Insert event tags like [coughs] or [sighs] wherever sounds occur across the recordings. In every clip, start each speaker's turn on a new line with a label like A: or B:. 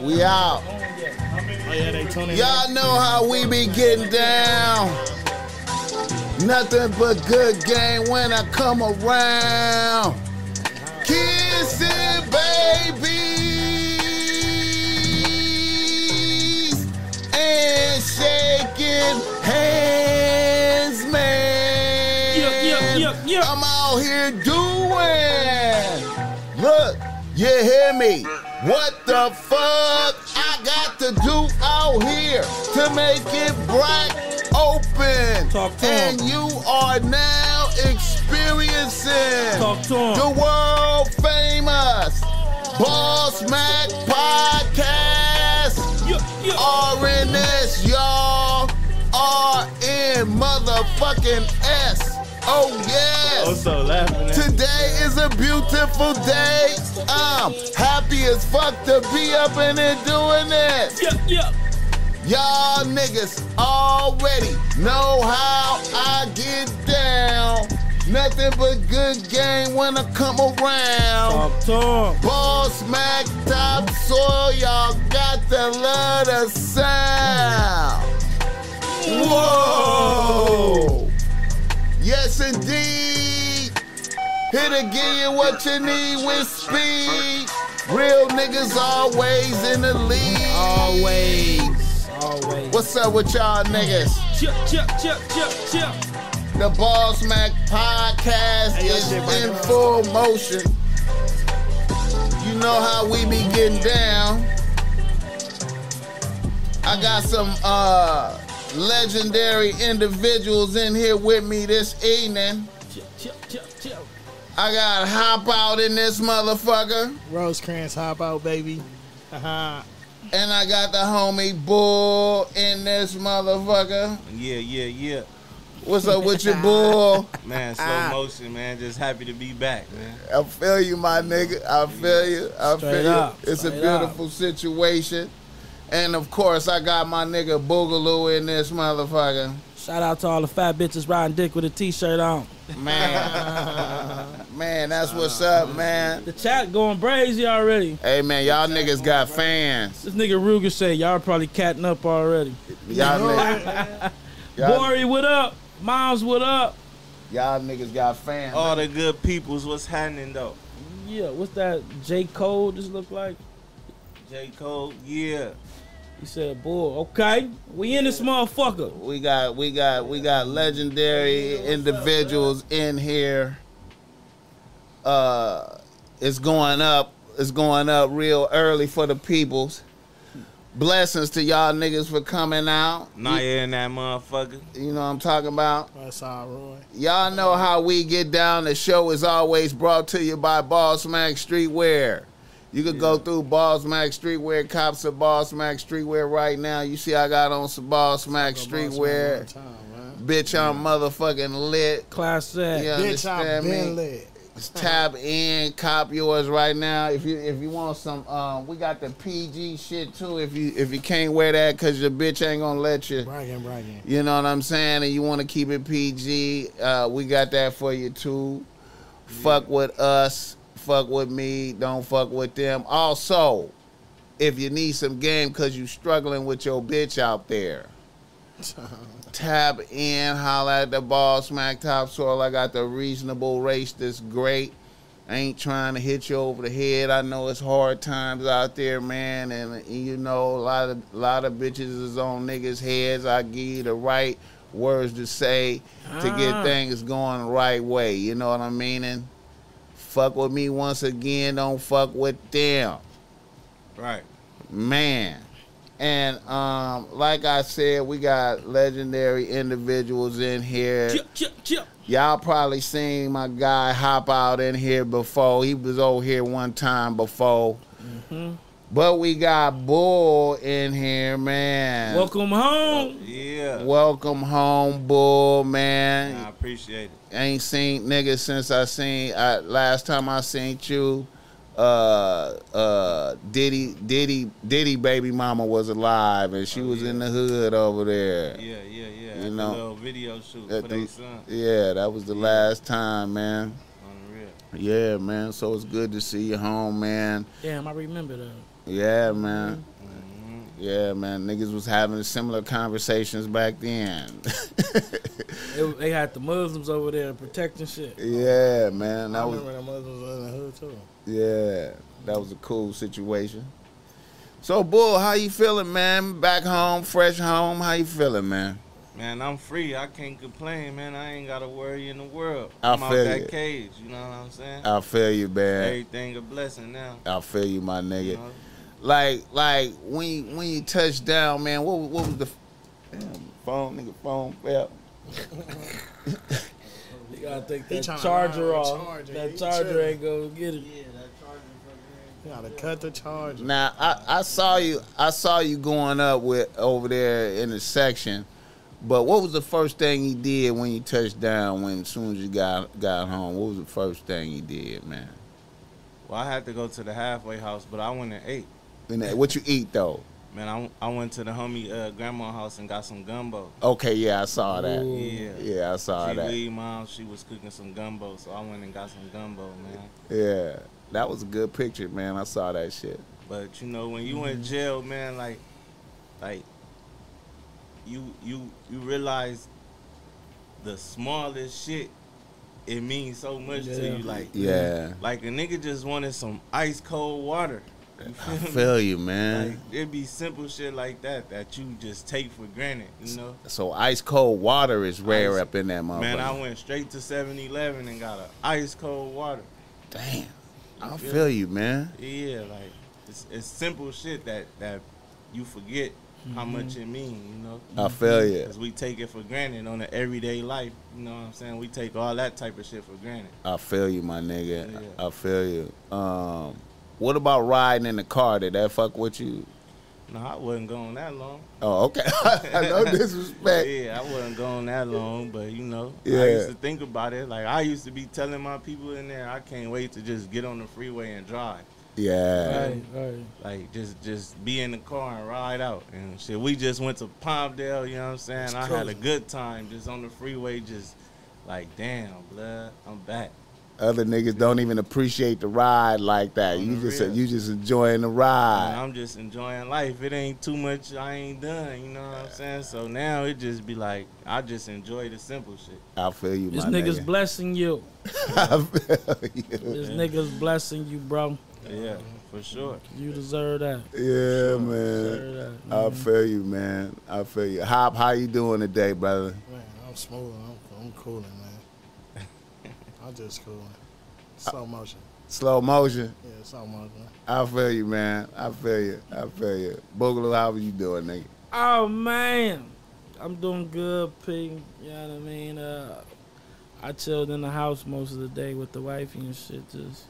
A: We out.
B: Oh yeah, they tuning in.
A: Y'all know how we be getting down. Nothing but good game when I come around. Kissing babies and shaking hands, man.
B: Yup, yup, yup.
A: I'm out here doing. Look, you hear me? What the fuck I got to do out here to make it black open?
B: Talk to
A: and you are now experiencing
B: Talk to
A: the world famous Boss Mac podcast. RNS, y'all. RN motherfucking S. Oh, yes.
C: Oh, also laughing at
A: Today is a beautiful day. I'm happy as fuck to be up in here doing this.
B: Yup, yup.
A: Y'all niggas already know how I get down. Nothing but good game when I come around.
B: Talk 'em.
A: Boss Mac top soil, y'all got to love the sound. Whoa! Yes, indeed. Here to give you what you need with speed. Real niggas always in the lead.
B: Always. Always.
A: What's up with y'all niggas?
B: Chip, chip, chip, chip, chip.
A: The Boss Mac podcast
B: Hey,
A: is
B: shit,
A: in full motion. You know how we be getting down. I got some uh legendary individuals in here with me this evening. I got Hop Out in this motherfucker.
B: Rosecrans, hop out, baby. Uh-huh.
A: And I got the homie Bull in this motherfucker.
C: Yeah, yeah, yeah.
A: What's up with your [laughs] bull?
C: Man, slow
B: Ah.
C: motion, man. Just happy to be back, man.
A: I feel you, my nigga. I feel you. I
B: Straight
A: feel you.
B: up.
A: It's a
B: Straight
A: beautiful situation. And of course, I got my nigga Boogaloo in this motherfucker.
B: Shout out to all the fat bitches riding dick with a t-shirt on.
A: Man. [laughs] man, that's what's up, man.
B: The chat going crazy already.
A: Hey, man, y'all niggas got fans.
B: This nigga Ruger said y'all probably catting up already.
A: Y'all [laughs] niggas, y'all,
B: Bori, what up? Miles, what up?
A: y'all niggas got fans.
C: All the good peoples, what's happening though?
B: Yeah, what's that? J. Cole just look like?
C: J. Cole, yeah.
B: He said, boy, okay. We in this motherfucker.
A: We got we got we got legendary individuals in here. Uh it's going up. It's going up real early for the peoples. Blessings to y'all niggas for coming out.
C: Naya in that motherfucker.
A: You know what I'm talking about?
B: That's all, Roy.
A: Y'all know how we get down. The show is always brought to you by Boss Mac Streetwear. You could go through Boss Mac Streetwear, cops of Boss Mac Streetwear right now. You see, I got on some Boss Mac Streetwear. Bitch, I'm motherfucking lit.
B: Class
A: You
B: set.
D: Bitch, I've
A: understand
D: been
A: me?
D: lit.
A: Just tap in, cop yours right now. If you if you want some, um, we got the PG shit too. If you if you can't wear that because your bitch ain't gonna let you.
D: Bragging, bragging.
A: You know what I'm saying? And you want to keep it PG, uh, we got that for you too. Fuck with us, fuck with me, don't fuck with them. Also, if you need some game because you struggling with your bitch out there, [laughs] tap in, holla at the ball, smack top soil. I got the reasonable race that's great. I ain't trying to hit you over the head. I know it's hard times out there, man, and you know a lot of lot of bitches is on niggas' heads. I give you the right words to say to get
B: Ah.
A: things going the right way. You know what I'm meaning? Fuck with me once again. Don't fuck with them
C: Right.
A: man. And um, like I said, we got legendary individuals in here.
B: Chip, chip, chip.
A: Y'all probably seen my guy hop out in here before. He was over here one time before. But we got Bull in here, man.
B: Welcome home.
C: Yeah.
A: Welcome home, Bull, man.
C: I appreciate it.
A: Ain't seen niggas since I seen uh, last time I seen you. Uh, uh, Diddy, Diddy, Diddy, baby mama was alive, and she
C: Oh,
A: was
C: yeah.
A: in the hood over there.
C: Yeah, yeah, yeah.
A: You
C: At the
A: know,
C: little video shoot
A: At
C: for
A: the-
C: son
A: Yeah, that was the last time, man.
C: on the real.
A: Yeah, man. So it's good to see you home, man.
B: Damn, I remember that.
A: Yeah, man.
C: Mhm.
A: Yeah, man. Niggas was having similar conversations back then.
B: They, they had the Muslims over there protecting shit.
A: yeah, man.
D: I
A: That was
D: remember them Muslims was in the hood too.
A: yeah. That was a cool situation. So, Bull, how you feeling, man? Back home, fresh home. How you feeling, man?
C: Man, I'm free. I can't complain, man. I ain't got to worry in the world.
A: I
C: I'm out
A: feel
C: that
A: you.
C: cage. You know what I'm saying?
A: I feel you, man.
C: Everything a blessing now.
A: I feel you, my nigga.
C: You know?
A: Like, like when you, when you touched down, man. What what was the damn, phone, nigga? Phone fell. [laughs]
B: You gotta take that charger off.
D: charger.
B: That
D: He
B: charger ain't gonna get it.
D: You gotta cut the charge.
A: Now I, I saw you I saw you going up with over there in the section, but what was the first thing you did when you touched down? When as soon as you got got home, what was the first thing you did, man?
C: Well, I had to go to the halfway house, but I went and ate.
A: And that- what you eat though?
C: Man, I, I went to the homie uh, grandma house and got some gumbo.
A: Okay, yeah, I saw that.
B: Ooh.
C: Yeah.
A: Yeah, I saw
C: she
A: that.
C: leave mom, she was cooking some gumbo, so I went and got some gumbo, man.
A: Yeah, that was a good picture, man. I saw that shit.
C: But you know, when you
A: Mm-hmm.
C: in jail, man, like, like, you you you realize the smallest shit, it means so much to you. Like,
A: Yeah,
C: like a nigga just wanted some ice cold water. You
A: I
C: feel me?
A: you, man.
C: Like it be simple shit like that that you just take for granted, you know.
A: So ice cold water is rare
C: Ice-
A: up in that motherfucker.
C: Man, I went straight to 7-Eleven and got a ice cold water.
A: Damn, I
C: feel
A: feel you, man.
C: Yeah, like it's, it's simple shit that that you forget how much it means, you know.
A: I feel you.
C: Cause we take it for granted on the everyday life. You know what I'm saying? We take all that type of shit for granted.
A: I feel you, my nigga.
C: Yeah.
A: I feel you. Um, what about riding in the car? Did that fuck with you?
C: No, I wasn't going that long.
A: Oh, okay. [laughs] no [laughs] disrespect.
C: Yeah, I wasn't going that long, but you know,
A: yeah.
C: I used to think about it. Like I used to be telling my people in there, I can't wait to just get on the freeway and drive.
A: Yeah.
B: Right, right.
C: Like just just be in the car and ride out and shit. We just went to Palmdale, you know what I'm saying? I had a good time just on the freeway, just like damn, blood, I'm back.
A: Other niggas don't even appreciate the ride like that. You just
C: real.
A: you just enjoying the
C: And
A: ride.
C: I'm just enjoying life. It ain't too much I ain't done, you know what I'm saying? So now it just be like I just enjoy the simple shit.
A: I feel you,
B: This
A: my
B: nigga's
A: nigga.
B: blessing you. [laughs]
A: I feel you.
B: This
C: Yeah.
B: nigga's blessing you, bro.
C: Yeah, for sure.
B: You deserve that.
A: Yeah, man.
B: Deserve that.
A: I feel you, man. I feel you. Hop, how you doing today, brother?
D: Man, I'm smooth. I'm, I'm cooling, man. I'm just cooling. Slow motion.
A: Slow motion.
D: Yeah, slow motion.
A: I feel you, man. I feel you. I feel you. Boogaloo, how are you doing, nigga?
B: Oh man, I'm doing good, P. You know what I mean? Uh, I chilled in the house most of the day with the wifey and shit, just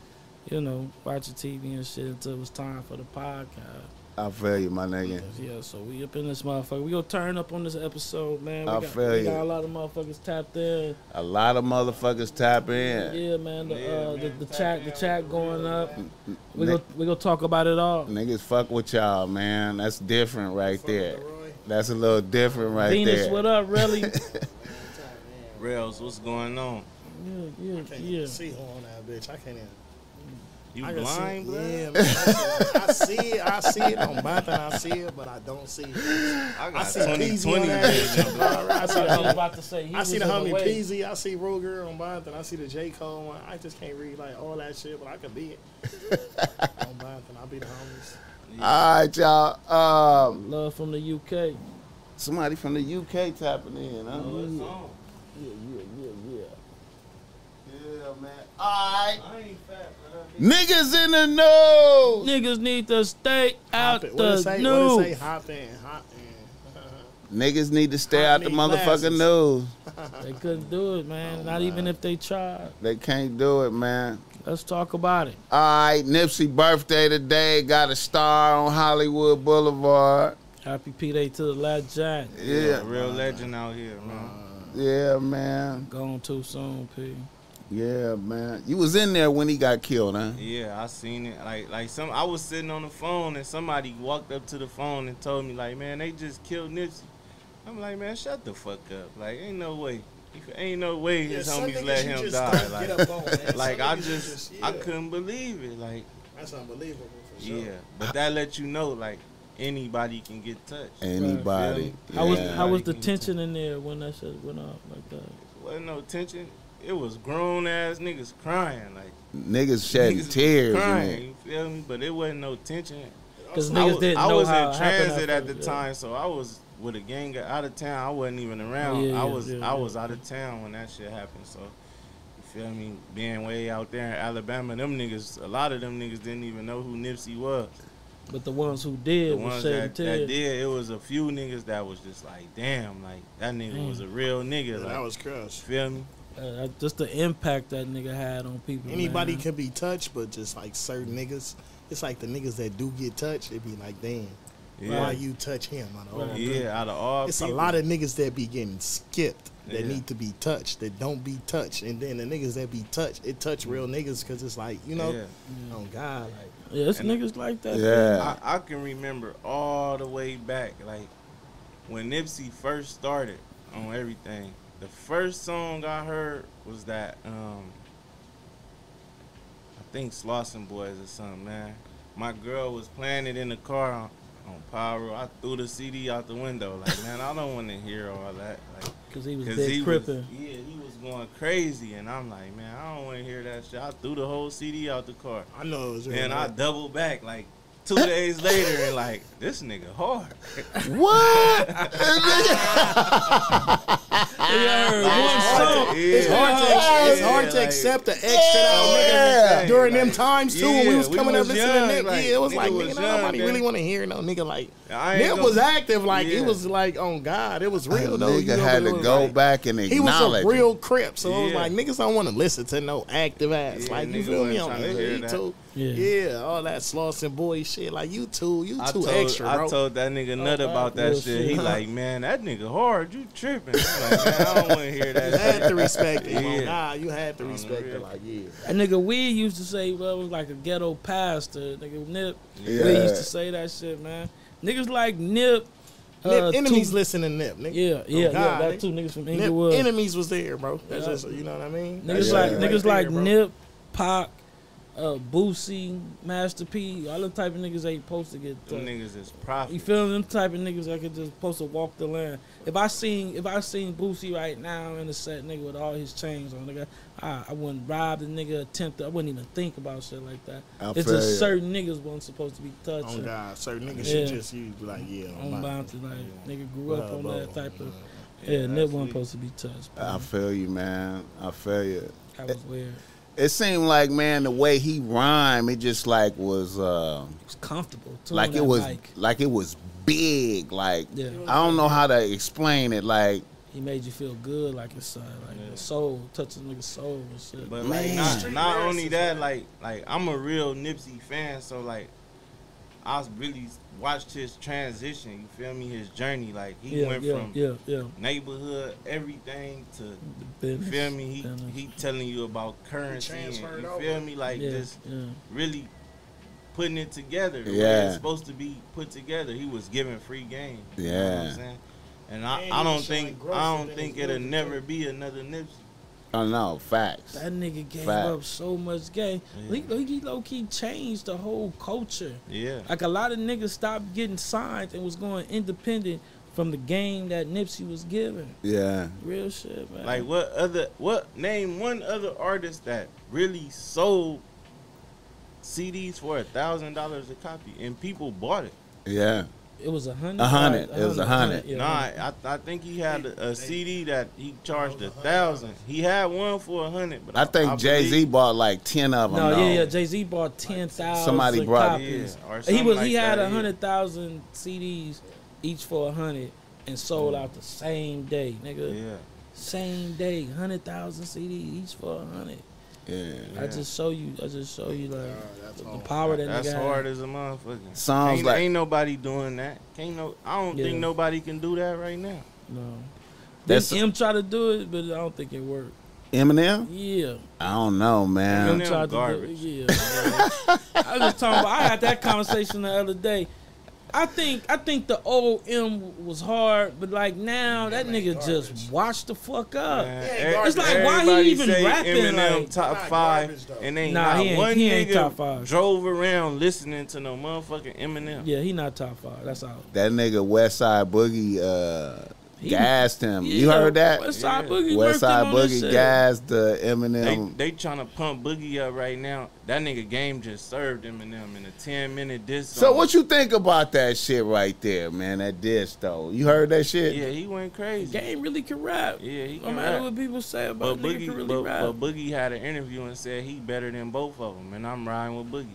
B: you know, watching TV and shit until it was time for the podcast.
A: I feel you, my nigga.
B: Yeah, so we up in this motherfucker. We gonna turn up on this episode, man. We
A: I
B: got,
A: feel
B: we
A: you.
B: got a lot of motherfuckers tapped in.
A: A lot of motherfuckers tap in.
B: Yeah, man. The
C: Yeah,
B: uh,
C: man.
B: the, the chat, the chat going
C: real,
B: up.
C: man.
B: We
A: Ni-
B: go we gonna talk about it all.
A: Niggas fuck with y'all, man. That's different right there.
D: Fuck with Leroy.
A: That's a little different right
B: Venus,
A: there.
B: what up, really? [laughs]
C: Rails, what's going on?
B: yeah, yeah,
D: I can't
B: yeah.
D: even see who on that bitch. I can't even.
C: You
D: I
C: blind,
D: see. Yeah, man. I see it. I see it on Banton. I see it, but I don't see.
C: I
D: I
C: got
D: see
C: 2020
D: Peasy on that
C: vision,
D: bitch.
C: blood.
D: I see the
B: was
D: homie.
B: about to say he
D: I see the
B: in
D: homie
B: way.
D: Peasy. I see Ruger on Banton. I see the J Cole one. I just can't read like all that shit, but I can be it [laughs] on Banton. I be the homies.
A: All right, y'all. Um,
B: Love from the UK.
A: somebody from the UK tapping in, huh?
C: It's on.
B: Yeah, yeah, yeah, yeah.
A: Yeah, man. All right.
C: I ain't fat, blood.
A: Niggas in the news.
B: Niggas need to stay out
D: Hop it.
B: the
D: What it say? What it
B: news.
D: say? Hop in. Hop in. [laughs]
A: Niggas need to stay
D: I
A: out the
D: need
A: motherfucking
D: glasses.
A: news. [laughs]
B: They couldn't do it, man. Oh Not even if they tried.
A: They can't do it, man.
B: Let's talk about it.
A: All right, Nipsey birthday today. Got a star on Hollywood Boulevard.
B: Happy P Day to the last Jack.
A: Yeah,
C: Real legend out here, man.
A: Uh, yeah, man.
B: Gone too soon, P.
A: Yeah, man. You was in there when he got killed, huh?
C: Yeah, I seen it. Like, like some. I was sitting on the phone and somebody walked up to the phone and told me, like, man, they just killed Nipsey. I'm like, man, shut the fuck up. Like, ain't no way. Ain't no way his
D: some
C: homies let him die. Like,
D: on, [laughs]
C: like I
D: niggas you
C: just, I couldn't believe it. Like,
D: That's unbelievable for sure.
C: yeah, but that let you know like anybody can get touched.
A: Anybody.
C: Yeah.
B: How was
A: yeah.
B: how was the tension in there when that shit went off like that?
C: Wasn't no tension. It was grown ass niggas crying, like
A: Niggas shedding
C: niggas
A: tears.
C: crying.
A: it.
C: You feel me? But it wasn't no tension.
B: Because
C: I
B: niggas
C: was,
B: didn't
C: I
B: know
C: was
B: how
C: in
B: it happened
C: transit at the
B: first, yeah.
C: time, so I was with a gang out of town. I wasn't even around.
B: Yeah,
C: I was
B: yeah,
C: I was out of town when that shit happened. So you feel me? Being way out there in Alabama, them niggas, a lot of them niggas didn't even know who Nipsey was.
B: But the ones who did
C: The ones that, that did, it was a few niggas that was just like, damn, like that nigga
B: Mm.
C: was a real nigga.
D: Yeah,
C: Like,
D: that was crushed.
C: feel me?
B: Uh, just the impact that nigga had on people.
D: Anybody
B: man.
D: can be touched, but just like certain niggas, it's like the niggas that do get touched. It be like, damn,
C: Yeah,
D: why you touch him? Out of all
B: Right.
D: them?
C: yeah. Out of all,
D: It's
C: people,
D: a lot of niggas that be getting skipped that
C: Yeah.
D: need to be touched that don't be touched, and then the niggas that be touched, it touch real niggas because it's like you know,
C: Yeah.
D: oh God, like
B: Yeah, it's
C: And-
B: niggas like that.
A: Yeah.
C: I, I can remember all the way back, like when Nipsey first started on everything. The first song I heard was that um, I think Slauson Boys or something, man. My girl was playing it in the car on, on Power. I threw the CD out the window, like [laughs] man, I don't want to hear all that, like.
B: Because he was
C: Cause
B: big
C: he was, yeah, he was going crazy, and I'm like, man, I don't want to hear that shit. I threw the whole CD out the car.
D: I know it was real.
C: And I doubled back like two days later and like this nigga hard.
A: What? [laughs]
B: one song.
D: It's hard to it's hard to accept the extra
A: Yeah.
D: during them times too when we
C: Yeah,
D: was
C: we
D: coming up
C: was
D: listening
C: young,
D: to Nip.
C: like,
D: yeah, it was like
C: was
D: nigga,
C: young
D: nobody
C: then.
D: really want to hear no nigga like
C: I ain't
D: Nip
C: gonna-
D: was active like it was like on God. It was real though.
A: nigga
D: you
A: had to go
D: like-
A: back and acknowledge.
D: He was
A: acknowledge.
D: a real crip, so it was
C: Yeah.
D: like niggas don't want to listen to no active ass.
C: Yeah,
D: like you feel me on
C: tryna hear
D: me
C: that.
D: too.
B: Yeah.
D: Yeah, all that Slauson Boy shit. Like you too, you
C: I
D: too
C: told,
D: extra,
C: I told that nigga nut
D: wow.
C: about that
B: Real
C: shit. He like, man, that nigga hard. You tripping? I'm like, man, I don't want to hear that.
D: you
C: that
D: had
C: shit.
D: to respect it.
C: Yeah.
D: Nah, you had to respect
C: real.
D: it. Like yeah.
B: That nigga we used to say, well, it was like a ghetto pastor. Nigga Nip.
A: Yeah.
B: Weed used to say that shit, man. Niggas like Nip.
D: Nip,
B: uh,
D: enemies
B: two-
D: listen to Nip, nigga.
B: Yeah, yeah,
D: Oh, God,
B: yeah. That
D: nigga.
B: two niggas from
D: Nip,
B: Inglewood.
D: enemies was there, bro. That's
B: Yeah.
D: just you know what I mean.
B: Niggas
A: Yeah.
B: like
D: right
B: niggas
D: there,
B: like
D: bro.
B: Nip, Pac, uh, Boosie, Master P. All them type of niggas ain't supposed to get.
C: Them niggas is profit.
B: You feel them type of niggas that could just supposed to walk the land. If I seen if I seen Boosie right now in the set nigga with all his chains on, nigga, I, I wouldn't rob the nigga, attempt. to- I wouldn't even think about shit like that.
A: I
B: it's
A: feel
B: just
A: ya.
B: certain niggas wasn't supposed to be touched.
D: Oh God, certain niggas
B: Yeah.
D: should just use be like yeah.
B: I'm
D: about
B: bound
D: it.
B: to like
D: Yeah.
B: nigga grew
D: What
B: up on that type of.
C: Yeah,
B: Yeah, Nip
C: that's
B: wasn't supposed to be touched. bro.
A: I feel you, man. I feel you.
B: That was weird.
A: It seemed like, man, the way he rhymed, it just like was uh,
B: It was comfortable. Too,
A: like it was
B: mic.
A: like it was big. Like
B: Yeah,
A: I don't know how to explain it. Like
B: he made you feel good, like it's uh, like
C: Yeah.
B: the soul, touching nigga's soul and shit.
C: But
A: Man.
C: like not, not only that, like like I'm a real Nipsey fan, so like I really watched his transition. You feel me? His journey. Like he
B: yeah,
C: went
B: yeah,
C: from
B: yeah, yeah.
C: neighborhood everything to
B: The
C: you
B: business.
C: feel me? He
B: business.
C: he telling you about currency. And,
D: transferred
C: you
D: over.
C: feel me? Like
B: yeah,
C: just
B: yeah.
C: really putting it together.
A: Yeah.
C: it's supposed to be put together. He was giving free game. You know what
A: Yeah.
C: I'm saying? And I,
D: And
C: I don't think I don't think it'll never be another Nipsey.
A: I don't know facts.
B: That nigga gave
A: Facts.
B: up so much game.
C: Yeah.
B: He, he low key changed the whole culture.
C: Yeah.
B: Like a lot of niggas stopped getting signed and was going independent from the game that Nipsey was giving.
A: Yeah.
B: Real shit, man.
C: Like what other what name one other artist that really sold CDs for a thousand dollars a copy and people bought it?
A: Yeah.
B: It was a hundred.
A: A hundred. It was a hundred.
B: Yeah,
C: nah, I, I think he had a, a CD that he charged a thousand. He had one for a hundred, but
A: I think Jay Z bought like ten of them.
B: No,
A: though.
B: yeah, yeah. Jay Z bought ten thousand.
A: Somebody brought-
C: yeah,
B: copies.
C: or
B: he was
C: like
B: he had a hundred thousand CDs, each for a hundred, and sold
C: Mm.
B: out the same day, nigga.
C: Yeah,
B: Same day, hundred thousand CDs each for a hundred.
A: Yeah.
B: I just show you. I just show you like
D: that's
B: the, the power that
C: that's
B: nigga
C: hard
B: had.
C: as a motherfucker.
A: Songs
C: ain't,
A: like
C: ain't nobody doing that. Can't no. I don't
B: Yeah.
C: think nobody can do that right now.
B: No.
A: That's-
B: Then M try to do it, but I don't think it worked.
A: Eminem.
B: Yeah.
A: I don't know, man.
C: Eminem
B: M tried to do
C: garbage.
B: Yeah. [laughs] I was just talking about. I had that conversation the other day. I think I think the old M was hard, but like now that
D: ain't
B: nigga
D: garbage.
B: just washed the fuck up.
C: Man,
D: ain't garbage. It's
B: like, why he
C: everybody
B: even
C: say
B: rapping,
C: Eminem
B: like-
C: top five,
D: garbage,
C: and ain't
B: Nah,
C: not
B: he ain't-
C: one
B: he ain't
C: nigga
B: top five.
C: drove around listening to no motherfucking Eminem.
B: Yeah, he not top five. That's all.
A: That nigga Westside Boogie uh,
B: He-
A: gassed him. you heard that?
B: West Side
C: Yeah.
B: Boogie.
A: West
B: worked him
A: Side
B: on
A: Boogie gassed the
C: They
A: Eminem.
C: they trying to pump Boogie up right now. That nigga game just served Eminem in a ten minute diss.
A: so what you think about that shit right there, man? That diss though. You heard that shit?
C: Yeah, he went crazy.
B: Game really can rap.
C: Yeah, he
B: No matter
C: rap.
B: what people say about nigga
C: Boogie,
B: can really
C: but,
B: rap.
C: but Boogie had an interview and said he better than both of them, and I'm riding with Boogie.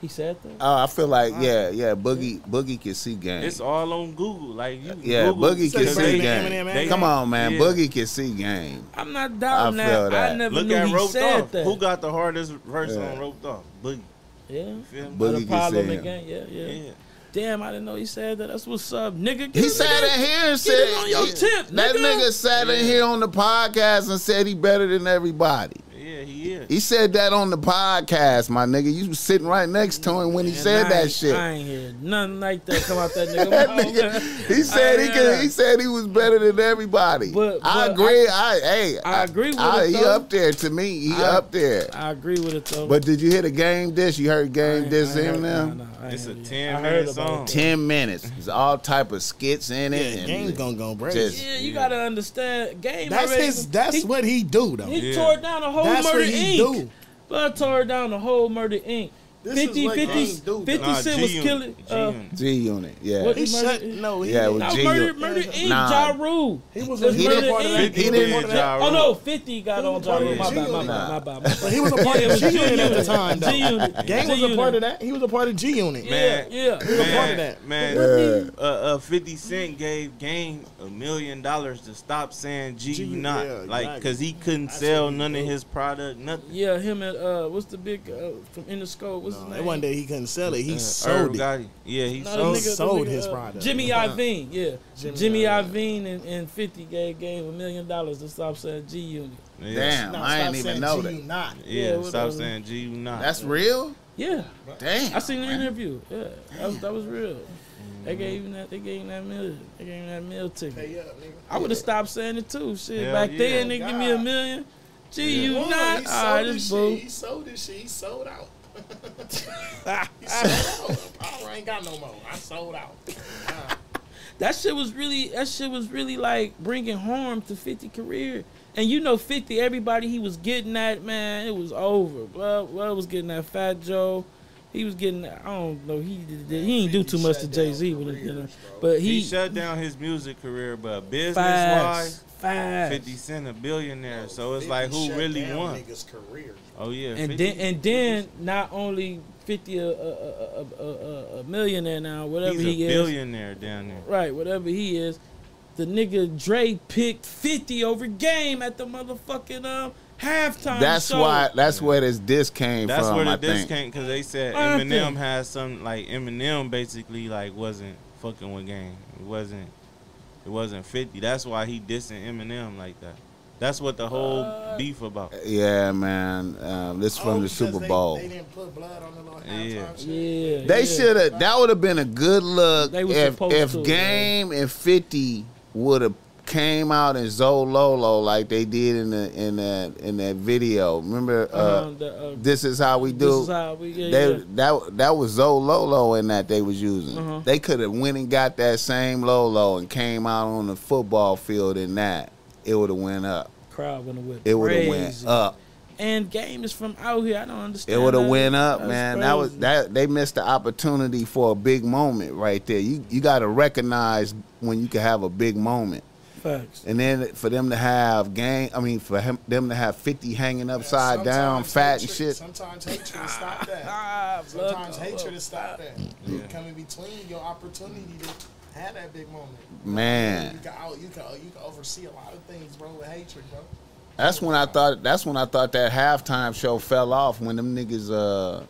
B: He said that.
A: Oh, I feel like yeah, yeah. Boogie, Boogie can see game.
C: It's all on Google. Like you,
A: Yeah,
C: Google,
A: Boogie
D: Say
A: can
C: because
A: see
D: better
C: they-
D: than
A: game.
D: Eminem,
C: they-
A: Come on, man.
C: Yeah.
A: Boogie can see game.
B: I'm not doubting
A: I
B: that.
A: feel
B: I
A: that.
B: never
C: Look
B: knew
C: at
B: he
C: roped
B: said
C: off.
B: that.
C: Who got the hardest verse
A: Yeah.
C: on roped off? Boogie.
B: yeah.
C: You feel?
A: Boogie
B: the
A: can
B: problem
A: see him.
B: again. Yeah, yeah,
C: Yeah.
B: Damn, I didn't know he said that. That's what's up, nigga.
A: He
B: Get-
A: sat in here and
B: Get
A: said
B: it on your
A: he-
B: tip,
A: that
B: nigga.
A: nigga sat in here on the podcast and said he better than everybody.
C: Yeah, he is.
A: He said that on the podcast, my nigga. You was sitting right next to him when he
B: Man,
A: said
B: I
A: that
B: ain't-
A: shit.
B: I ain't hear nothing like that come out that [laughs] nigga.
A: That
B: mouth.
A: nigga, he said
B: I
A: he
B: hear
A: could.
B: that.
A: He said he was better than everybody.
B: But-
A: I
B: but
A: agree. I, hey,
B: I agree with
A: I,
B: it,
A: He
B: though.
A: up there to me. He
B: I-
A: up there.
B: I agree with it though.
A: But did you hear the game dish? You heard
B: I
A: game
B: ain't-
A: dish
B: I ain't heard-
A: Eminem?
B: nah, nah, I ain't
C: It's a
B: heard it.
C: 10
B: I
C: minute
B: about
C: song.
B: it.
A: Ten minutes. There's all type of skits in it.
D: Yeah,
A: and
D: Game's gonna go crazy.
A: Just-
B: Yeah, you gotta understand. Game.
D: that's
B: already-
D: his. That's
B: he,
D: what he do though.
B: he
C: Yeah.
B: tore down a whole
D: That's
B: Murder Inc.
D: do.
B: Blood tore down the whole Murder Inc.
D: This is
B: 50,
D: what
B: 50,
D: Game
B: 50
C: Nah,
B: Cent was
C: G-Unit.
B: killing. Uh,
C: G-Unit.
A: G Unit. Yeah.
B: What-
D: He
B: Murder-
D: shut. No, he.
A: Yeah, it was
B: no,
A: G-
B: Murder, Murder Inc.
A: Nah.
B: Ja Rule.
D: He was.
B: That's
A: He
B: Murder
D: part of
B: Inc.
D: that.
A: he
C: He
A: didn't-
C: did Ja
B: Oh no, 50 got
D: He
B: on Ja
D: part
B: Rule.
D: of
B: My bad, my bad, my bad.
D: But he was a part
B: Yeah, it
D: of G Unit at the time. though.
B: G-Unit.
D: Game was a
B: G-Unit.
D: part of that. He was a part of G Unit.
B: Yeah,
C: Man.
B: yeah.
D: He was a part of that.
C: Man,
A: Yeah.
C: uh, uh, 50 Cent gave Game a million dollars to stop saying G,
D: G-
C: you not. like, because he couldn't sell none of his product, nothing.
B: Yeah, him and uh, what's the big uh, from In the Scope? What's his name?
D: it wasn't that he couldn't sell it. He
C: Uh,
D: sold
C: Irv
D: it.
C: Gotti. Yeah, he
B: No,
C: sold
B: nigga-
D: sold
B: nigga,
D: his
B: uh,
D: product.
B: Jimmy. Iovine, yeah.
D: Jimmy
B: Jimmy,
D: Iovine.
B: Iovine and, and 50 gave, gave a million dollars to stop saying G Unit.
C: Yeah.
A: Damn,
D: No,
A: I
D: stop
A: ain't even know
D: G
A: that.
D: Not.
C: Yeah,
B: Yeah,
C: stop saying G, you not.
A: That's real.
B: Yeah,
A: Damn.
B: I seen the interview. Yeah, that was, that was real. They gave him that. They gave him that meal. They gave him that meal ticket.
D: Pay up, nigga.
B: I would have stopped saying it too. Shit,
C: Hell
B: back
C: yeah.
B: then they give me a million. Gee, you
D: Boy,
B: not?
D: He sold
B: right,
D: this
B: this
D: shit.
B: boo.
D: He sold this shit. He sold out. He sold out. Power ain't got no more. I sold out.
B: That shit was really. That shit was really like bringing harm to 50 career. And you know, 50, everybody he was getting at, man, it was over. Blood, Blood was getting that Fat Joe. He was getting. I don't know. He did, he ain't do too much to Jay Z with it, you know.
D: careers, bro.
B: But
C: he,
B: he,
C: shut down his music career, but business-wise
B: fast.
C: 50 Cent a billionaire. So it's like, who really won?
D: Niggas' career.
C: Oh, yeah.
B: and
C: 50
B: then and then not only 50 a, a, a, a, a, a millionaire now, whatever
C: He's a
B: he is.
C: billionaire down there.
B: Right, whatever he is. The nigga Dre picked 50 over game at the motherfucking um halftime
A: That's
B: show.
A: why. That's where this disc came
C: That's
A: from.
C: where the
A: I
C: disc
A: think.
C: came because they said
B: I
C: Eminem
B: think-
C: had some like Eminem basically like wasn't fucking with game. It wasn't. It wasn't fifty. That's why he dissing Eminem like that. That's what the whole
B: Uh,
C: beef about.
A: Yeah, man. Um, this
D: Oh,
A: from the Super Bowl.
D: They didn't put blood on the little
C: Yeah.
B: Yeah.
A: They
B: yeah.
A: should have. That would have been a good look
B: They
A: if
B: supposed
A: if
B: to,
A: Game and Fifty would have came out in Zololo like they did in the in that in that video. Remember, uh,
B: Uh-huh, the, uh,
A: this is how we
B: this
A: do.
B: is how we yeah,
A: they
B: yeah.
A: that that was Zololo in that they was using.
B: Uh-huh.
A: They could have went and got that same Lolo and came out on the football field in that. It would have went up.
B: crowd would have went
A: It would have went up.
B: And game is from out here. I don't understand.
A: It would have went up,
B: That's
A: man. That was that they missed the opportunity for a big moment right there. You you got to recognize when you can have a big moment,
B: Facts.
A: and then for them to have gang. I mean, for him, them to have fifty hanging upside down,
D: Sometimes
A: fat and shit.
D: Sometimes hatred will [laughs] stop that.
B: Ah,
D: Sometimes hatred
B: up.
D: will stop that.
C: Yeah.
D: You come in between your opportunity to have that big moment.
A: Man,
D: You can you can you can oversee a lot of things, bro, with hatred, bro.
A: that's when I thought. That's when I thought that halftime show fell off when them niggas. Uh,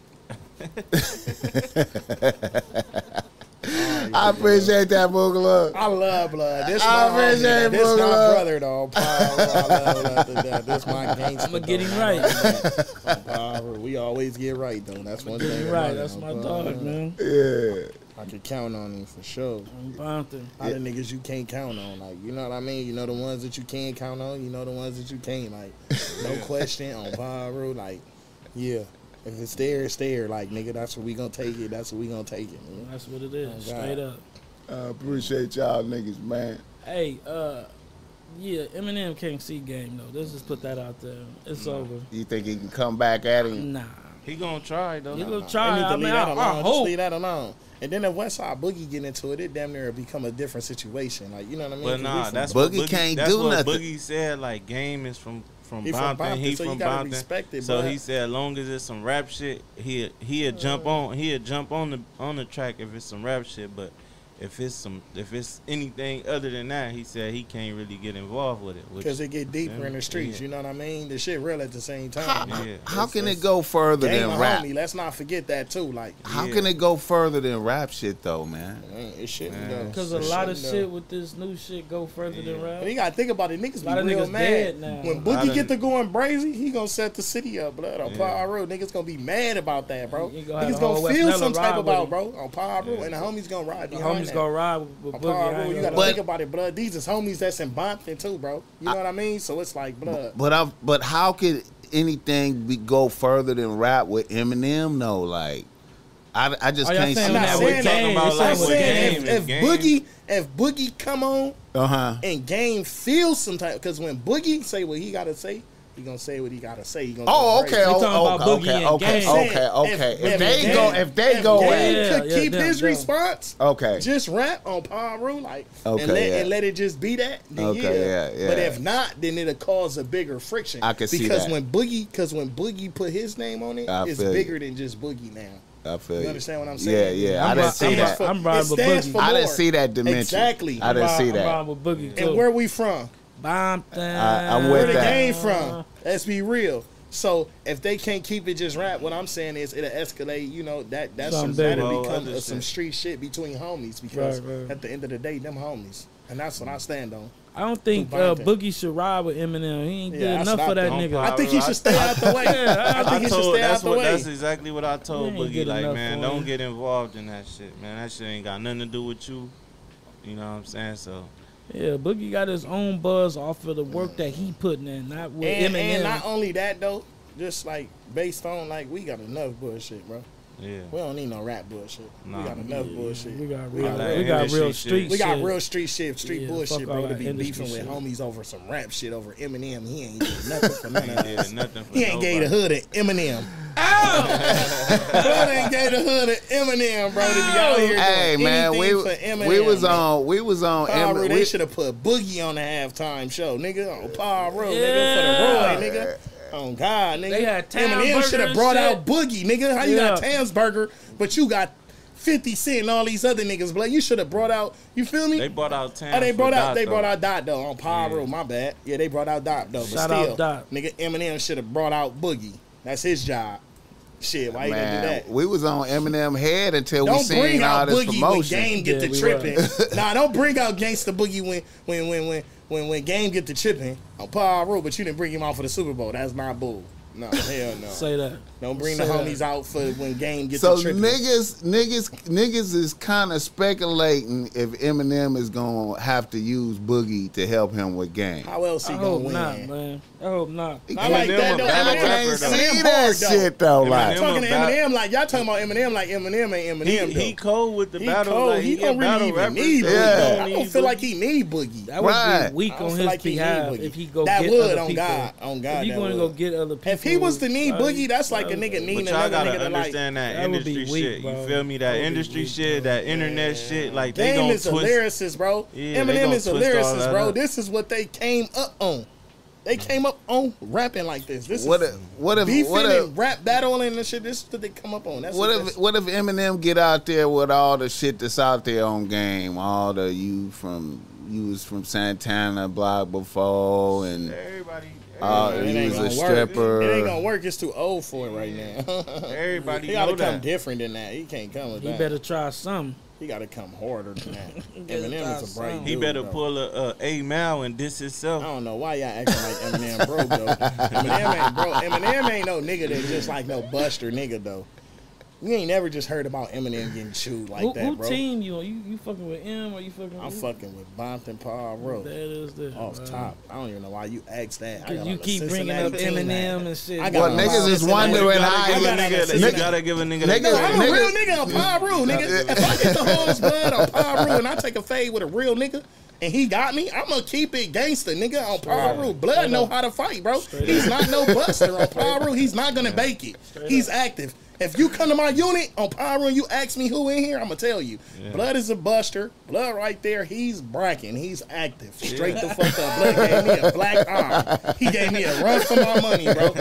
A: [laughs] I appreciate that, Boogaloo.
D: I love blood. This
A: I
D: my homie,
A: appreciate
D: This my brother though. Paul, I love blood. This my gangster.
B: I'ma get him right.
D: Paul, we always get right though. That's one thing.
B: Right. That's my dog, man.
A: Yeah.
D: I could count on him for sure.
B: I'm Bonton.
D: A lot of niggas you can't count on, like you know what I mean. You know the ones that you can count on. You know the ones that you can't. Like [laughs] no question on Pyro. Like yeah, if it's there, it's there. Like nigga, that's what we gonna take it. That's what we gonna take it. nigga.
B: That's what it is.
D: Oh,
B: Straight up.
A: I appreciate y'all niggas, man.
B: Hey, uh, yeah, Eminem can't see game though. Let's just put that out there. It's over.
A: You think he can come back at him?
B: Nah.
C: He gonna try though.
B: He gonna
D: They
B: try?
D: need to
B: I mean,
D: that
B: I,
D: alone.
B: I
D: Just
B: hope.
D: leave that alone. And then if Westside Boogie get into it, it damn near become a different situation. Like you know what I mean?
C: But
D: 'Cause we
C: nah, that's
A: Boogie
C: what Boogie
A: can't
C: that's
A: do
C: what
A: nothing.
C: Boogie said. Like game is from from
D: He from
C: Bompton.
D: Bompton,
C: He
D: so you
C: from
D: gotta
C: Bompton.
D: respect it,
C: so
D: bruh.
C: he said, as long as it's some rap shit, he he'll jump uh. on he'll jump on the on the track if it's some rap shit. But if it's some if it's anything other than that, he said he can't really get involved with it.
D: Because it get deeper
C: Yeah,
D: in the streets.
C: yeah.
D: You know what I mean? The shit real at the same
A: How,
D: time.
C: Yeah.
A: how can it go further than rap?
D: homie. Let's not forget that too. Like
A: How
C: Yeah.
A: can it go further than rap shit though, man?
D: man, it shouldn't
C: Man.
D: go.
B: Because a lot of shit
D: go.
B: with this new shit go further than rap.
D: But you gotta think about it. Niggas be real
B: niggas
D: mad
B: dead now.
D: when
C: A
D: Boogie get to going brazy. He gonna set the city up, blood on
C: Yeah.
D: Pyro. Niggas gonna be mad about that, bro.
B: You gonna have
D: Niggas gonna feel some type
B: ride
D: about, bro, on Pyro, and the homies gonna ride
B: The
D: behind
B: homies
D: that.
B: gonna ride with, with Boogie. I
D: you gotta
A: But-
D: think about it, blood. These is homies that's in Bompton too, bro. You know what I mean? So it's like, blood.
A: But I but how could anything be, go further than rap with Eminem? No, like I, I just
B: Are
A: can't see
B: that
D: not
B: with
D: saying
B: Game?
C: about like
D: I'm
B: saying
C: Game
D: if, if
C: Game.
D: Boogie, if Boogie come on
A: Uh huh.
D: and Game feels some type, because when Boogie say what he gotta say, he gonna say what he gotta say. He gonna
A: Oh, okay,
D: crazy.
B: We oh, talking
A: oh,
B: about
A: okay,
B: Boogie
A: okay,
B: and
A: okay,
B: Game.
A: okay, okay. If,
D: If-
A: they
D: if
A: go, if they
D: if
A: go
D: Game
A: in,
B: Yeah,
D: could
B: yeah,
D: keep
B: them,
D: his
B: them.
D: response,
A: okay,
D: just rap on Pyro, like,
A: Okay,
D: and, let,
A: yeah.
D: and let it just be that. Then
A: Okay,
D: yeah.
A: yeah,
D: But if not, then it'll cause a bigger friction.
A: I can see
D: because
A: that.
D: when Boogie, because when Boogie put his name on it,
A: I
D: it's
A: feel you.
D: bigger than just Boogie now.
A: I feel
D: You
A: you.
D: understand what I'm saying?
A: yeah.
B: I'm
A: I didn't see that.
B: ri- I'm riding with Boogie.
A: I didn't see that dimension.
D: Exactly.
A: I didn't see
B: riding- I'm
A: that.
B: riding with Boogie too.
D: And where we from?
B: Bompton.
A: I- I'm with
D: Where the game from? Let's be real. So if they can't keep it just rap, what I'm saying is it'll escalate. You know that that's
B: Something
D: some,
B: big.
D: that'll become
C: other
D: some street shit between homies because
B: Right, right.
D: at the end of the day, them homies, and that's what I stand on.
B: I don't think uh, Boogie should ride with Eminem. He ain't
D: Yeah,
B: did enough
D: what
B: for that
C: think.
B: nigga.
D: I think he should stay out the way. [laughs]
B: Yeah,
D: I
C: I
D: think he should stay out the
C: what
D: way.
C: that's exactly what I told Boogie. Like man, don't
B: him.
C: get involved in that shit, man. That shit ain't got nothing to do with you. You know what I'm saying? So
B: Yeah, Boogie got his own buzz off of the work that he putting in, not with
D: And,
B: Eminem.
D: and not only that though, just like based on like we got enough bullshit, bro.
C: Yeah.
D: We don't need no rap bullshit.
C: Nah.
D: We got enough bullshit.
B: we got real,
D: got
C: that
B: we got
C: industry
B: real
C: shit.
B: street
D: We got real street shit, street
B: Yeah,
D: bullshit, bro. To be
B: industry
D: beefing with homies over some rap shit over Eminem. He ain't did [laughs] nothing for none
C: He
D: of
C: ain't
D: us.
C: did
D: He ain't gave the hood an Eminem. [laughs] Bro, [laughs] ain't gave the hood an Eminem, bro. To be out here
A: Hey
D: doing
A: man, we
D: anything for Eminem.
A: we was
D: man.
A: on we was on
D: Pyro,
A: Em-
D: they
A: we-
D: should have put Boogie on the halftime show, nigga. On Pyro,
B: Yeah.
D: nigga, for the Roy, nigga. Oh God, nigga.
B: They had
D: Eminem
B: Townsburger
D: should have brought
B: shit.
D: out Boogie, nigga. How you got
B: Yeah.
D: Tansburger, but you got 50 Cent and all these other niggas, blood. You should have brought out, you feel me?
C: They brought out ten.
D: Oh, they brought out
C: Dot,
D: they brought out Dot though on Pyro. My bad. Yeah, they brought out Dot though. But
B: Shout out
D: still,
B: Dot.
D: nigga, Eminem should have brought out Boogie. That's his job. Shit, why you gonna do that?
A: we was on Eminem head until we
D: Don't
A: seen
D: bring
A: all
D: out
A: this
D: Boogie when
A: promotion.
D: Game get
B: Yeah,
D: the
B: we
D: tripping. nah, don't bring out Gangsta Boogie when when when when when when Game get the tripping on Pyro, but you didn't bring him out for the Super Bowl. That's not bull. No, hell no.
B: Say that.
D: Don't bring the
B: say that.
D: homies out for when Game gets
A: So
D: the
A: niggas, niggas, niggas is kind of speculating if Eminem is gonna have to use Boogie to help him with game.
D: How else he
B: I
D: gonna win?
B: not, man. I hope not.
D: I like
C: Eminem
D: that
C: a
D: though.
C: battle
D: Eminem,
C: rapper,
A: can't
C: though.
A: see that
D: though.
A: shit though.
C: Eminem
A: Like,
D: Talking to Eminem like y'all talking about Eminem like Eminem ain't
C: He,
D: Eminem though.
C: he cold with the
D: He
C: battle.
D: cold.
C: Like,
D: he,
C: he,
D: don't really even
C: rapper.
D: need
C: so
D: Boogie.
A: Yeah.
D: I don't feel like he need Boogie.
B: That would be weak on his
D: feel like he need
B: behalf
D: Boogie.
B: if he go
D: That
B: get
D: would,
B: other
D: on. God, on God,
B: If he going to go get other people.
D: If he was to need
B: right?
D: Boogie, that's like a nigga needing
C: But y'all gotta
D: nigga
C: understand that,
B: That
C: industry
B: weak,
C: shit.
B: bro.
C: You feel me? That
B: That
C: industry
B: weak,
C: shit,
B: bro.
C: that internet shit. Like they
D: Game
C: gonna
D: is a
C: twist.
D: lyricist, bro.
C: Yeah,
D: Eminem is a lyricist, bro.
C: up.
D: This is what they came up on. They came up on rapping like this. This
A: what
D: is
A: if, what if,
D: beefing
A: what if,
D: and rap battling and shit. This is what they come up on. That's
A: what
D: what
A: if, what if Eminem get out there with all the shit that's out there on game, all the you from you was from Santana block before, and
C: Everybody,
A: uh,
D: It
C: everybody,
A: he
D: ain't
A: was a
D: gonna
A: stripper.
D: work. It ain't gonna work. It's too old for it right now. [laughs]
C: everybody
D: he gotta
C: know
D: come
C: that.
D: different than that. He can't come with
B: He
D: that.
B: better try something.
D: He gotta come harder than that. [laughs] Eminem is a bright
B: something.
C: He better
D: bro.
C: pull a, a A Mal and diss himself.
D: I don't know why y'all acting like Eminem broke though. [laughs] Eminem ain't bro. Eminem ain't no nigga that just like no Buster nigga though. You ain't never just heard about Eminem getting chewed like
B: who
D: that,
B: who
D: bro.
B: Who team you on? You you fucking with M or you fucking?
D: I'm
B: with who?
D: fucking with Bompton Paul
B: That
D: Road
B: is the
D: off
B: man.
D: top. I don't even know why you asked that. I got
B: you keep bringing up Eminem
D: hat.
B: and shit.
D: I got
A: Well, niggas is wondering
C: You
A: how you
C: give a
D: I
C: nigga. You gotta give a nigga
A: Nigga,
C: that
D: I'm a
A: Nigga-
D: real nigga on Pyro, nigga. If I get the hoes [laughs] blood on Pyro and I take a fade with a real nigga and he got me, I'm gonna keep it gangster, nigga, on Pyro. Blood know how to fight, bro. He's not no buster on [laughs] Pyro. He's not gonna bake it. He's active. If you come to my unit on Pyro and you ask me who in here, I'm gonna tell you. Blood is a buster. Blood right there. He's bracking. He's active. Straight the fuck up. Blood gave me a black eye. He gave me a run for my money, bro.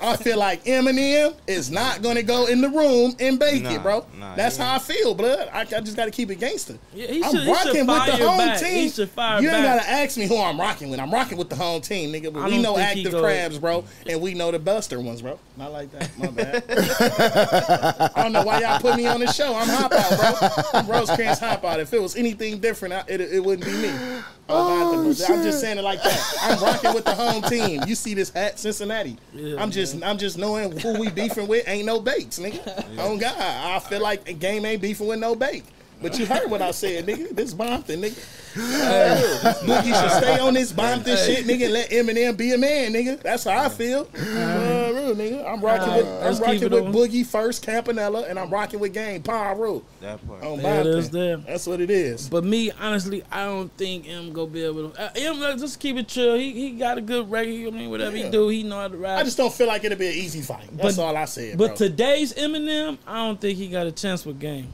D: I feel like Eminem is not gonna go in the room and bake
C: Nah,
D: it, bro.
C: nah,
D: That's how I feel, blood. I, I just gotta keep it gangster.
B: Yeah, he
D: I'm
B: should- he should
D: rocking with the home
B: back.
D: team.
B: He fire
D: you ain't
B: back.
D: gotta ask me who I'm rocking with. I'm rocking with the home team, nigga. But
B: I
D: we know active crabs, bro, [laughs] and we know the buster ones, bro. Not like that. My bad. [laughs] I don't know why y'all put me on the show. I'm hop out, bro. I'm Rosecrans hop out. If it was anything different, I, it, it wouldn't be me. [gasps]
A: Oh,
D: I'm just saying it like that. I'm rocking with the home team. You see this hat, Cincinnati.
B: Yeah,
D: I'm just, I'm just knowing who we beefing with. Ain't no bakes, nigga. Oh God, I feel like a game ain't beefing with no bake. But you heard what I said, nigga. This Bompton, nigga. Uh, Boogie should stay on this bomb Bompton shit, nigga. And let Eminem be a man, nigga. That's how I feel. Uh, real, nigga. I'm rocking with, I'm rocking with
B: on.
D: Boogie first, Campanella, and I'm rocking with Game Pyro
C: That part.
D: on
B: There it is
D: Bompton.
B: there.
D: That's what it is.
B: But me, honestly, I don't think M go be able to. Uh, M, like, just keep it chill. He he got a good record. I mean, whatever
D: Yeah.
B: he do, he know how to rap.
D: I just don't feel like it'll be an easy fight. That's
B: But-
D: all I said.
B: but
D: bro.
B: today's Eminem, I don't think he got a chance with game.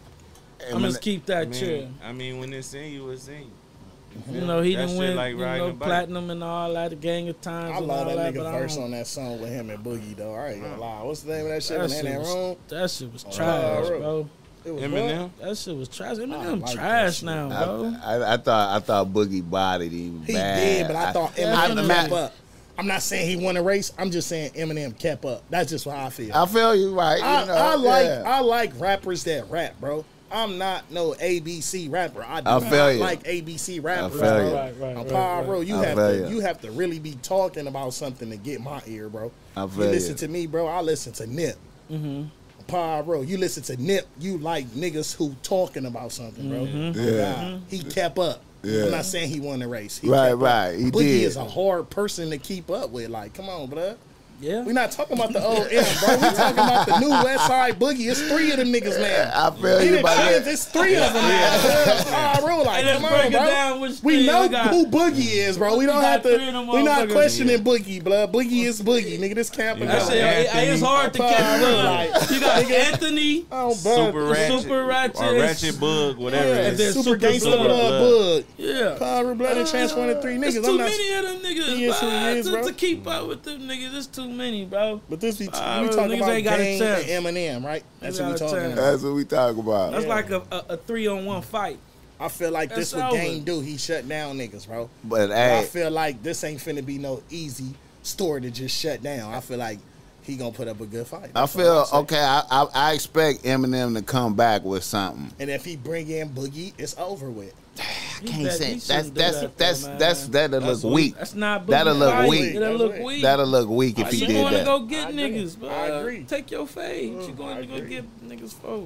B: I'm just keep
C: I
B: that chill.
C: mean, I mean, when it's in you, it's in you. Mm-hmm.
B: You know, he
C: That
B: didn't win
C: like
B: you know, platinum and all that, a gang of times.
D: I
B: and
D: love
B: all
D: that nigga verse on that song with him and Boogie though. I ain't gonna lie. What's the name of that shit?
B: That
D: When
B: shit,
D: in that
B: was,
D: room.
B: that shit was
D: Oh,
B: trash,
D: bro.
B: bro.
D: It was
C: Eminem.
D: what?
B: That shit was trash. Eminem
D: like
B: trash now,
A: I,
B: bro.
A: I, I thought I thought Boogie bodied him
D: He
A: bad.
D: did, but I thought Eminem
A: I,
D: kept up. I'm not saying he won a race. I'm just saying Eminem kept up. That's just how I feel.
A: I feel you right.
D: I,
A: you know,
D: I like
A: yeah.
D: I like rappers that rap, bro. I'm not no ABC rapper. I do
A: I
D: not
A: feel you.
D: like ABC rappers.
A: feel you.
D: bro.
B: Right, right,
D: On
B: right,
D: Power
B: right.
D: you
A: I
D: have
A: feel
D: to
A: you.
D: you have to really be talking about something to get my ear, bro.
A: I
D: You
A: feel
D: listen
A: you.
D: to me, bro. I listen to Nip.
B: Mm-hmm.
D: Power You listen to Nip. You like niggas who talking about something, bro.
B: Mm-hmm.
A: Yeah.
D: God. He kept up.
A: Yeah.
D: I'm not saying he won the race. He
A: Right,
D: kept up.
A: right. He
D: Boogie
A: did.
D: is a hard person to keep up with. Like, come on, bro.
B: Yeah.
D: We're not talking about the old M, bro. We talking about the new Westside Boogie. It's three of them niggas now.
A: I feel you
D: done
A: about that.
D: It's three of them now. Real like,
B: Hey,
D: come on, bro. We know
B: we got.
D: who Boogie is, bro. We don't
B: We
D: have to.
B: three of them
D: We're not questioning Boogie, blood. Boogie is Boogie, nigga. This camp.
C: You
B: That
C: got
B: shit, it-
C: Anthony.
B: it's hard to catch
D: Power,
B: up.
D: like-
B: You got Anthony,
D: Oh,
C: Super ratchet,
B: Super ratchet.
C: or ratchet bug, whatever.
D: Yeah,
C: it
B: and then
D: super
B: Super
D: gangster
B: Blood.
D: blood, bug.
B: yeah.
D: Power blood and transforming three
B: There's
D: niggas.
B: too many of them niggas,
D: He is who he
B: bro.
D: is,
B: to,
D: bro.
B: to keep up with them niggas, it's too many, bro.
D: But this be
B: Ah,
D: we talking
B: niggas
D: about
B: ain't got a
D: Game
B: chance.
D: and Eminem, right? That's what we talking about.
A: That's what we talk about.
B: That's
D: Yeah.
B: like a, a, a three on one fight.
D: I feel like this
B: That's
D: what. Game do. He shut down niggas, bro.
A: But
D: But I feel like this ain't finna be no easy story to just shut down. I feel like he gonna put up a good fight.
A: I
D: That's all
A: feel okay. I, I I expect Eminem to come back with something.
D: And if he bring in Boogie, it's over with. [sighs]
A: I can't
B: bet-
A: say that's that's
B: that,
A: that's
B: though,
A: that's
B: man.
A: that'll
C: That's
A: look
C: weak.
A: weak.
B: That's not
A: That'll look weak.
B: That'll look
D: weak.
B: weak.
A: That'll look weak if he
B: you
D: agree.
A: did
B: going to
A: that.
B: go get
D: I agree.
B: niggas, bro.
D: I agree.
B: Take your fade.
D: Mm,
B: you going to go
D: agree.
B: get niggas for?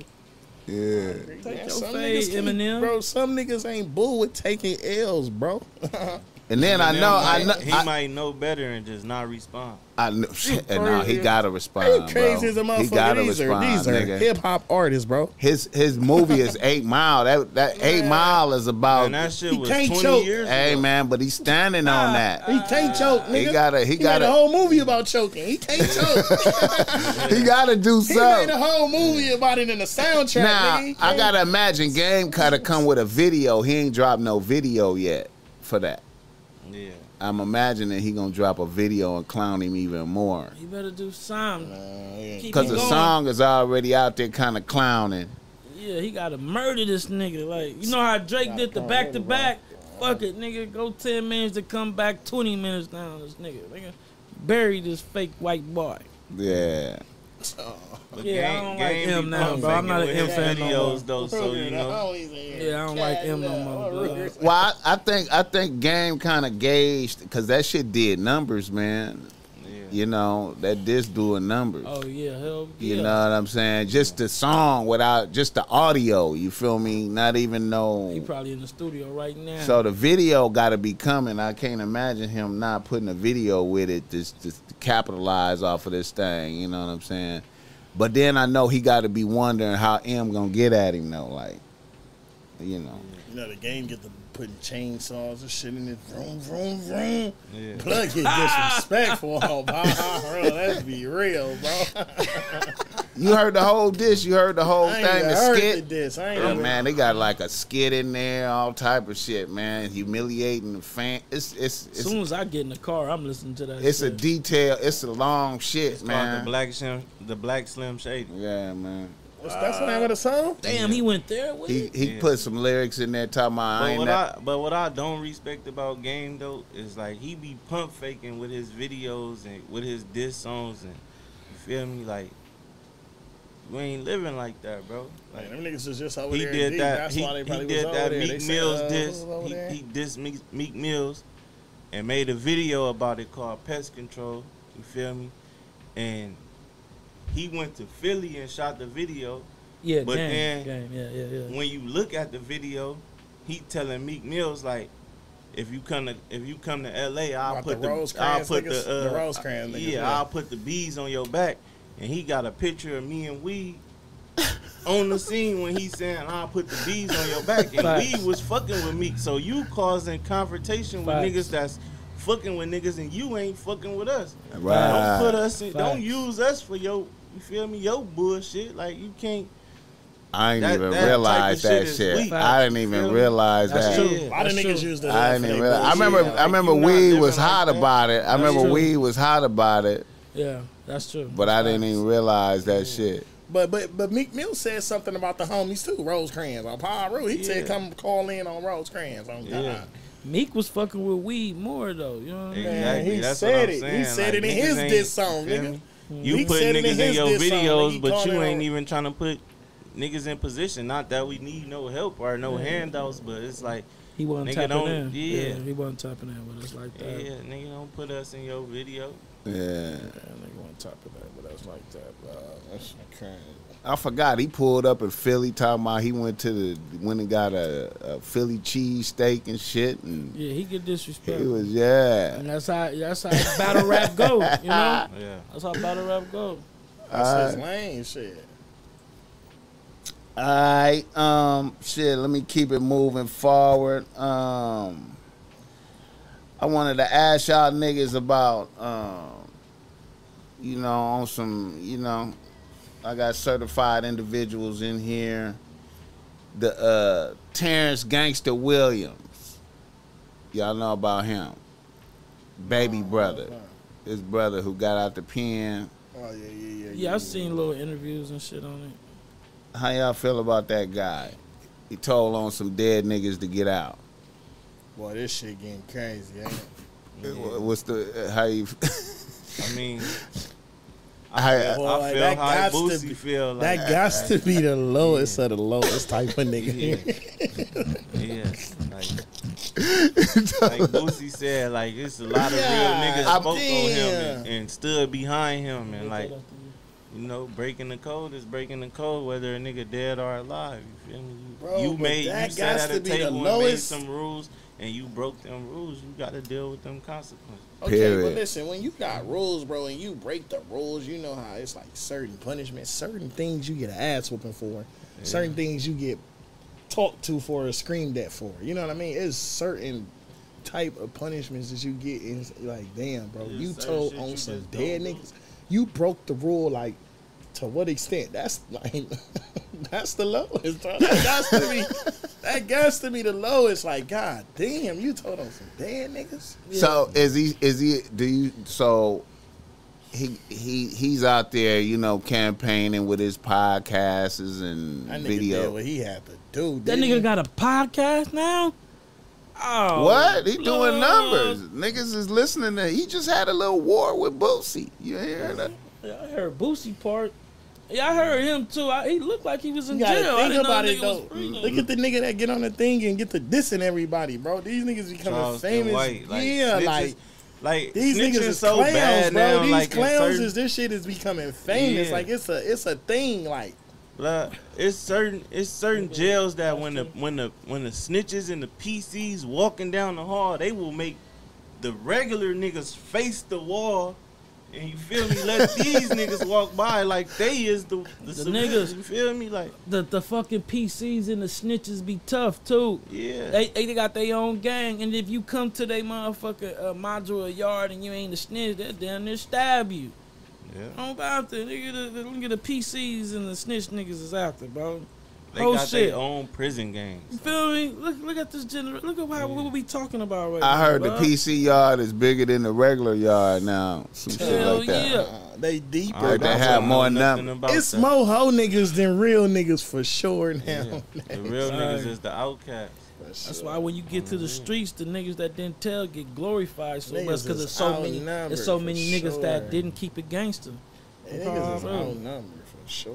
A: Yeah.
B: Take your
D: some
B: fade,
D: niggas
B: Eminem.
D: Bro, some niggas ain't bull with taking L's, bro. [laughs]
A: And then I
C: Eminem
A: know I know
C: he
A: I,
C: might know better and just not respond.
A: I know [laughs] and no, he gotta
D: They
A: respond,
D: crazy as a motherfucker.
A: He gotta
D: these
A: respond,
D: are, these are
A: nigga.
D: hip hop artists, bro.
A: His his movie is [laughs] Eight Mile. That that Eight Mile is about.
C: And that shit was
D: can't
C: 20
D: choke.
C: years
A: hey
C: ago.
A: man, but he's standing on ah, that.
D: He can't ah. choke, nigga.
A: He gotta- he
D: made
A: gotta-
D: a whole movie about choking. He can't [laughs] choke.
A: He gotta do
D: he made a
A: something.
D: whole movie about it in the soundtrack.
A: Now
D: nigga. He
A: I
D: can't-
A: gotta imagine Game gotta come with a video. He ain't dropped no video yet for that.
C: Yeah.
A: I'm imagining he gonna drop a video and clown him even more.
B: You better do something.
D: Uh, yeah.
A: Cause the
B: going.
A: song is already out there kind of clowning.
B: Yeah, he got to murder this nigga. Like, you know how Drake
D: Gotta
B: did the back to back. Fuck it, nigga. Go 10 minutes to come back 20 minutes down. This nigga. Nigga, bury this fake white boy.
A: Yeah. [laughs]
C: But
B: Yeah, I
C: Game-
B: don't like
C: Game
B: him
C: be
B: now,
C: pump
B: bro. I'm not
C: faking
B: an
C: with
B: M
C: his
B: fan no more.
C: videos though, so you know.
B: Yeah, I don't like him no more, bro.
A: Well, I, I think I think Game kind of gauged because that shit did numbers, man.
C: Yeah.
A: you know, that disc doing numbers.
B: Oh yeah, hell yeah.
A: You know what I'm saying? Just the song without just the audio. You feel me? Not even
B: though
A: He
B: probably in the studio right now.
A: So the video got to be coming. I can't imagine him not putting a video with it just, just to capitalize off of this thing. You know what I'm saying? But then I know he got to be wondering how M gonna get at him though. Like, you know.
D: You know the game get to putting chainsaws and shit in it. Vroom, vroom, vroom.
C: Yeah.
D: Plug get [laughs] disrespectful. Oh, bro, let's be real, bro.
A: You heard the whole dish. You heard the whole
D: I ain't
A: thing.
D: even
A: The
D: heard
A: skit.
D: the diss. I ain't
A: Oh,
D: even-
A: man, they got like a skit in there, all type of shit, man. Humiliating the fan. It's it's
B: as
A: it's,
B: soon as I get in the car, I'm listening to that.
A: it's a detail. It's a long shit,
C: It's called
A: man.
C: the Black Slim, the Black Slim Shady.
A: yeah, man.
D: What's that's the name of the song?
B: Damn, he went there with
A: He
B: it.
A: he
C: Yeah.
A: put some lyrics in there talking about I
C: But
A: ain't
C: what
A: that.
C: I but what I don't respect about Game though is like he be pump faking with his videos and with his diss songs and you feel me like you ain't living like that, bro.
D: Like,
C: Like
D: them niggas is just over
C: he
D: there.
C: did that.
D: That's
C: He,
D: why they
C: he did
D: was
C: that
D: there. They
C: Meek
D: said,
C: Mills
D: uh,
C: diss. He,
D: there?
C: he dissed Meek, Meek Mills and made a video about it called Pest Control. You feel me? And he went to Philly and shot the video.
B: Yeah,
C: But
B: game,
C: then-
B: game, yeah, yeah, yeah.
C: when you look at the video, he telling Meek Mills like, if you come to if you come to L.A., I'll
D: About
C: put
D: the
C: the, I'll put
D: niggas?
C: the, uh,
D: The Rosecrans niggas,
C: yeah,
D: yeah.
C: I'll put the bees on your back, and he got a picture of me and Weed on the scene when he's saying I'll put the bees on your back, and
B: Facts.
C: Weed was fucking with Meek, so you causing confrontation with niggas that's fucking with niggas, and you ain't fucking with us.
A: Right.
C: Don't put us in, don't use us for your you feel me your bullshit. Like you can't.
A: I didn't
C: That-
A: even
C: that type of
A: realize
C: shit
A: shit. I didn't even
C: feel
A: realize
B: That's
A: that.
B: true.
D: A lot of niggas
B: true.
D: use the
A: I didn't even realize. I remember.
C: Like,
A: I remember
C: you not
A: Weed was
C: like
A: hot
C: that.
A: about it. I
B: That's
A: remember
B: true.
A: Weed was hot about it,
B: Yeah, that's true.
A: but I didn't even realize that shit.
D: But but but Meek Mill said something about the homies too. Rosecrans on Piru. He said come call in on Rosecrans on oh, God.
C: Yeah.
B: Meek was fucking with weed more though. You know what I mean?
C: Exactly.
D: Man, he
C: That's
D: said
C: what I'm
D: it. He
C: saying.
D: said it in his
C: ain't-
D: diss song, nigga.
C: Me? You
D: Meek
C: putting
D: said in
C: niggas in
D: his
C: your
D: diss song, nigga.
C: videos, but you ain't
D: on-
C: even trying to put niggas in position. Not that we need no help or no handouts, but it's like,
B: He wasn't
C: Nigga
B: tapping
C: don't-
B: in.
C: yeah.
B: he wasn't tapping in with us like that.
C: yeah,
B: that.
C: nigga, don't put us in your video.
A: Yeah,
D: Yeah, nigga wasn't top of that, but that's like that. Uh, that's crazy.
A: I forgot. He pulled up in Philly talking about he went to the went and got a, a Philly cheese steak and shit, and
B: Yeah, he get
A: he
B: disrespectful.
A: was yeah.
B: And that's how that's how battle rap go. You [laughs] know,
C: Yeah.
B: that's how battle rap go.
D: That's his lane shit.
A: All right, um, shit. Let me keep it moving forward. Um, I wanted to ask y'all niggas about, um, you know, on some, you know, I got certified individuals in here. The uh, Terrence Gangster Williams. Y'all know about him. Baby brother, his brother who got out the pen.
D: Oh yeah, yeah, yeah.
B: Yeah, I've seen little interviews and shit on it.
A: How y'all feel about that guy? He told on some dead niggas to get out.
D: Boy, this shit getting crazy. Ain't it?
C: Yeah.
A: What's the how you?
C: I mean, [laughs]
A: how,
D: Boy,
C: I feel
D: that
C: how Boosie
D: be-
C: feel. Like,
D: That got to be the lowest of the lowest type of nigga.
C: yeah, [laughs] like, like [laughs] Boosie said, like it's a lot of real niggas
D: God
C: spoke on him and,
D: damn.
C: and stood behind him, and like you know, breaking the code is breaking the code, whether a nigga dead or alive. You feel me? You,
D: Bro,
C: you made you sat at
D: to
C: a
D: the
C: table and made some rules, and you broke them rules. You got to deal with them consequences.
D: Okay,
A: Period.
D: but listen, when you got rules, bro, and you break the rules, you know how it's like certain punishments, certain things you get an ass whooping for, certain things you get talked to for or screamed at for. You know what I mean? It's certain type of punishments that you get in like damn bro
C: Yeah,
D: you told on
C: you
D: some dead niggas you broke the rule like to what extent that's like [laughs] that's the lowest bro. that got to be [laughs] that got to be the lowest like god damn you told on some dead niggas
A: So is he? Is he? Do you? So he he he's out there, you know, campaigning with his podcasts and
D: That nigga did
A: video.
D: what he had to do.
B: That
D: didn't he?
B: nigga got a podcast now. Oh,
A: What? He doing
B: Lord.
A: numbers. Niggas is listening to. He just had a little war with Boosie. You hear that?
B: Yeah, I heard Boosie part. Yeah, I heard him too. I, he looked like he was in
D: You gotta
B: jail. I
D: think
B: didn't
D: about
B: know
D: it though.
B: was free.
D: Look at the nigga that get on the thing and get to dissing everybody, bro. These niggas becoming
C: Charleston
D: famous.
C: White, like,
D: yeah,
C: snitches-
D: like
C: like
D: These niggas is
C: so
D: clowns,
C: bad
D: bro.
C: now.
D: These
C: like
D: clowns
C: certain-
D: is this shit is becoming famous.
C: Yeah.
D: Like it's a it's a thing. Like
C: Like, it's certain it's certain jails that when the when the when the snitches and the PCs walking down the hall, they will make the regular niggas face the wall, and you feel me? Let [laughs] these niggas walk by like they is the the,
B: The niggas.
C: You feel me? Like
B: The the fucking PCs and the snitches be tough too.
C: yeah,
B: They they got their own gang, and if you come to their motherfucking uh, modular yard and you ain't a snitch, they'll down there stab you.
C: yeah.
B: I'm about to nigga the, the, look at the PCs and the snitch niggas is out there, bro.
C: They
B: Oh,
C: got
B: shit.
C: their own prison gangs.
B: You feel me? Look look at this gener. Look at how, what we talking about right now.
A: I heard the. PC yard is bigger than the regular yard now. Some shit like that.
B: yeah.
D: uh, they deeper.
C: I
A: Heard they have
C: know
A: more
C: nothing
A: num-
D: it's
C: that.
D: more hoe niggas than real niggas for sure now.
C: Yeah. The real
B: Sorry.
C: niggas is the outcast.
B: That's why when you get to the streets, the niggas that didn't tell get glorified so
D: Niggas
B: much because
D: is
B: there's so many,
D: outnumbered
B: there's so many niggas
D: sure.
B: that didn't keep it gangster.
D: niggas is
B: Bro.
D: outnumbered for sure.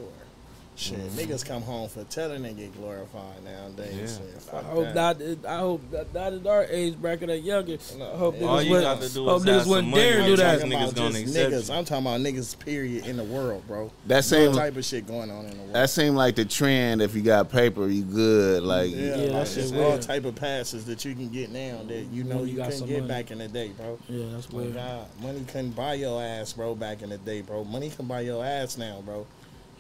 D: Shit, mm-hmm. niggas come home for telling they get glorified nowadays.
C: Yeah.
D: Shit,
B: I hope
D: that.
B: that. I hope that, that is our age bracket or younger. I hope
D: All
C: All
B: niggas
C: you
B: wouldn't-
C: got to do
B: hope
C: is
B: niggas
C: some
B: wouldn't
C: money.
B: dare do that.
D: talking
C: Niggas
D: about
C: gonna
D: niggas.
C: you.
D: I'm talking about niggas. Period in the world, bro.
A: That
D: same
A: seems
D: type of shit going on in the world.
A: that seemed like the trend. If you got paper, you good. Like
D: yeah,
B: Yeah,
D: like,
B: that shit
D: it's all type of passes that you can get now that you know
B: you
D: you,
B: got
D: couldn't get
B: money.
D: back in the day, bro.
B: Yeah, that's weird.
D: God, money couldn't buy your ass, bro. Back in the day, bro. Money can buy your ass now, bro.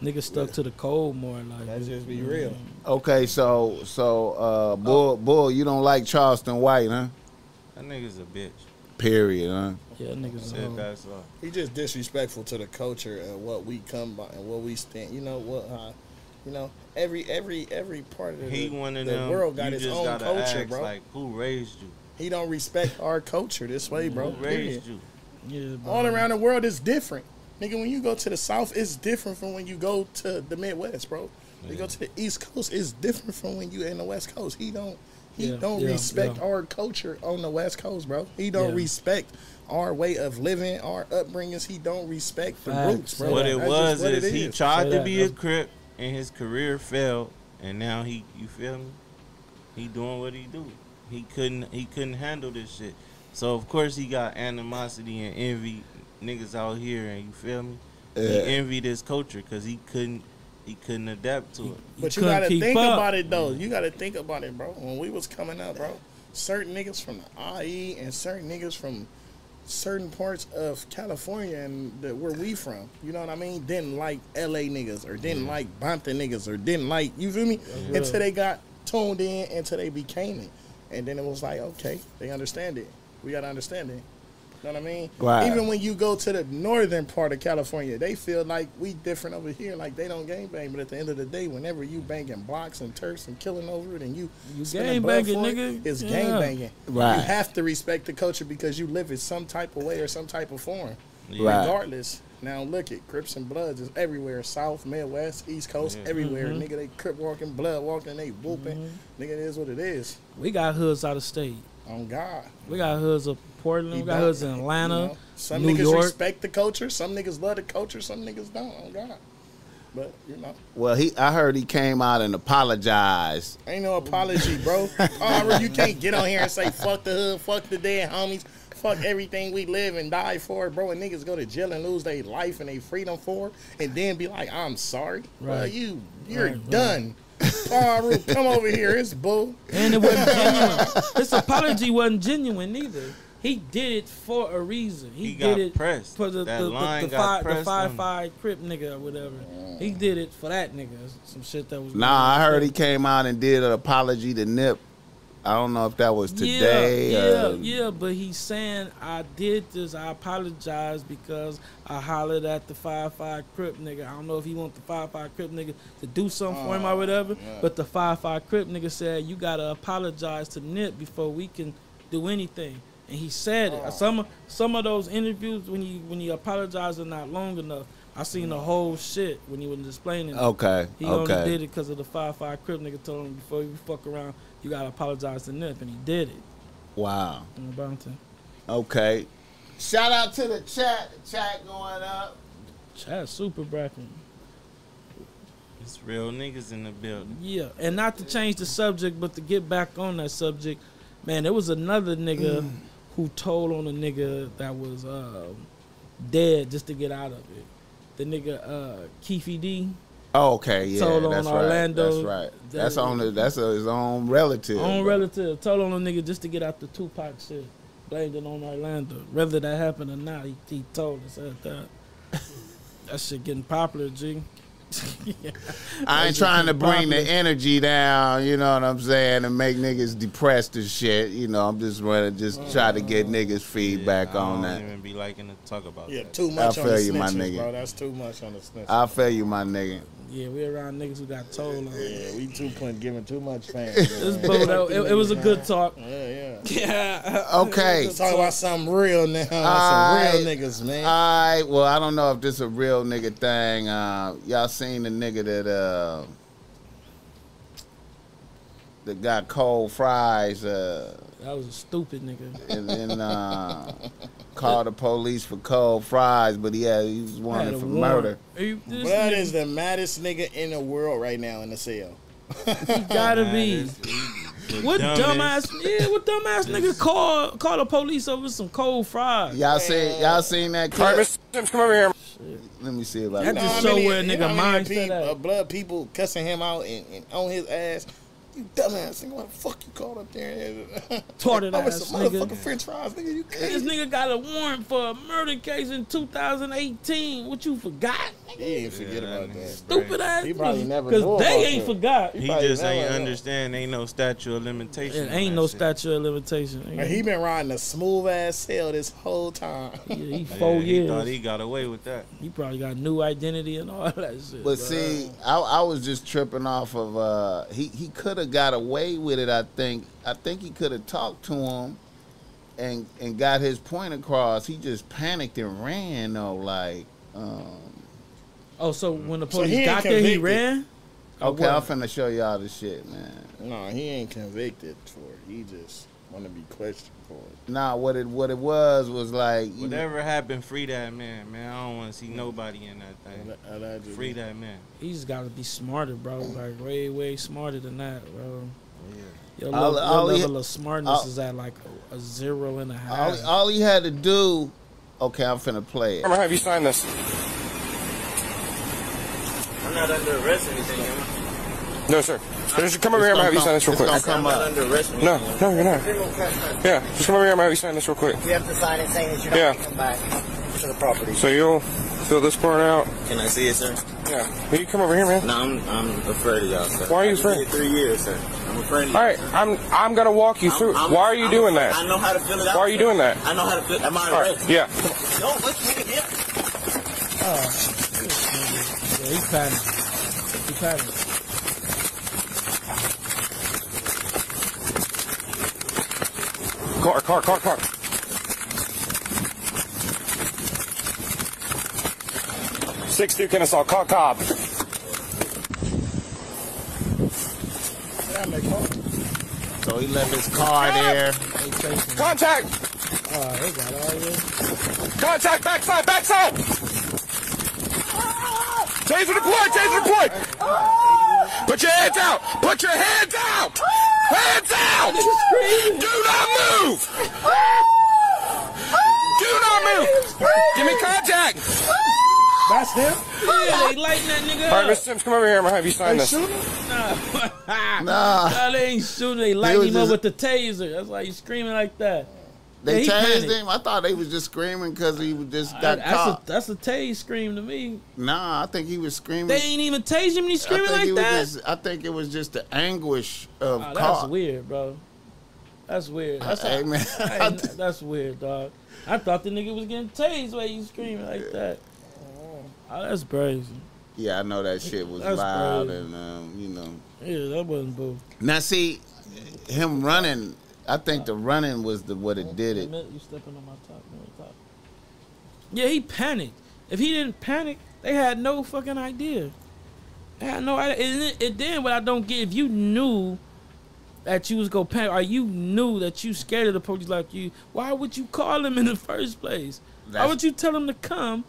B: Niggas stuck to the cold more. Like
D: Let's just be real.
A: okay, so so uh, bull bull, you don't like Charleston White, huh?
C: That nigga's a bitch.
A: Period, huh?
B: Yeah, niggas.
C: Said
B: know.
C: that's all.
D: He just disrespectful to the culture and what we come by and what we stand. You know what? Uh, you know every every every part of the,
C: He one of
D: the
C: them.
D: world got
C: you
D: its own culture,
C: ask,
D: bro.
C: Like who raised you?
D: he don't respect our culture this way, bro.
C: Who
D: Period.
C: raised you?
B: Yeah, bro.
D: All around the world is different. Nigga, when you go to the South, it's different from when you go to the Midwest, bro. When you go to the East Coast, it's different from when you in the West Coast. He don't he
B: Yeah,
D: don't
B: yeah,
D: respect
B: yeah.
D: our culture on the West Coast, bro. He don't
B: Yeah.
D: respect our way of living, our upbringings. He don't respect the
B: Facts.
D: roots, bro.
C: what
B: that.
C: it was
D: just what
C: is,
D: it
C: he tried
B: Say
C: to
B: that,
C: be a
B: that's-
C: crip and his career failed, and now he, you feel me? He doing what he do. He couldn't he couldn't handle this shit. So of course he got animosity and envy niggas out here, and you feel me? He envied his culture because he couldn't he couldn't adapt to it.
D: But you gotta
B: keep
D: think
B: up.
D: about it though. You gotta think about it, bro. When we was coming up, bro, certain niggas from the IE and certain niggas from certain parts of California and the, where we from, you know what I mean, didn't like LA niggas or didn't like Bonta niggas or didn't like you feel me until they got tuned in until they became it, and then it was like okay, they understand it. We gotta understand it. You know what I mean?
A: Right.
D: Even when you go to the northern part of California, they feel like we different over here. Like they don't gang bang, but at the end of the day, whenever you banging blocks and turfs and killing over it, and you,
B: You
D: spending
B: gang
D: blood
B: banging,
D: for it,
B: nigga.
D: it's
B: Yeah.
D: gang banging.
A: Right.
D: You have to respect the culture because you live in some type of way or some type of form,
A: Right.
D: regardless. Now look at Crips and Bloods is everywhere, South, Midwest, East Coast,
C: Yeah.
D: everywhere.
B: Mhm.
D: Nigga, they Crip walking, Blood walking, they whooping. Nigga, it is what it is.
B: We got hoods out of state.
D: On God.
B: We got hoods of Portland.
D: You
B: We got
D: don't-
B: hoods in Atlanta.
D: you know, some
B: New
D: niggas
B: York.
D: respect the culture. Some niggas love the culture. Some niggas don't. Oh God. But you know,
A: Well, he I heard he came out and apologized.
D: ain't no apology, bro. [laughs] oh, you can't get on here and say fuck the hood, fuck the dead homies, fuck everything we live and die for, bro. And niggas go to jail and lose their life and their freedom for, and then be like, I'm sorry. Well,
B: Right.
D: you you're
B: Right, right.
D: Done. Come over here. It's bull.
B: And it wasn't genuine. His apology wasn't genuine either. He did it for a reason. He,
C: He
B: did
C: got
B: it
C: pressed.
B: for the
C: That
B: the, the,
C: line
B: the,
C: got
B: five, the
C: pressed
B: five
C: on him.
B: five crip nigga or whatever. He did it for that nigga. Some shit that was.
A: Nah, I heard he came out and did an apology to Nip. I don't know if that was today.
B: Yeah,
A: or,
B: yeah, yeah, but he's saying I did this. I apologize because I hollered at the five five crip nigga. I don't know if he want the five five crip nigga to do something for him or oh, whatever.
D: yeah.
B: But the five five crip nigga said you gotta apologize to Nip before we can do anything. And he said it. Oh. Some of- some of those interviews when you when you apologize are not long enough. I seen the whole shit when he was explaining. it.
A: Okay,
B: He only did it because of the five five crip nigga told him before you fuck around, you gotta apologize to Nip, and he did it.
A: Wow.
B: On the bounty.
A: Okay. Shout out to the chat. The chat going up.
B: Chat super bracket.
C: It's real niggas in the building.
B: Yeah, and not to change the subject, but to get back on that subject, man, there was another nigga who told on a nigga that was uh, dead just to get out of it. The nigga uh, Keffe D,
A: Oh, okay, yeah,
B: Told on
A: that's
B: Orlando.
A: right. That's right.
B: That-
A: That's on the, that's his own relative.
B: own
A: bro.
B: relative, told on a nigga just to get out the Tupac shit. Blamed it on Orlando. Whether that happened or not, he, he told us at that. that shit getting popular, G. [laughs]
A: I ain't trying to
B: just
A: bring the energy down, you know what I'm saying, and make niggas depressed and shit. You know, I'm just want to just try to get uh, niggas feedback
C: Yeah, I
A: on
C: don't
A: that.
C: even be liking to talk about
D: Yeah,
C: that.
D: too much
A: I
D: on the
A: feel you, my
D: snitches,
A: nigga.
D: bro. That's too much on the snitches.
A: I feel you, my nigga.
B: Yeah, we around niggas who got told on.
D: yeah, we too putting giving too much fame.
B: This bro, that- it, it was a good talk.
D: Yeah, yeah.
B: Yeah. [laughs]
A: Okay.
D: Talk about something real now. some
A: Alright.
D: real niggas, man.
A: All right. Well, I don't know if this is a real nigga thing. Uh, y'all seen the nigga that uh, that got cold fries uh,
B: That was a stupid nigga.
A: and then uh, [laughs] called the police for cold fries, but yeah, had he was
B: Had
A: wanted for
B: warrant.
A: murder.
B: Are you-
D: Blood is the maddest nigga in the world right now in the cell.
B: He gotta be. What
C: dumbest-
B: dumbass? Yeah, what dumbass nigga call call the police over some cold fries?
A: Y'all seen y'all seen that
E: All right,
A: clip?
E: Come over here.
A: Let me see if I
B: That
A: can.
B: just
D: how
B: show where a nigga
D: know how
B: mindset
D: peop-
B: at.
D: blood people cussing him out and, and on his ass. You dumbass nigga, what the fuck you called up there? [laughs]
B: Tarted
D: Over
B: ass
D: some
B: nigga.
D: motherfucking French fries, nigga. You
B: This nigga got a warrant for a murder case in 2018. What you forgot?
D: He ain't forget
C: Yeah,
D: about
C: that
D: that.
C: nigga-
B: Stupid ass.
D: He probably never
B: Because they ain't
D: that.
B: forgot.
C: He
D: probably
C: just ain't
D: know.
C: understand. Ain't no statute of limitation.
B: It ain't no
C: shit.
B: statute of limitation.
D: And he been riding a smooth ass cell this whole time.
B: Yeah, he [laughs]
C: Yeah,
B: four
C: he
B: years.
C: thought he got away with that.
B: He probably got new identity and all [laughs] that shit.
A: But
B: bro.
A: see, I, I was just tripping off of uh he he could have got away with it, I think. I think he could have talked to him and and got his point across. He just panicked and ran though, like um
B: oh, so when the police
D: he ain't
B: got there, he ran. Or
A: Okay, I'm
B: what?
A: finna show y'all the shit, man.
D: no, he ain't convicted for it. He just want to be questioned for it.
A: Nah, what it what it was was like you-
C: Whatever happened, free that man, man. I don't want to see nobody in that thing.
D: Alle- Allegedly.
C: Free that man.
B: He just got to be smarter, bro. Like way, way smarter than that, bro. Your,
A: All-
B: level,
A: all
B: your
A: he-
B: level of smartness
A: all-
B: is at like a, a zero and a
A: all, all he had to do. Okay, I'm finna play it.
E: I'm gonna have you sign this.
F: I'm not under arrest or anything, am I?
E: No, sir. Just come over here. I'm gonna have you sign this real quick.
F: I'm
A: come up.
F: under arrest
E: No, no, you're not. Yeah, just come over here. I'm gonna have you sign this real quick.
F: You have to sign it saying that you're not
E: Yeah.
F: going come back to the property.
E: So you'll fill this part out.
F: Can I see it, sir?
E: Yeah. Will you come over here, man?
F: No, I'm, I'm afraid of y'all, sir.
E: Why are you
F: I've been
E: afraid?
F: Three years, sir. I'm afraid of
E: All
F: you.
E: right, I'm I'm gonna walk you
F: I'm-
E: through.
F: I'm-
E: Why are you
F: I'm
E: doing
F: afraid-
E: that?
F: I know how to fill it out.
E: Why are you
F: sir.
E: doing that?
F: I know how to fill Am I
E: All right.
F: arrested?
E: Yeah.
F: No, let's make it here.
B: yeah, he's panicked. He's panicked.
E: Car, car, car, car. Six two Kennesaw, call Cobb.
A: So he left his car there.
B: They chasing. him.
E: Contact!
B: Oh, they got all this.
E: Contact! Backside! Backside! Taser deployed! Taser deployed! Put your hands out! Put your hands out! Hands out! Do not move! Do not move! Give me contact!
D: That's him.
B: Yeah, they lighting that nigga
E: All right,
B: up.
E: Mr. Sims, come over here. I'm gonna have you sign
D: They
E: this.
D: shoot him.
B: Nah. [laughs]
A: Nah,
B: Nah, they ain't shooting. They lighting him
A: just-
B: up with the taser. That's why he's screaming like that.
A: They
B: Yeah,
A: tased
B: panicked.
A: him. I thought they was just screaming because he was just got
B: that's
A: caught.
B: a that's a tase scream to me.
A: nah, I think he was screaming.
B: They ain't even tased him and he's screaming
A: think he
B: like that.
A: Just, I think it was just the anguish of
B: Oh, that's weird, bro. That's weird. That's
A: Hey, man. [laughs]
B: I ain't- that's weird, dog. I thought the nigga was getting tased while you screaming like that. Oh, that's crazy.
A: Yeah, I know that shit was
B: That's
A: loud
B: crazy.
A: and um, you know.
B: Yeah, that wasn't boo.
A: Now see, him running. I think the running was the what it did it.
B: You stepping on my top, top. Yeah, he panicked. If he didn't panic, they had no fucking idea. They had no idea. And it, it then what I don't get if you knew that you was gonna panic, or you knew that you scared of the police like you, why would you call him in the first place? why would you tell him to come?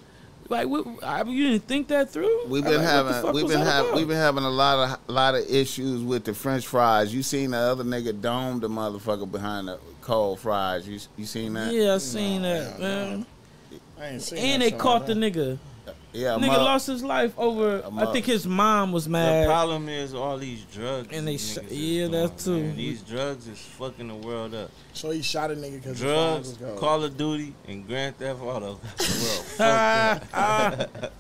B: Like, what, I, you didn't think that through?
A: We've been
B: like,
A: having we've been having we've been having a lot of lot of issues with the French fries. You seen the other nigga dome the motherfucker behind the cold fries? You you seen that?
B: Yeah, I seen
D: Nah,
B: that,
D: nah,
B: man.
D: I ain't seen
B: And
D: that
B: they caught
D: like
B: the nigga.
A: Yeah,
B: nigga
A: mother-
B: lost his life over.
A: A
B: I
A: mother-
B: think his mom was mad.
C: The problem is all these drugs.
B: And they sh- yeah,
C: that's
B: that too.
C: man. These drugs is fucking the world up.
D: So he shot a nigga because
C: Drugs,
D: the was
C: Call of Duty, and Grand Theft Auto got the world.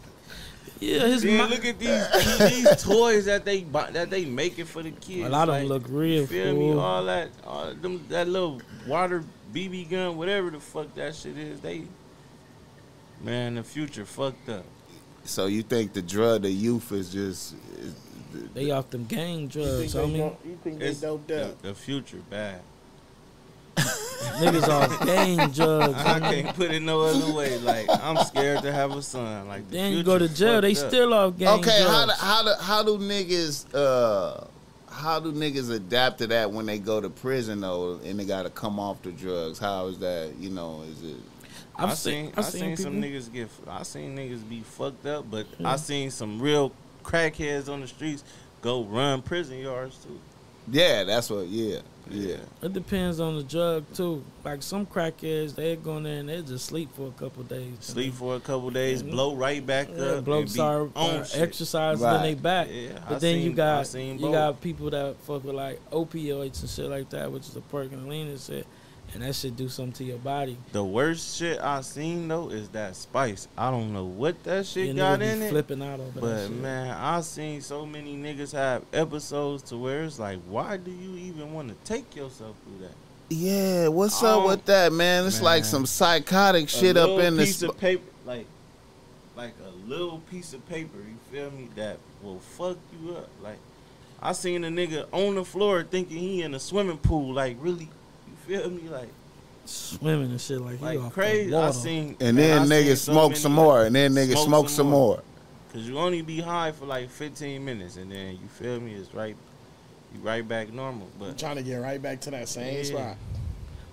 B: Yeah, his
C: Then
B: mom.
C: look at these these toys that they buy, that they making for the kids.
B: A lot of
C: like,
B: them look real
C: You feel me?
B: fool.
C: All that, all them, that little water BB gun, whatever the fuck that shit is. They, man, the future fucked up.
A: So you think the drug the youth is just is,
B: They off them gang drugs.
D: think,
B: I
D: they, don't- you think they
C: It's
D: doped
C: the,
D: up?
C: the future bad. [laughs]
B: niggas off gang drugs.
C: I
B: homie.
C: can't put it no other way. Like I'm scared to have a son. Like the
B: Then you go to jail. They
C: up.
B: still off gang
A: okay? How do, how do how do niggas uh how do niggas adapt to that when they go to prison though and they got to come off the drugs? How is that? You know, is it?
B: I've
C: I seen, I seen,
B: people.
C: some niggas get. I seen niggas be fucked up, but I seen some real crackheads on the streets go run prison yards too.
A: Yeah, that's what. Yeah, yeah.
B: It depends on the drug too. Like some crackheads, they go in there and they just sleep for a couple days.
C: Sleep for a couple days,
B: Mhm.
C: blow right back
B: Yeah,
C: up,
B: blow
C: and
B: sorry,
C: on
B: uh, exercise,
A: Right.
B: then they back.
C: Yeah,
B: But
C: I
B: then you
C: seen- I
B: got you got people that fuck with like opioids and shit like that, which is a perk and lean and shit, and that shit do something to your body.
C: The worst shit I seen though is that spice. I don't know what that shit
B: Your
C: got in it.
B: flipping out over that
C: But
B: shit.
C: man, I seen so many niggas have episodes to where it's like, why do you even want to take yourself through that?
A: Yeah, what's
C: Oh,
A: up with that, man? It's like some psychotic
C: A
A: shit up
C: little
A: in
C: piece
A: this.
C: of paper, like, like a little piece of paper. You feel me? That will fuck you up. Like, I seen a nigga on the floor thinking he in a swimming pool. Like, really? You feel me? Like,
B: Swimming and shit like,
C: like
B: you off
C: crazy. I seen,
A: And
C: man,
A: then
C: I seen
A: niggas
C: so
A: smoke
C: many
A: some more, and then niggas
C: smoke
A: smoke
C: some
A: some
C: more.
A: more.
C: Cause you only be high for like 15 minutes, and then you feel me? It's right, you right back normal.
D: I'm
C: But
D: trying to get right back to that same
C: Yeah.
D: spot.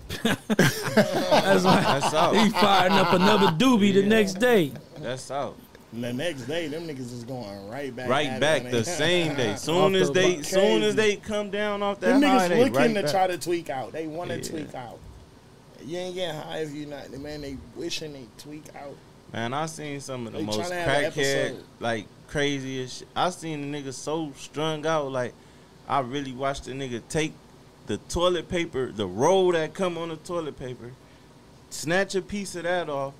D: [laughs]
B: That's why
C: that's out.
B: he firing up another doobie the next day.
C: That's out.
D: And the next day, them niggas is going right back.
C: Right back the same day. [laughs] Soon as they,
B: bu-
C: soon as they come down off that
D: Them
C: high,
D: niggas
C: they
D: looking
C: right
D: to
C: back.
D: try to tweak out. They want to
C: Yeah.
D: tweak out. You ain't getting high if you not. Man, they wishing they tweak out.
C: Man, I seen some of the
D: They
C: most
D: tryna
C: crackhead, like craziest. Shit. I seen the nigga so strung out, like I really watched a nigga take the toilet paper, the roll that come on the toilet paper, snatch a piece of that off,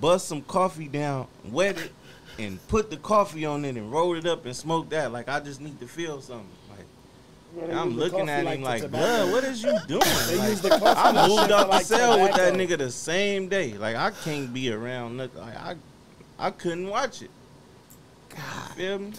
C: bust some coffee down, wet it, and put the coffee on it and roll it up and smoke that. Like I just need to feel something. Like I'm looking at him like,
D: tobacco.
C: blood, what is you [laughs] doing? Like, I moved out the
D: like
C: cell with that nigga the same day. Like I can't be around nothing. Like, I I couldn't watch it. God, feel me?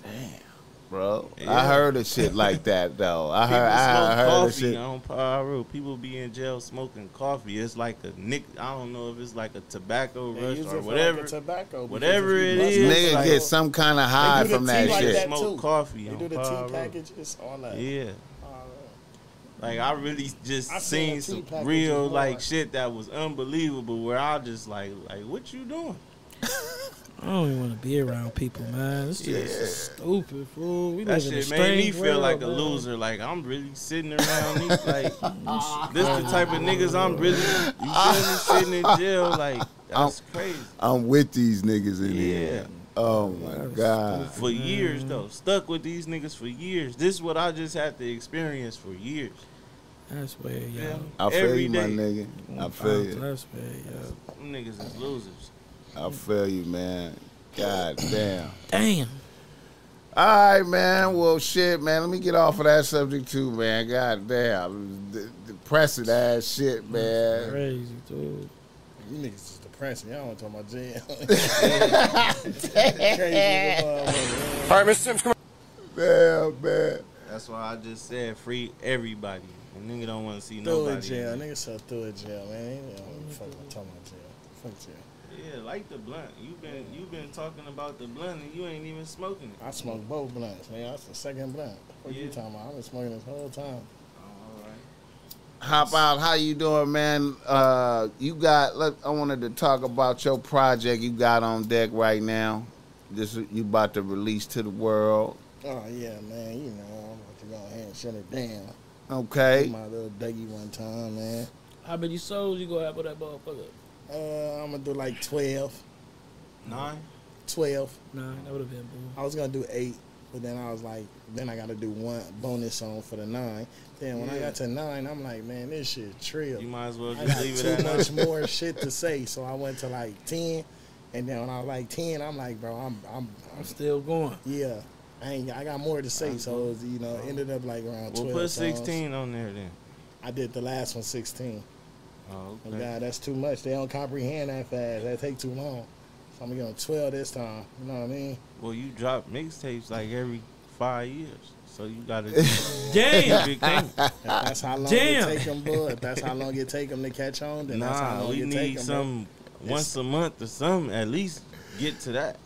A: Bro. I heard of shit like that though. I heard, I
C: smoke
A: heard of
C: coffee
A: shit.
C: on Piru. People be in jail smoking coffee. It's like a nick. I don't know if it's like a tobacco
D: They
C: rush
D: use
C: or
D: it
C: whatever.
D: Like a tobacco. because
C: whatever
D: if you
C: it
D: bust
C: is,
D: it,
A: Nigga
C: like-
A: get some kind of high from that
D: like
A: shit.
D: that.
C: smoke
D: too.
C: coffee
D: They
C: on
D: do the
C: Piru.
D: tea packages, all that.
C: Yeah. Like I really just
D: I seen
C: seen some real like shit that was unbelievable. Where I just like like what you doing? [laughs]
B: I don't even want to be around people, man. This shit is stupid, fool. We
C: That
B: live in a
C: shit made me
B: strange
C: feel
B: world,
C: like a
B: man.
C: loser. Like I'm really sitting around these like [laughs] this the type of niggas I'm really you sitting in jail like that's crazy.
A: I'm with these niggas in
C: Yeah.
A: here. Oh my god.
C: For years though, stuck with these niggas for years. This is what I just had to experience for years.
B: That's where,
C: Yeah.
B: yo.
A: I feel
C: Every
A: you, my nigga. I feel you.
B: That's where, yo.
C: Them niggas is losers.
A: I feel you, man. God damn.
B: Damn.
A: All right, man. Well, shit, man. Let me get off of that subject too, man. God damn. D- depressing ass shit, man.
B: Crazy, dude.
D: You niggas is depressing. Y'all want to talk about jail. [laughs] [laughs] Crazy as a motherfucker.
E: All right, Mr. Sims, come on.
A: Damn, man.
C: That's why I just said free everybody. And nigga don't want to see
D: Throw
C: nobody.
D: it jail. nigga. so through it jail, man. Fuck I'm talking about jail. Fuck jail.
C: Yeah, like the blunt. You been you been talking about the blunt and you ain't even smoking it.
D: I smoked both blunts, man. That's the second blunt. What
C: Yeah.
D: you talking about? I've been smoking this whole time.
C: Oh, all right.
A: hop out. How you doing, man? Uh, you got. Let, I wanted to talk about your project you got on deck right now. This you about to release to the world.
D: Oh yeah, man. You know, I'm about to go ahead and shut it down.
A: Okay.
D: My little Dougie one time, man.
B: How many souls you gonna have with that motherfucker?
D: Uh, I'm gonna do like 12.
C: Nine.
D: 12.
B: Nah, that would have been boo.
D: I was gonna do eight, but then I was like, then I gotta do one bonus song for the nine. Then when I got to nine, I'm like, man, this shit trill.
C: You might as well
D: I
C: just
D: got
C: leave it
D: too
C: at nine.
D: much more [laughs] shit to say, so I went to like ten, and then when I was like ten, I'm like, bro, I'm, I'm,
B: I'm still going.
D: yeah, I ain't, I got more to say, so it was, you know, ended up like around
C: We'll
D: twelve.
C: put
D: songs.
C: 16 on there then.
D: I did the last one 16.
C: Oh,
D: Oh,
C: okay.
D: God, that's too much. They don't comprehend that fast. That take too long. So I'm gonna give them 12 this time. You know what I mean?
C: Well, you drop mixtapes like every five years, so you gotta. [laughs]
B: Damn.
C: Big thing.
D: If that's how long
B: Damn.
D: it take them, bud. If that's how long it take them to catch on, then that's how
C: Nah,
D: long
C: we
D: it take
C: need
D: them.
C: some once a month or something. At least get to that.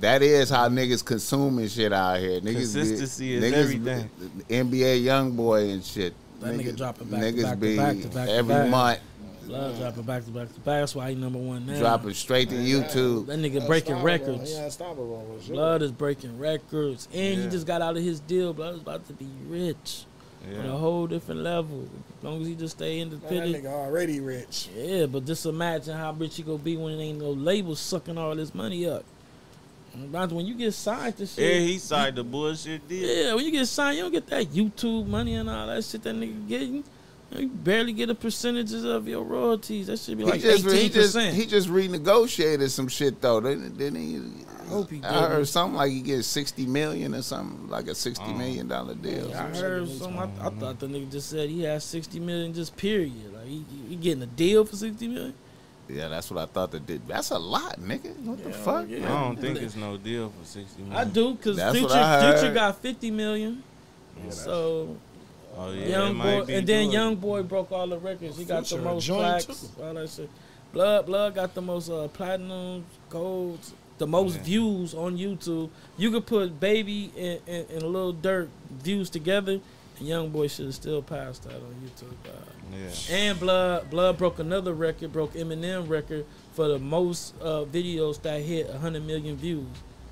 A: That is how niggas consuming shit out here. Niggas
C: Consistency
A: be,
C: is
A: niggas
C: everything.
A: Be, NBA young boy and shit.
B: That nigga dropping back to
A: niggas
B: back to back to back to
A: every
B: back.
A: month
B: Blood dropping back to back to back. That's why he number one now.
A: dropping straight to YouTube.
B: That nigga breaking
D: Unstoppable.
B: records.
D: Yeah, sure.
B: Blood is breaking records, and he just got out of his deal. Blood is about to be rich on a whole different level. As long as he just stay
D: Man, that
B: independent.
D: nigga already rich.
B: Yeah, but just imagine how rich he gonna be when it ain't no label sucking all this money up. Not when you get signed to shit, Yeah,
C: he signed the bullshit deal.
B: Yeah, when you get signed, you don't get that YouTube money and all that shit that nigga getting. You barely get a percentages of your royalties. That should be like
A: he just he
B: eighteen
A: just
B: percent.
A: he just renegotiated some shit though, didn't, didn't he?
B: I hope he did.
A: I heard something like he gets sixty million or something, like a sixty
C: Oh.
A: million dollar deal.
B: I heard some. I, I thought the nigga just said he has sixty million just period. Like he, he getting a deal for sixty million.
A: Yeah, that's what I thought that did. That's a lot, nigga. What the fuck?
B: yeah.
C: I don't think it's no deal for 60 million.
B: I do because
A: That's
B: Future Future got fifty million. so
C: Oh, yeah,
B: young boy,
C: be
B: and then
C: doable.
B: young boy broke all the records. He got the
D: Future a
B: most
D: joint,
B: plaques, all that shit. Blood, blood got the most uh, platinum, golds, the most
C: Yeah.
B: views on YouTube. You could put Baby and, and, and Lil Durk views together, and Young Boy should have still passed that on YouTube. Uh,
C: Yeah.
B: and Blood, Blood broke another record, broke Eminem record for the most uh, videos that hit hundred million views.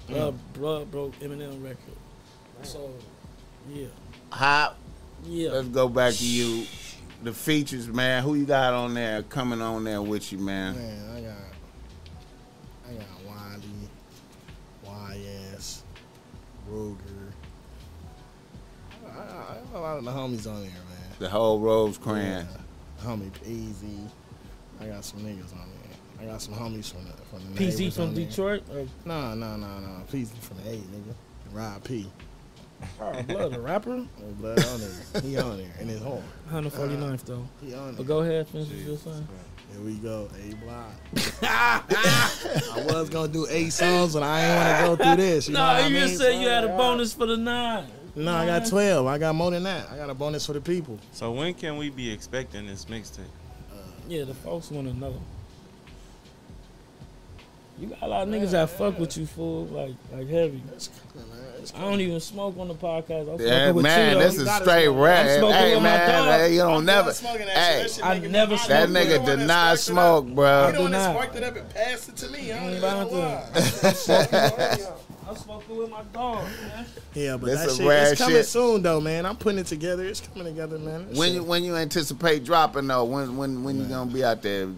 B: Blood, Blood broke Eminem record. So, yeah,
A: Hop.
B: yeah.
A: Let's go back to you. The features, man. Who you got on there? Coming on there with you, man.
D: Man, I got, I got Wiley, YS, Ruger. I, I, I got a lot of the homies on there, man.
A: The whole Rosecrans.
D: Yeah. Homie Easy. I got some niggas on there. I got some homies from the from the
B: PZ from
D: on.
B: Detroit. Or,
D: No, no, no, no. PZ from the eight, nigga. Rod P.
B: oh, Blood, a rapper.
D: Oh, blood on there. He on there in his horn.
B: 149th though.
D: He on there.
B: But
D: there.
B: go ahead, finish what you're saying.
D: Here we go. A block. [laughs] I was gonna do eight songs, but I ain't want to go through this. You
B: No,
D: what I
B: you
D: mean?
B: just said you had a bonus for the nine.
D: No, I got twelve. I got more than that. I got a bonus for the people.
C: So when can we be expecting this mixtape?
B: Uh, yeah, the folks want to know. You got a lot of niggas that fuck with you, fool, like like heavy.
D: It's coming, man. It's
B: I don't even smoke on the podcast. I'm
A: Yeah,
B: with
A: man,
B: you,
A: this is straight
D: smoke.
A: rap. Hey,
B: with my
A: man,
B: dog.
A: hey, you don't
D: I'm
A: never.
D: done that
A: Hey,
D: shit. That shit
B: I never
D: hot.
A: that nigga
D: the
A: did not
D: sparked it
A: smoke,
D: You
A: bro.
D: the one that
B: not.
D: sparked it up and passed it to me. I don't even know why. [laughs]
B: I'm smoking with my dog, man.
D: Yeah, but
A: This
D: that
A: some
D: shit
A: rare
D: it's coming
A: shit.
D: soon though, man. I'm putting it together. It's coming together, man. That
A: When
D: shit-
A: you when you anticipate dropping though? When when when you gonna be out there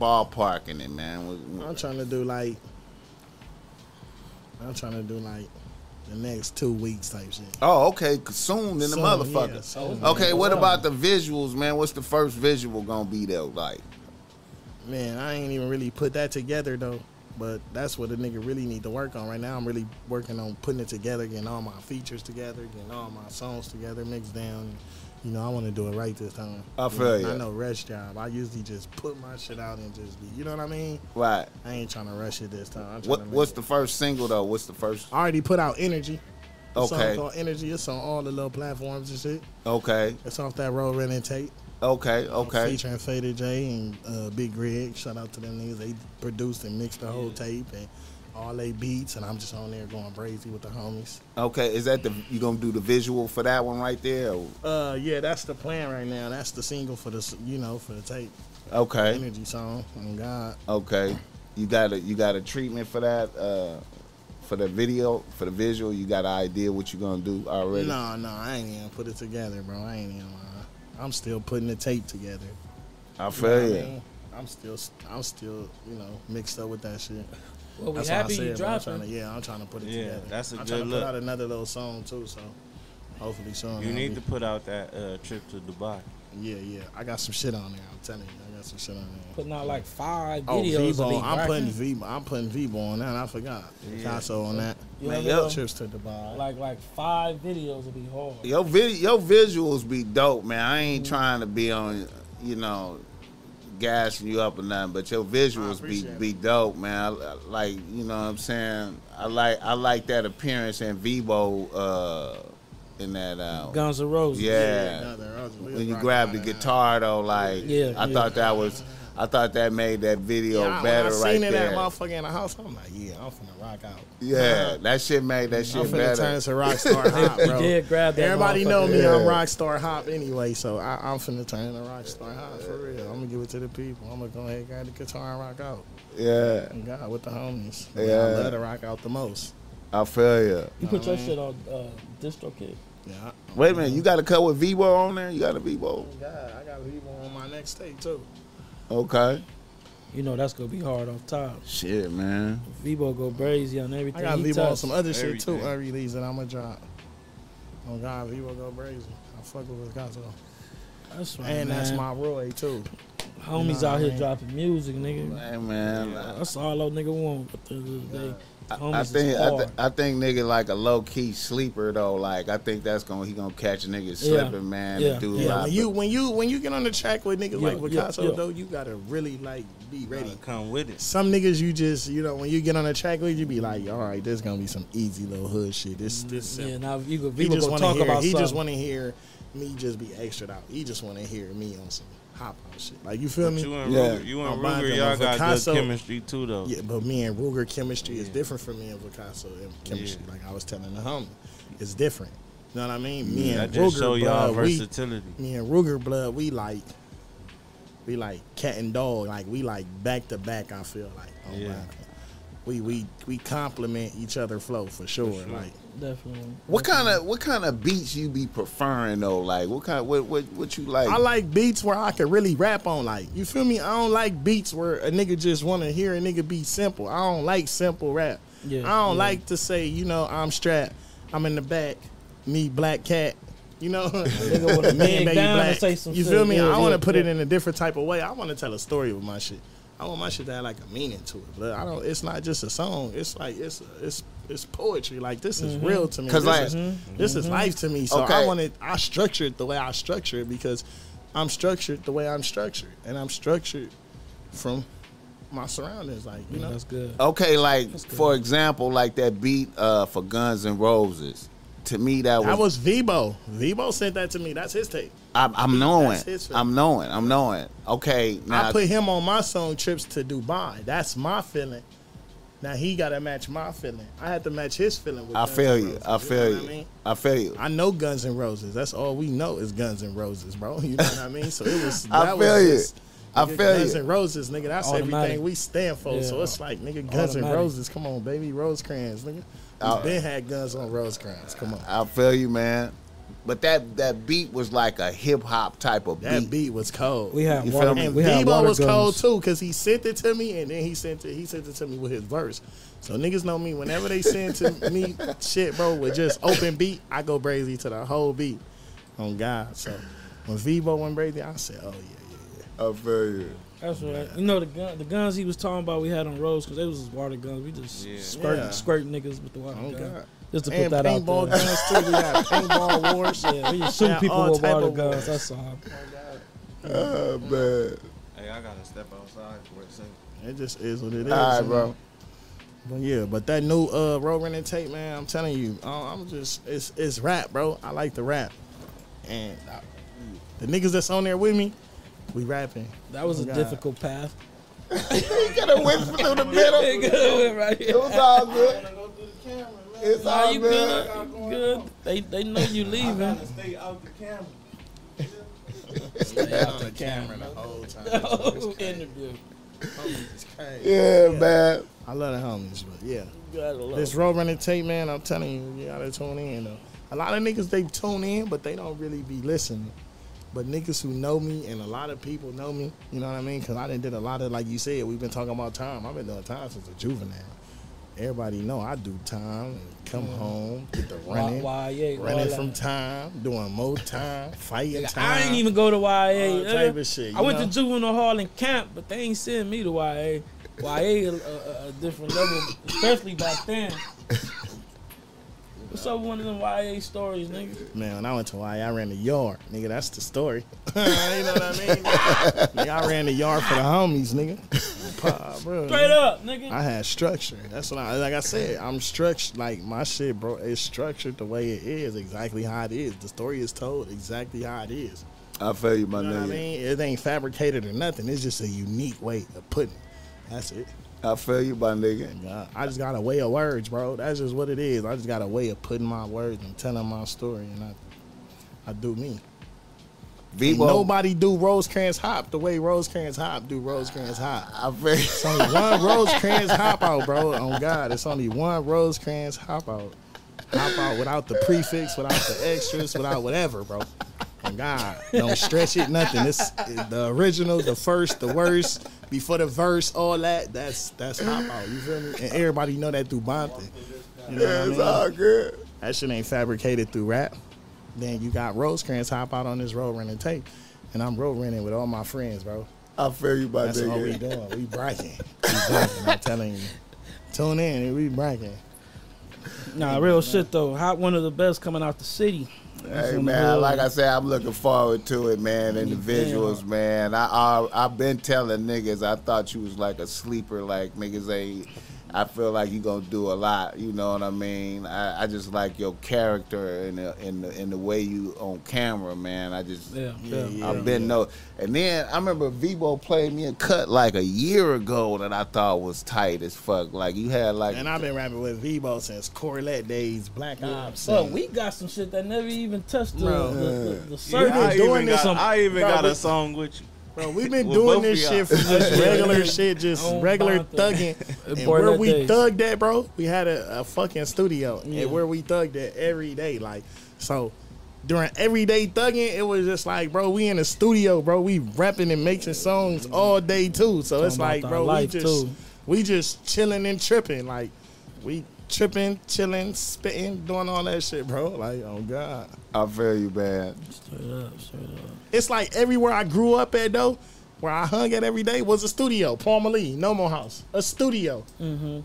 A: ballparking it, man? When-
D: I'm trying to do like I'm trying to do like the next two weeks type shit.
A: Oh, okay. Soon than the
D: Soon,
A: motherfucker.
D: yeah, soon.
A: Okay, what about the visuals, man? What's the first visual gonna be though? Like,
D: Man, I ain't even really put that together though. But that's what a nigga really need to work on right now. I'm really working on putting it together, getting all my features together, getting all my songs together, mixed down. You know, I want to do it right this time.
A: I feel
D: know,
A: ya.
D: I know rush job. I usually just put my shit out and just be. You know what I mean?
A: right?
D: I ain't trying to rush it this time. I'm
A: What what's
D: it-
A: the first single though? What's the first?
D: I already put out Energy.
A: Okay,
D: called Energy. It's on all the little platforms and shit.
A: okay,
D: It's off that road running tape.
A: Okay, okay.
D: Featuring Faded J and uh, Big Greg. Shout out to them niggas. They produced and mixed the whole tape and all they beats, and I'm just on there going crazy with the homies.
A: Okay, is that the you gonna do the visual for that one right there? or-
D: Uh, yeah, that's the plan right now. That's the single for the you know for the tape
A: Okay,
D: energy song. On God,
A: okay. You got a you got a treatment for that uh, for the video for the visual. You got an idea what you're gonna do already?
D: no, no, I ain't even put it together, bro. I ain't even. Uh, I'm still putting the tape together.
A: I
D: You know
A: feel
D: what I
A: you.
D: mean? I'm still, I'm still, you know, mixed up with that shit.
B: Well, we
D: That's why I
B: happy you
D: said, I'm trying
B: dropping.
D: to, yeah, I'm trying to put it
C: Yeah,
D: together.
C: that's a
D: I'm
C: good
D: trying to
C: look.
D: put out another little song too, so hopefully soon.
C: You
D: I'll
C: need
D: be-
C: to put out that uh, trip to Dubai.
D: Yeah, yeah. I got some shit on there. I'm telling you, I got some shit on there.
B: Putting out like five
D: Oh,
B: videos. of
D: Vivo.
B: me
D: I'm putting
B: rapping.
D: Vivo. I'm putting Vivo on that. I forgot.
C: Yeah.
D: Picasso on that.
B: You
A: Man, yo,
D: Trips to Dubai.
B: like like five videos would be hard.
A: Your video, your visuals be dope, man. I ain't trying to be on, you know, gassing you up or nothing, but your visuals be
D: appreciate
A: be dope, man. I, I like, you know, what I'm saying. I like I like that appearance in Vivo, uh, in that. Uh,
B: Guns N' Roses.
A: yeah.
D: no, there was- we was
A: when you grab the guitar though, like
B: Yeah,
A: I
B: yeah.
A: thought that was, I thought that made that video
D: Yeah,
A: better
D: when I
A: right
D: seen it
A: there.
D: at motherfucker in the house, I'm like, yeah, I'm finna rock out.
A: yeah, [laughs] that shit made that shit
D: I'm
A: shit
D: finna
A: better.
D: turn to Rockstar [laughs] Hop,
B: He
D: bro. [laughs]
B: did grab that.
D: Everybody know me.
A: Yeah.
D: I'm rock star Hop anyway, so I, I'm finna turn to rock star Hop for real. I'm gonna give it to the people. I'm gonna go ahead and grab the guitar and rock out.
A: yeah,
D: And God, with the homies.
A: Yeah.
D: Yeah, I love to rock out the most.
A: I feel you.
B: You put your shit on uh, DistroKid.
D: Yeah.
A: Wait a minute, you got a cut with Vivo on there? You got a Vivo?
D: God, I got Vivo on my next tape too.
A: Okay.
B: You know that's gonna be hard off top.
A: Shit, man.
B: Vivo go crazy on everything.
D: I got
B: he
D: Vivo on some other shit too.
C: Everything.
D: Unreleased that I'm gonna drop. Oh God, Vivo go crazy. I fuck with Picasso.
B: That's right,
D: And that's my Roy too.
B: homies
D: Nah,
B: out here
D: man.
B: dropping music, nigga.
A: Hey, man.
B: That's all that nigga want at the end of the day.
A: I, I think I, th- I think nigga like a low key sleeper though. Like I think that's gonna he gonna catch a nigga
B: Yeah.
A: slipping, man.
B: Yeah.
A: Do
D: Yeah,
A: lot.
D: when you when you when you get on the track with niggas
B: Yeah,
D: like
B: yeah,
D: Picasso
B: yeah.
D: though, you gotta really like be ready.
C: Gotta come with it.
D: Some niggas you just you know when you get on the track with you be like, all right, there's gonna be some easy little hood shit. This this mm,
B: Yeah, now you go
D: he just
B: go
D: want
B: talk
D: to hear
B: about
D: he just want to hear me just be extra out. He just want to hear me on some hop out shit. Like you feel
C: But
D: me?
C: you and
A: Yeah.
C: Ruger, you
D: I'm
C: and Ruger, y'all
D: on
C: got
D: Picasso.
C: good chemistry too, though.
D: Yeah, but me and Ruger chemistry is different from me and Picasso and chemistry.
C: Yeah.
D: Like I was telling the homie, it's different. You know what I mean? Me
C: I
D: and
C: just
D: Ruger,
C: show y'all
D: blood, we,
C: versatility.
D: me and Ruger blood, we like, we like cat and dog. Like we like back to back. I feel like, oh
C: Yeah.
D: wow. We we we complement each other flow for sure.
C: sure.
D: Like
B: Definitely.
A: what kind of what kind of beats you be preferring though? Like what kind what what what you like?
D: I like beats where I can really rap on. Like you feel me? I don't like beats where a nigga just want to hear a nigga be simple. I don't like simple rap.
B: Yeah,
D: I don't
B: yeah.
D: like to say, you know, I'm strapped. I'm in the back. Me black cat. You know, [laughs]
B: Nigga wanna
D: Me and
B: beg
D: Baby Black.
B: say some
D: You feel me?
B: Yeah,
D: I want
B: yeah,
D: to put it in a different type of way. I want to tell a story with my shit. I want my shit to have like a meaning to it. But I don't. It's not just a song. It's like it's it's it's poetry. Like this is
B: Mm-hmm.
D: real to me.
A: 'Cause,
D: this,
A: like-
D: is, this is life to me. So
A: Okay.
D: I want it. I structure it the way I structure it because I'm structured the way I'm structured, and I'm structured from my surroundings. Like you know,
B: That's good.
A: okay, like
B: good.
A: for example, like that beat uh, for Guns and Roses. To me, that was,
D: that was Vivo. Vivo sent that to me. That's his tape.
A: I'm, I'm knowing.
D: That's his.
A: I'm knowing. I'm knowing. Okay, now
D: I put him on my song trips to Dubai. That's my feeling. Now he got to match my feeling. I had to match his feeling. With
A: I
D: Guns
A: feel
D: N'
A: you.
D: Roses,
A: I
D: know
A: feel you.
D: I, mean?
A: I feel you.
D: I know Guns and Roses. That's all we know is Guns and Roses, bro. [laughs] You know what I mean? So it was.
A: I feel
D: was
A: you.
D: just-
A: I
D: nigga,
A: feel
D: Guns
A: you.
D: N' Roses, nigga. That's
B: Automatic.
D: everything we stand for. So it's like, nigga, Guns N'
B: Automatic.
D: Roses. Come on, baby, Rosecrans, nigga. We
A: Uh,
D: been had guns on Rosecrans. Come on.
A: I feel you, man. But that that beat was like a hip hop type of
D: That
A: beat.
D: beat was cold.
B: We have
A: You
B: water.
A: feel me?
D: And
B: We have
D: Debo
B: water
D: was cold too because he sent it to me and then he sent it. He sent it to me with his verse. So niggas know me. Whenever they send to [laughs] me shit, bro, with just open beat, I go crazy to the whole beat. On God. So when Vivo went crazy, I said, oh yeah, yeah, yeah.
A: I feel you.
B: That's right. You know the gun, the guns he was talking about we had on roads because they was his water guns. We just
C: Yeah.
B: squirt
D: Yeah.
B: squirt niggas with the water
D: Oh
B: gun.
D: God.
B: Just to put that out
D: paintball
B: there.
D: guns too. We got paintball [laughs] wars.
B: Yeah, we just shoot
D: Yeah,
B: people
D: all
B: with water guns. That's all.
A: Oh man.
C: Hey, I gotta step outside for a second.
D: It just is what it is.
A: All right, bro.
D: But yeah, but that new uh road running tape, man, I'm telling you, uh, I'm just it's it's rap, bro. I like the rap, and I, the niggas that's on there with me, we rapping.
B: That was
D: Oh,
B: a
D: God.
B: difficult path. [laughs]
A: you gotta whisper through the middle. [laughs]
B: Hey, good right
A: It was all good.
D: go the camera, man.
A: It's
B: Nah,
A: all
B: you
A: good.
B: good? Good? They they know you leaving.
C: stay out the camera.
D: Stay out the camera the whole time. [laughs]
B: Interview.
D: It's crazy.
A: Yeah, man.
D: I love the homies, but yeah.
B: You gotta love.
D: This road running tape, man, I'm telling you, you gotta tune in though. A lot of niggas they tune in, but they don't really be listening. But niggas who know me and a lot of people know me, you know what I mean? Cause I done did a lot of like you said, we've been talking about time. I've been doing time since a juvenile. Everybody know I do time and come mm-hmm. home, get the running,
B: yeah,
D: running from time, doing more time, [laughs] fighting time.
B: I ain't even go to YA. yeah.
D: type of shit.
B: I
D: you
B: went
D: know?
B: to juvenile hall and camp, but they ain't send me to YA. YA a, a, a different level, especially back then. [laughs] What's up with one of them YA stories, nigga?
D: Man, when I went to YA, I ran the yard, nigga. That's the story. [laughs] you know what I mean? nigga, I ran the yard for the homies, nigga. Pa, bro,
B: Straight up, nigga.
D: I had structure. That's what I like. I said, I'm structured. Like my shit, bro, is structured the way it is, exactly how it is. The story is told exactly how it is.
A: I feel you, my
D: You know what I mean? It ain't fabricated or nothing. It's just a unique way of putting. it. That's it.
A: I feel you, my nigga.
D: God, I just got a way of words, bro. That's just what it is. I just got a way of putting my words and telling my story, and I, I do me.
A: Vivo.
D: nobody do Rosecrans Hop the way Rosecrans Hop do Rosecrans Hop.
A: I feel.
D: It's only one Rosecrans Hop out, bro. On God, it's only one Rosecrans Hop out. Hop out without the prefix, without the extras, without whatever, bro. On God, don't stretch it, nothing. It's the original, the first, the worst, before the verse, all that. That's that's Hop out. You feel me? And everybody know that through Bonte. You know
A: Yeah, it's
D: mean?
A: all good.
D: That shit ain't fabricated through rap. Then you got Rosecrans hop out on this road running tape. And I'm road running with all my friends, bro.
A: I feel you, my
D: That's all we
A: nigga.
D: doing. We bragging. We bragging. I'm telling you. Tune in and we bragging.
B: Nah, real shit though. Hot one of the best coming out the city.
A: Hey man, like I said, I'm looking forward to it, man. And the visuals, man. I, I I've been telling niggas I thought you was like a sleeper, like niggas ain't. I feel like you're gonna do a lot. You know what I mean? I, I just like your character and the, and the and the way you on camera, man. I just
B: Yeah,
D: Yeah,
B: yeah.
D: yeah.
A: I've been no, and then I remember Vivo played me a cut like a year ago that I thought was tight as fuck. Like you had like
D: And I've been rapping with Vivo since Corlette days, Black Ops.
B: But
D: and-
B: we got some shit that never even touched the
D: Bro.
B: the, the, the
C: Yeah. I, even got,
B: on-
C: I even
D: Bro,
C: got a song with you.
D: Bro, we've [laughs] been
C: With
D: doing this shit
C: y'all.
D: just regular [laughs] shit, just
B: On
D: regular thugging. And where we
B: days.
D: thugged at, bro, we had a, a fucking studio.
B: Yeah.
D: And where we thugged at every day. Like, so during everyday thugging, it was just like, bro, we in the studio, bro. We rapping and making songs all day too. So it's like, bro, we just
B: too.
D: we just chilling and tripping. Like, we tripping, chilling, spitting, doing all that shit, bro. Like, oh God.
A: I feel you, bad.
B: Straight up, straight up.
D: It's like everywhere I grew up at though, where I hung at every day was a studio. Palmer Lee, No More House, a studio.
B: Mm-hmm.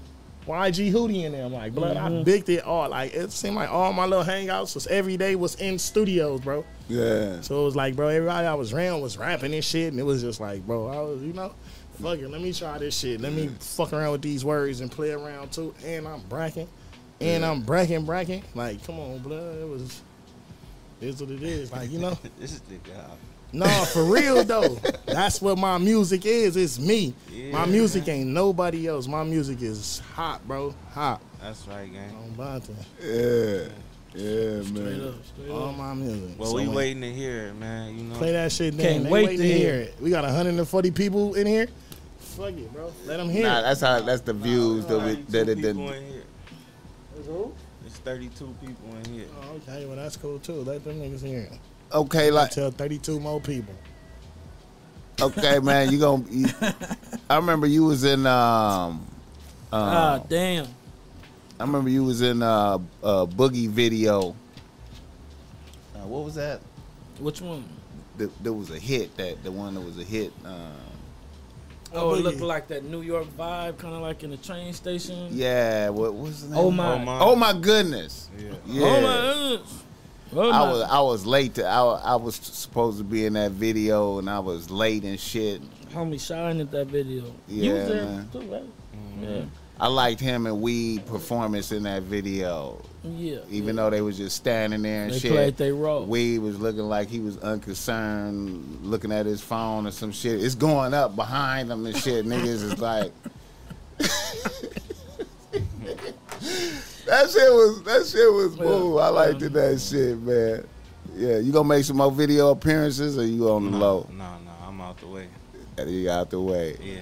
D: YG Hootie in there. I'm like, blood, I
B: Mhm.
D: bigged it all. Like it seemed like all my little hangouts was every day was in studios, bro.
A: Yeah.
D: So it was like, bro, everybody I was around was rapping and shit, and it was just like, bro, I was, you know, fuck it, let me try this shit. Let me fuck around with these words and play around too. And I'm bracking, and I'm bracking, bracking. Like, come on, blood, it was. It's what it is, like you know. [laughs]
C: This is the guy.
D: No, for real [laughs] though. That's what my music is. It's me. my
C: Yeah,
D: music ain't nobody else. My music is hot, bro. Hot.
C: That's right, gang.
D: On Bonte.
A: Yeah. Yeah,
B: Straight
A: man.
B: up, straight
D: All
B: up.
D: my music.
C: Well,
D: So
C: we
D: when-
C: waiting to hear it, man. You know.
D: Play that shit then.
B: Can't
D: They
B: wait to hear
D: it. We got 140 people in here. Fuck it, bro. Let them hear
A: Nah,
D: it.
A: that's how. That's the views that we that it
C: people
A: did.
C: in here. It's 32 people in here.
D: Oh, okay, well that's cool too. Let them niggas hear it.
A: Okay, like
D: Tell 32 more people.
A: okay, man. You gonna? You, I remember you was in. Um,
B: Ah,
A: uh,
B: damn.
A: I remember you was in uh, uh boogie video. Uh, what was that?
B: Which one?
A: There, there was a hit that the one that was a hit. Um,
B: Oh, it looked like that New York vibe, kind of like in the train station.
A: yeah, what was the name?
B: Oh my.
C: Oh my.
A: Oh my goodness.
C: Yeah.
A: Yeah.
B: Oh my. goodness. Oh
A: I was I was late to I, I was supposed to be in that video and I was late and shit.
B: Homie shine at that video. you
A: Yeah,
B: was there
A: man.
B: too, right?
C: Mm-hmm.
B: Yeah.
A: I liked him and Weed performance in that video.
B: Yeah.
A: even though they was just standing there and shit.
B: they
A: shit.
B: played their role.
A: Weed was looking like he was unconcerned, looking at his phone or some shit. It's going up behind him and shit. Niggas is like. [laughs] that shit was that shit was cool. I liked it, um, that shit, man. Yeah, you gonna make some more video appearances or you on the
C: No,
A: low?
C: no, no, I'm out the way.
A: You out the way.
C: Yeah,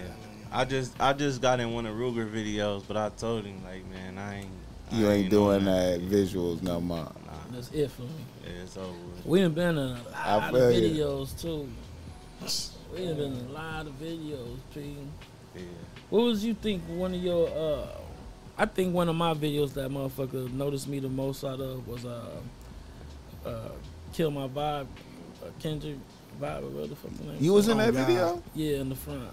C: I just I just got in one of Ruger videos, but I told him like, man, I ain't. I
A: You ain't
C: on
A: doing that visuals no more.
C: Nah,
B: That's it for me.
C: yeah, it's over.
B: We done been in a
A: I
B: lot of
A: feel you.
B: videos too. We done been in a lot of videos, P.
C: Yeah.
B: What was you think one of your uh I think one of my videos that motherfucker noticed me the most out of was uh uh Kill My Vibe, uh, Kendrick Vibe or what the fuck the name
A: You was in
D: Oh,
A: that
D: God.
A: video?
B: Yeah, in the front.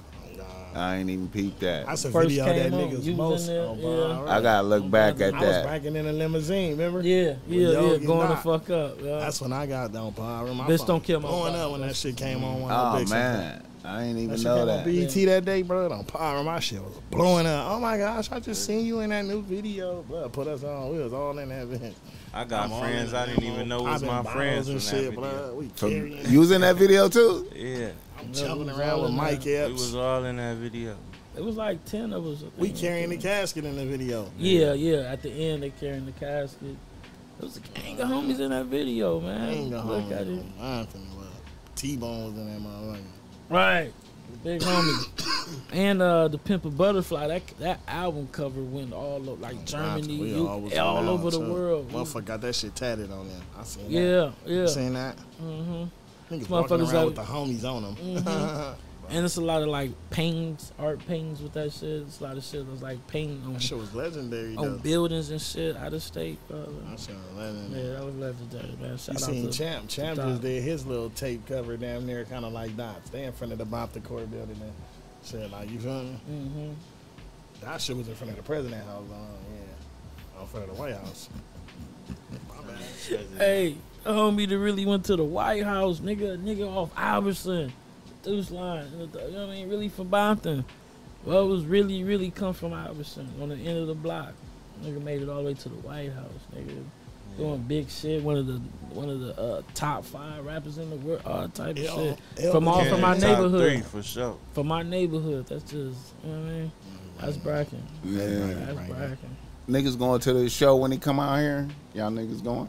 A: I ain't even peeped that.
D: That's a
B: First
D: video that
B: came on,
D: niggas
B: you
D: most
B: in there, yeah.
D: bro.
A: I gotta look back at
D: I was
A: that.
D: backing in a limousine, remember?
B: Yeah,
D: With
B: yeah, yeah,
D: Yogi
B: going the fuck up. Yeah.
D: That's when I got down, bro. I remember my
B: Bitch Don't Kill My
D: blowing
B: Vibe.
D: up when that shit came on. One
A: Oh
D: of the oh,
A: man, I ain't even
D: shit
A: know that.
D: on BET that day, bro. On Power, my shit was blowing up. Oh my gosh, I just seen you in that new video, bro. Put us on. We was all in that event.
C: I got
D: I'm
C: friends I didn't even know was my friends
D: and
C: from
D: shit,
C: that video.
D: bro. We
A: From, you was in that video too?
C: Yeah,
D: I'm jumping around with
B: in
D: Mike
B: there.
C: we was all in that video.
B: It was like ten of us.
D: We carrying the casket in the video.
B: Yeah, yeah. At the end, they carrying the casket. There was a gang of homies in that video, man.
D: I ain't gonna
B: Look
D: hold
B: at it.
D: on. I ain't finna look. T-Bone was in that motherfucker.
B: Right. The big homie. [coughs] and uh the Pimp a Butterfly, that that album cover went all over like Germany,
D: We
B: you-
D: always
B: all
D: went out,
B: over the
D: too.
B: world.
D: Motherfucker got that shit tatted on there. I seen that.
B: Yeah, yeah.
D: Seen that?
B: hmm
D: Niggas walking around
B: out-
D: with the homies on them.
B: Mhm. And it's a lot of like paintings, art paintings with that shit. It's a lot of shit that's like painting on,
D: that shit was legendary,
B: on
D: though.
B: buildings and shit out of state, brother.
D: That shit was legendary.
B: Yeah, that was legendary, man. Shout
D: You
B: out
D: seen
B: to
D: Champ. Champ just did his little tape cover down there, kind of like Dots. They in front of the Bopta Court building and shit. Like, you feel me?
B: hmm
D: That shit was in front of the president house. On, yeah. In front of the White House. My bad.
B: Hey, a homie that really went to the White House, nigga, nigga off Iverson, Deuce line, you know what I mean? Really from Bompton. Well, it was really, really come from Iverson on the end of the block. Nigga made it all the way to the White House, nigga. Doing big shit, one of the one of the uh, top five rappers in the world, all type of
D: L-
B: shit.
D: L-
B: From all from my
C: top
B: neighborhood.
C: three for sure.
B: From my neighborhood. That's just, you know what I mean? That's bracken.
A: Yeah.
B: That's
D: Right.
B: bracken.
A: Niggas going to the show when he come out here? Y'all niggas going?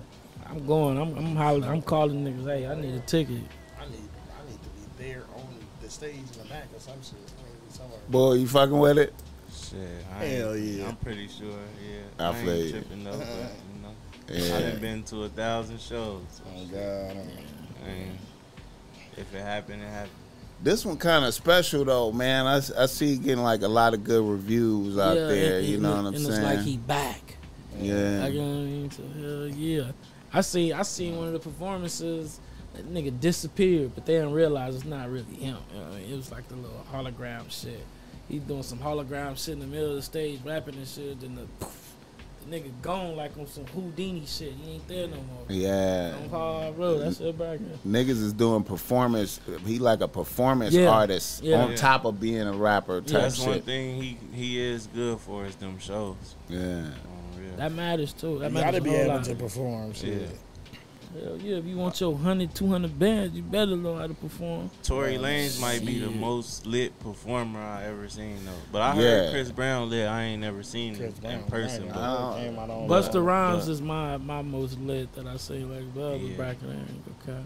B: I'm going. I'm I'm hollering. I'm calling niggas. Hey, I need a ticket.
D: I need, I need to be there on the stage in the back or some shit. I need to be somewhere.
A: Boy, you fucking with it?
C: Shit, I
D: Hell yeah.
C: I'm pretty sure. Yeah,
A: I
C: I,
A: feel
C: ain't
A: you.
C: tripping though. But, you know, I
A: Yeah.
C: done been to a thousand shows. So,
D: Oh, God.
C: I mean, if it happened, it happened.
A: This one kind of special though, man. I, I see getting like a lot of good reviews out
B: Yeah,
A: there.
B: and-
A: you
B: and
A: know
B: it-
A: what I'm
B: and
A: saying?
B: it's like he back.
A: yeah.
B: Like, you know what I mean? So, hell yeah. I see. I seen one of the performances. That nigga disappeared, but they didn't realize it's not really him. You know I mean? It was like the little hologram shit. He doing some hologram shit in the middle of the stage, rapping and shit. Then the, poof, the nigga gone like on some Houdini shit. He ain't there no more.
A: yeah.
B: On Piru, that's it back there.
A: Niggas is doing performance. He like a performance
B: Yeah.
A: artist
B: Yeah.
A: on
C: Yeah.
A: top of being a rapper type shit.
C: That's one thing he he is good for is them shows.
A: Yeah.
C: Um, on real.
B: That matters too. That
D: You
B: matters
D: gotta be able
B: lot.
D: to perform. Shit.
C: Yeah.
B: Hell yeah, if you want your 100, 200 bands, you better know how to perform.
C: Tory
D: Oh,
C: Lanez might be the most lit performer I ever seen though. But I
A: Yeah.
C: heard Chris Brown lit. I ain't never seen
D: Chris
C: him
D: Brown,
C: in person.
D: right,
C: But
D: came out on
B: Busta
C: but-
B: Rhymes is my my most lit that I say like well
C: Yeah.
B: back in there. Okay.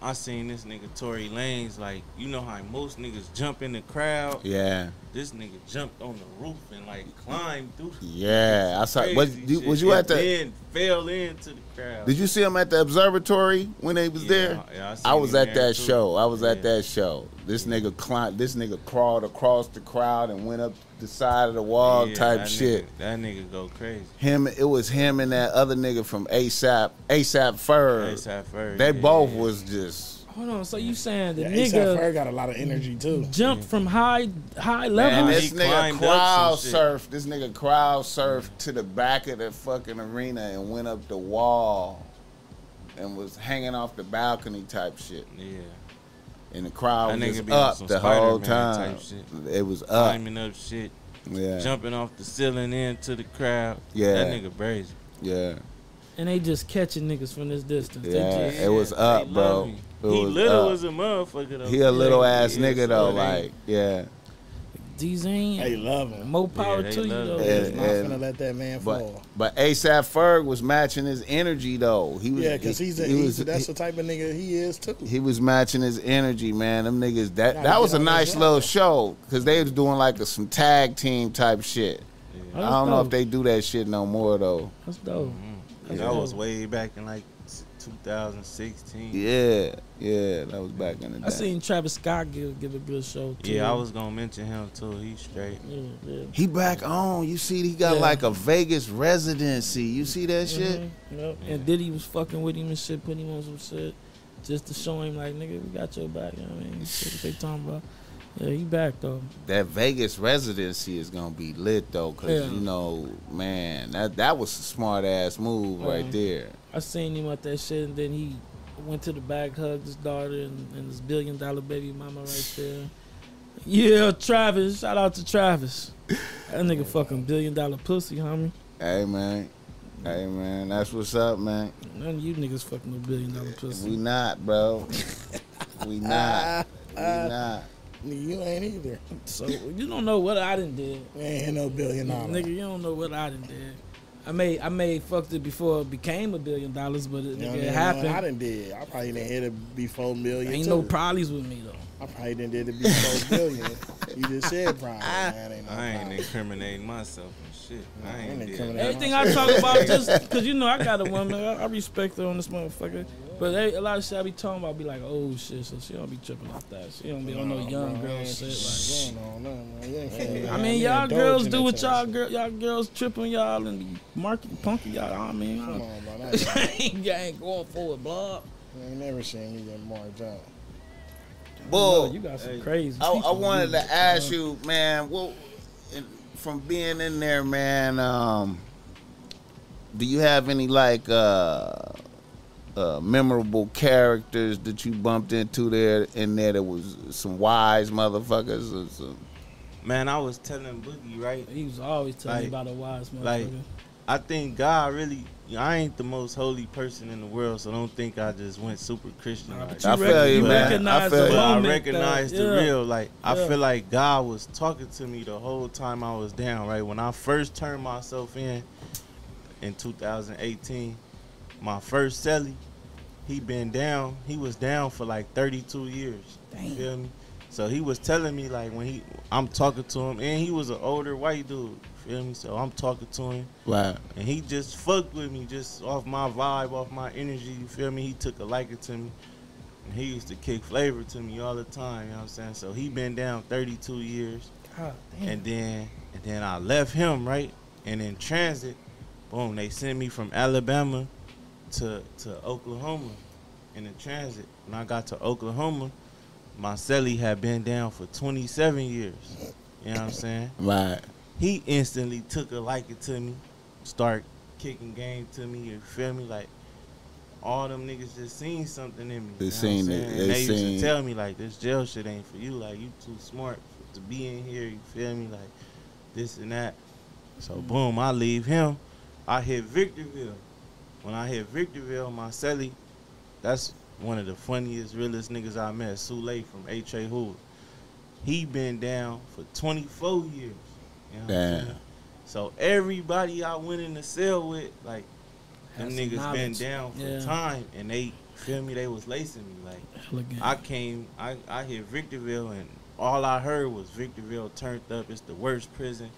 C: I seen this nigga Tory Lanez like you know how most niggas jump in the crowd.
A: Yeah.
C: This nigga jumped on the roof and like climbed through.
A: Yeah. I saw.
C: Crazy
A: Was you,
C: shit,
A: was you at
C: and
A: the?
C: Then fell into the
A: Did you see him at the observatory when they was
C: Yeah,
A: there?
C: yeah, I
A: I was at that
C: too.
A: show. I was at that show. This nigga climbed. This nigga crawled across the crowd and went up the side of the wall
C: Yeah,
A: type
C: that
A: shit.
C: Nigga, that nigga go crazy.
A: Him. It was him and that other nigga from ASAP. ASAP Ferg.
C: ASAP Ferg,
A: They
C: yeah,
A: both
C: yeah.
A: was just.
B: Hold on, so you saying the
D: Yeah,
B: nigga
D: ASAP Ferg got a lot of energy too.
B: jumped from high high
A: Man,
B: levels?
A: this nigga crowd
C: some shit.
A: surfed. This nigga crowd surfed to the back of the fucking arena and went up the wall and was hanging off the balcony type shit.
C: Yeah.
A: And the crowd
C: That
A: was
C: nigga be
A: up the whole
C: Spider-Man
A: time.
C: type shit.
A: It was up.
C: Climbing up shit,
A: Yeah.
C: jumping off the ceiling into the crowd.
A: Yeah.
C: That nigga crazy.
A: Yeah,
B: and they just catching niggas from this distance.
A: Yeah.
B: just,
A: It was up, bro.
C: me.
A: It
C: he
A: was
C: little uh,
A: up.
C: was a motherfucker though.
A: He a little ass
C: Yeah,
A: nigga though,
C: so
A: like yeah.
B: D Zane,
D: They love him.
B: more power
C: they
B: to you though.
A: him.
D: He's not
A: and-
D: gonna let that man
A: But
D: fall.
A: but ASAP Ferg was matching his energy though. He was
D: Yeah, because he's, a,
A: he
D: he's
A: was-
D: that's the type of nigga he is too.
A: he was matching his energy, man. Them niggas that
D: Gotta
A: that was a nice little show because they was doing like a, some tag team type shit.
B: That's
A: I don't know if they do that shit no more though.
B: That's dope. Mm-hmm.
C: Yeah,
B: That's
C: that was way back in like 2016.
A: Yeah, yeah, that was back in the day.
B: I seen Travis Scott give give a good show too.
C: Yeah, I was gonna mention him too. He's straight.
B: Yeah, yeah.
A: He back on. You see, he got
B: Yeah.
A: like a Vegas residency. You see that shit?
B: Mhm, yep.
C: Yeah.
B: And Diddy was fucking with him and shit, putting him on some shit, just to show him like, nigga, we got your back. You know what I mean? Shit what they talking about. Yeah, he back though.
A: That Vegas residency is gonna be lit though, cause
B: Yeah.
A: you know, man, that that was a smart ass move right
B: Mhm.
A: there.
B: I seen him at that shit, and then he went to the back, hugged his daughter and, and his billion dollar baby mama right there. Yeah, Travis. Shout out to Travis. That nigga fucking billion dollar pussy, homie.
A: Hey man, hey man, that's what's up, man.
B: None of you niggas fucking no billion dollar pussy.
A: We not, bro. we [laughs] not. We not.
D: Nigga, you ain't either.
B: So you don't know what I done did.
D: You ain't no billion dollar.
B: Nigga, you don't know what I done did. I may I may fucked it before it became a billion dollars, but it,
D: You know
B: nigga,
D: I
B: it
D: mean?
B: happened.
D: I done did. I probably didn't hit it before million.
B: Ain't
D: too.
B: no problems with me though.
D: I probably didn't did it before [laughs] billion. You just said problem. Man, ain't no
C: I ain't incriminating myself and shit.
D: Nah,
C: I
D: I
C: ain't
D: ain't
C: did
D: incriminating
C: that.
B: Everything I talk about [laughs] just because you know I got a woman, I, I respect her on this motherfucker. But they, a lot of shit I be talking about be like, oh shit, so she don't be tripping like that. She don't be on no young
D: bro,
B: girl shit. Like,
D: going on, man. You ain't finna be
B: I mean,
D: here
B: y'all girls do what y'all
D: shit.
B: girl, y'all girls tripping y'all and be marking punky y'all. I mean,
D: Come
B: I,
D: on, bro. [laughs] That ain't-
B: ain't going for it, blood.
D: I ain't never seen you get marked out.
A: Bull.
B: you got some
C: Hey.
B: crazy.
A: I, I wanted to ask you, man. Well, from being in there, man. Um, do you have any like uh, uh, memorable characters that you bumped into there? In there, that was some wise motherfuckers. Or some,
C: Man, I was telling Boogie right.
B: He was always telling me
C: Like-
B: about a wise motherfucker.
C: like, I think God really. I ain't the most holy person in the world, so don't think I just went super Christian.
B: Nah,
C: like
B: but
A: I
B: you
A: feel
B: rec-
A: you,
B: you
A: man. I feel
B: the
A: you.
C: But I
B: moment,
C: recognize
B: though.
C: the
B: Yeah.
C: real. Like I feel like God was talking to me the whole time I was down. Right when I first turned myself in in 2018, my first celly, he been down. He was down for like 32 years. You feel me? So he was telling me like when he, I'm talking to him, and he was an older white dude. Feel me? So I'm talking to him,
A: wow.
C: and he just fucked with me just off my vibe, off my energy. You feel me? He took a liking to me. And he used to kick flavor to me all the time, you know what I'm saying? So he been down 32 years.
B: God damn.
C: And then and then I left him, right? And in transit, boom, they sent me from Alabama to to Oklahoma in the transit. When I got to Oklahoma, my celly had been down for 27 years. You know what I'm saying?
A: Right.
C: he instantly took a liking to me, start kicking game to me. You feel me? Like all them niggas just seen something in me.
A: They
C: you know what I'm
A: seen it.
C: saying?
A: They
C: And they used to tell me like this jail shit ain't for you. Like you too smart to be in here. You feel me? Like this and that. So mm. boom, I leave him. I hit Victorville. When I hit Victorville, my celly, that's one of the funniest, realest niggas I met. Sule from H.A. Hood. He been down for 24 years. You know
A: Damn.
C: So everybody I went in the cell with, like, them
B: Had some
C: niggas been down for
B: Yeah.
C: time, and they feel me. They was lacing me. Like
B: Hella.
C: I came, I I hit Victorville, and all I heard was Victorville turned up. It's the worst prison.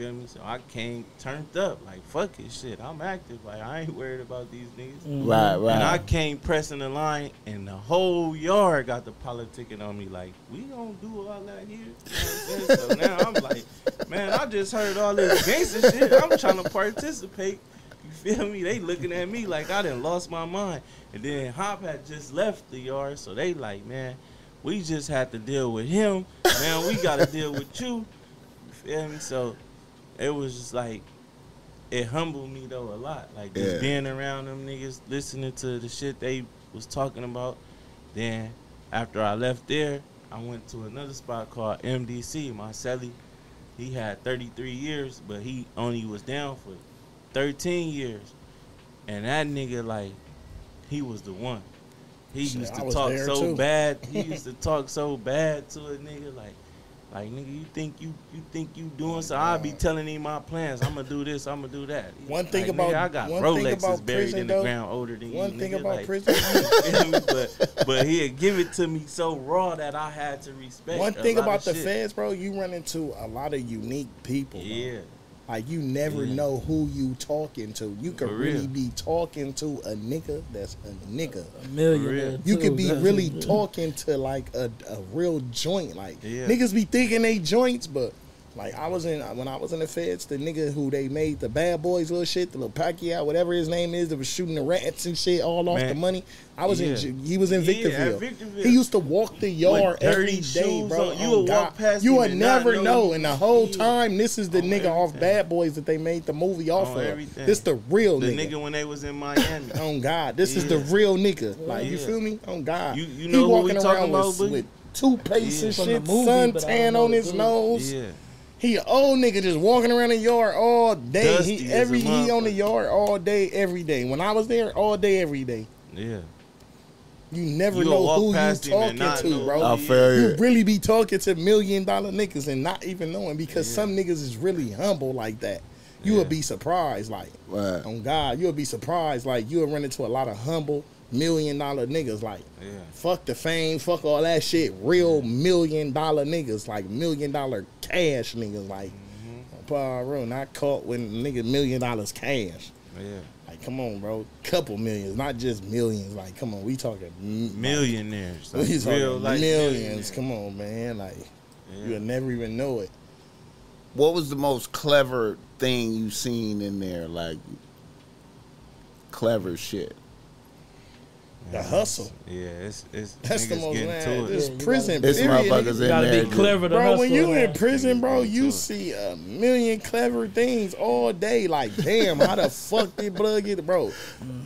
C: Feel me? So I came turned up. Like fuck it, shit. I'm active. Like I ain't worried about these niggas.
B: Mhm.
A: Right.
C: And I came pressing the line, and the whole yard got the politicking on me. Like, we don't do all that here. You know what I'm saying? so [laughs] now I'm like, man, I just heard all this gangster shit. I'm trying to participate. You feel me? They looking at me like I done lost my mind. And then Hop had just left the yard, so they like, man, we just had to deal with him. Now we got to deal with you. You feel me? So it was just like it humbled me though a lot. Like just
A: Yeah.
C: being around them niggas, listening to the shit they was talking about. Then after I left there, I went to another spot called MDC. My celly, he had 33 years, but he only was down for 13 years. and that nigga like he was the one. He
D: Shit,
C: used to talk so
D: too.
C: bad. [laughs] He used to talk so bad to a nigga like. Like nigga, you think you you think you doing so? I'll be telling him my plans. I'm gonna do this. I'm gonna do that.
D: One thing
C: Like,
D: about-
C: nigga, I got
D: one thing
C: Rolexes
D: about
C: buried
D: prison,
C: in the
D: though,
C: ground older than
D: One
C: you.
D: thing
C: nigga,
D: about
C: like,
D: prison, [laughs]
C: but but he'd give it to me so raw that I had to respect.
D: one thing about the
C: shit.
D: feds, bro, you run into a lot of unique people. bro.
C: Yeah,
D: Like you never
C: Yeah.
D: know who you talking to. You could
C: For
D: really
C: real.
D: be talking to a nigga that's a nigga.
B: A millionaire.
C: real.
D: You could be really talking to like a, a real joint. Like
C: Yeah.
D: niggas be thinking they joints, but like I was in when I was in the feds, the nigga who they made the bad boys little shit, the little Pacquiao, whatever his name is, that was shooting the rats and shit all off
C: Man.
D: the money. I was
C: Yeah.
D: in he was in
C: Yeah,
D: Victorville.
C: Victorville.
D: He used to walk the yard
C: With
D: every day, bro.
C: on. You
D: Oh,
C: would walk past
D: You
C: him
D: would
C: and not
D: never
C: know
D: know. And the whole
C: dead.
D: time, this is the
C: On
D: nigga off. Bad Boys that they made the movie off
C: On
D: of.
C: everything.
D: This the real
C: the
D: nigga.
C: nigga when they was in Miami. [laughs]
D: On God, this is the real nigga. Like you
C: Yeah.
D: feel me? On God,
C: You- you
D: he
C: know who
D: walking
C: we talking
D: around
C: about,
D: with,
C: Boogie?
D: with toothpaste
C: Yeah.
D: and
B: From the
D: shit,
B: movie,
D: sun
B: but I don't
D: tan on his nose.
C: yeah,
D: He a old nigga just walking around the yard all day.
C: Dusty
D: he every he on the yard all day, every day. When I was there, all day, every day.
C: yeah.
D: You never
C: You
D: know who you
C: past
D: talking to, bro.
C: who
A: I
C: he
A: feel
C: is.
A: you.
D: You really be talking to million dollar niggas and not even knowing because
C: Yeah.
D: some niggas is really humble like that. You
C: Yeah.
D: would be surprised, like
A: Right.
D: on God, you'll be surprised, like you'll run into a lot of humble million dollar niggas, like
C: Yeah.
D: fuck the fame, fuck all that shit. Real million dollar niggas, like million dollar cash niggas, like mm real, not caught with nigga million dollars cash.
C: Yeah.
D: Like, come on, bro, couple millions, not just millions. Like, come on, we talking m-
C: Millionaires. [laughs]
D: we
C: Like,
D: talking
C: real life
D: millions. Come on, man. Like
C: Yeah.
D: you'll never even know it.
A: What was the most clever thing you seen in there? Like clever shit.
D: The hustle.
C: Yeah, it's it's
D: That's the most
C: getting
D: man.
C: to it.
D: This
B: Yeah,
D: prison
A: This
D: period.
A: motherfuckers
D: nigga.
A: in
B: gotta
A: there.
B: be clever to
D: Bro,
B: hustle.
D: when you in prison, bro, you see a million clever things all day. Like, damn, how the [laughs] fuck did blood get, bro?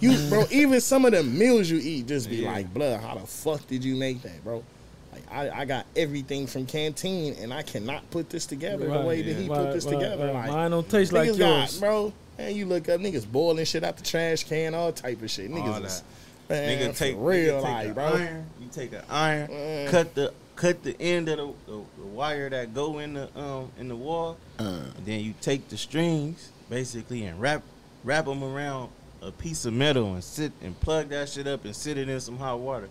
D: You, bro, even some of the meals you eat just be
C: Yeah.
D: like, blood, how the fuck did you make that, bro? Like, I, I got everything from canteen, and I cannot put this together the
B: Right,
D: way that he
B: Right,
D: put this
B: right,
D: together.
B: right.
D: Like,
B: Mine don't taste like yours.
D: got, bro. And you look up niggas boiling shit out the trash can, all type of shit. Niggas
C: All
D: is,
C: that.
D: Man,
C: Nigga
D: for
C: take
D: real,
C: nigga take
D: like,
C: a
D: bro.
C: Iron, you take an iron,
D: Man.
C: cut the cut the end of the, the, the wire that go in the um in the wall,
A: Uh,
C: and then you take the strings basically and wrap wrap them around a piece of metal and sit and plug that shit up and sit it in some hot water.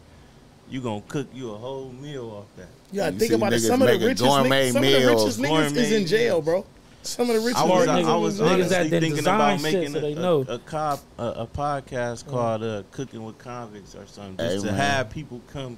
C: You gonna cook you a whole meal off that.
D: You gotta
A: You
D: think about it. Some of the richest, niggas, some of the richest niggas is in jail,
C: meals.
D: bro. Some of the richest
C: I was,
B: Smart
C: I,
B: niggas.
C: was
B: Niggas
C: honestly
B: that done
C: thinking
B: design
C: about
B: shit
C: making
B: so
C: a,
B: they
C: a,
B: know.
C: a, cop, a, a podcast called uh, "Cooking with Convicts" or something, just
A: Hey,
C: to
A: man.
C: have people come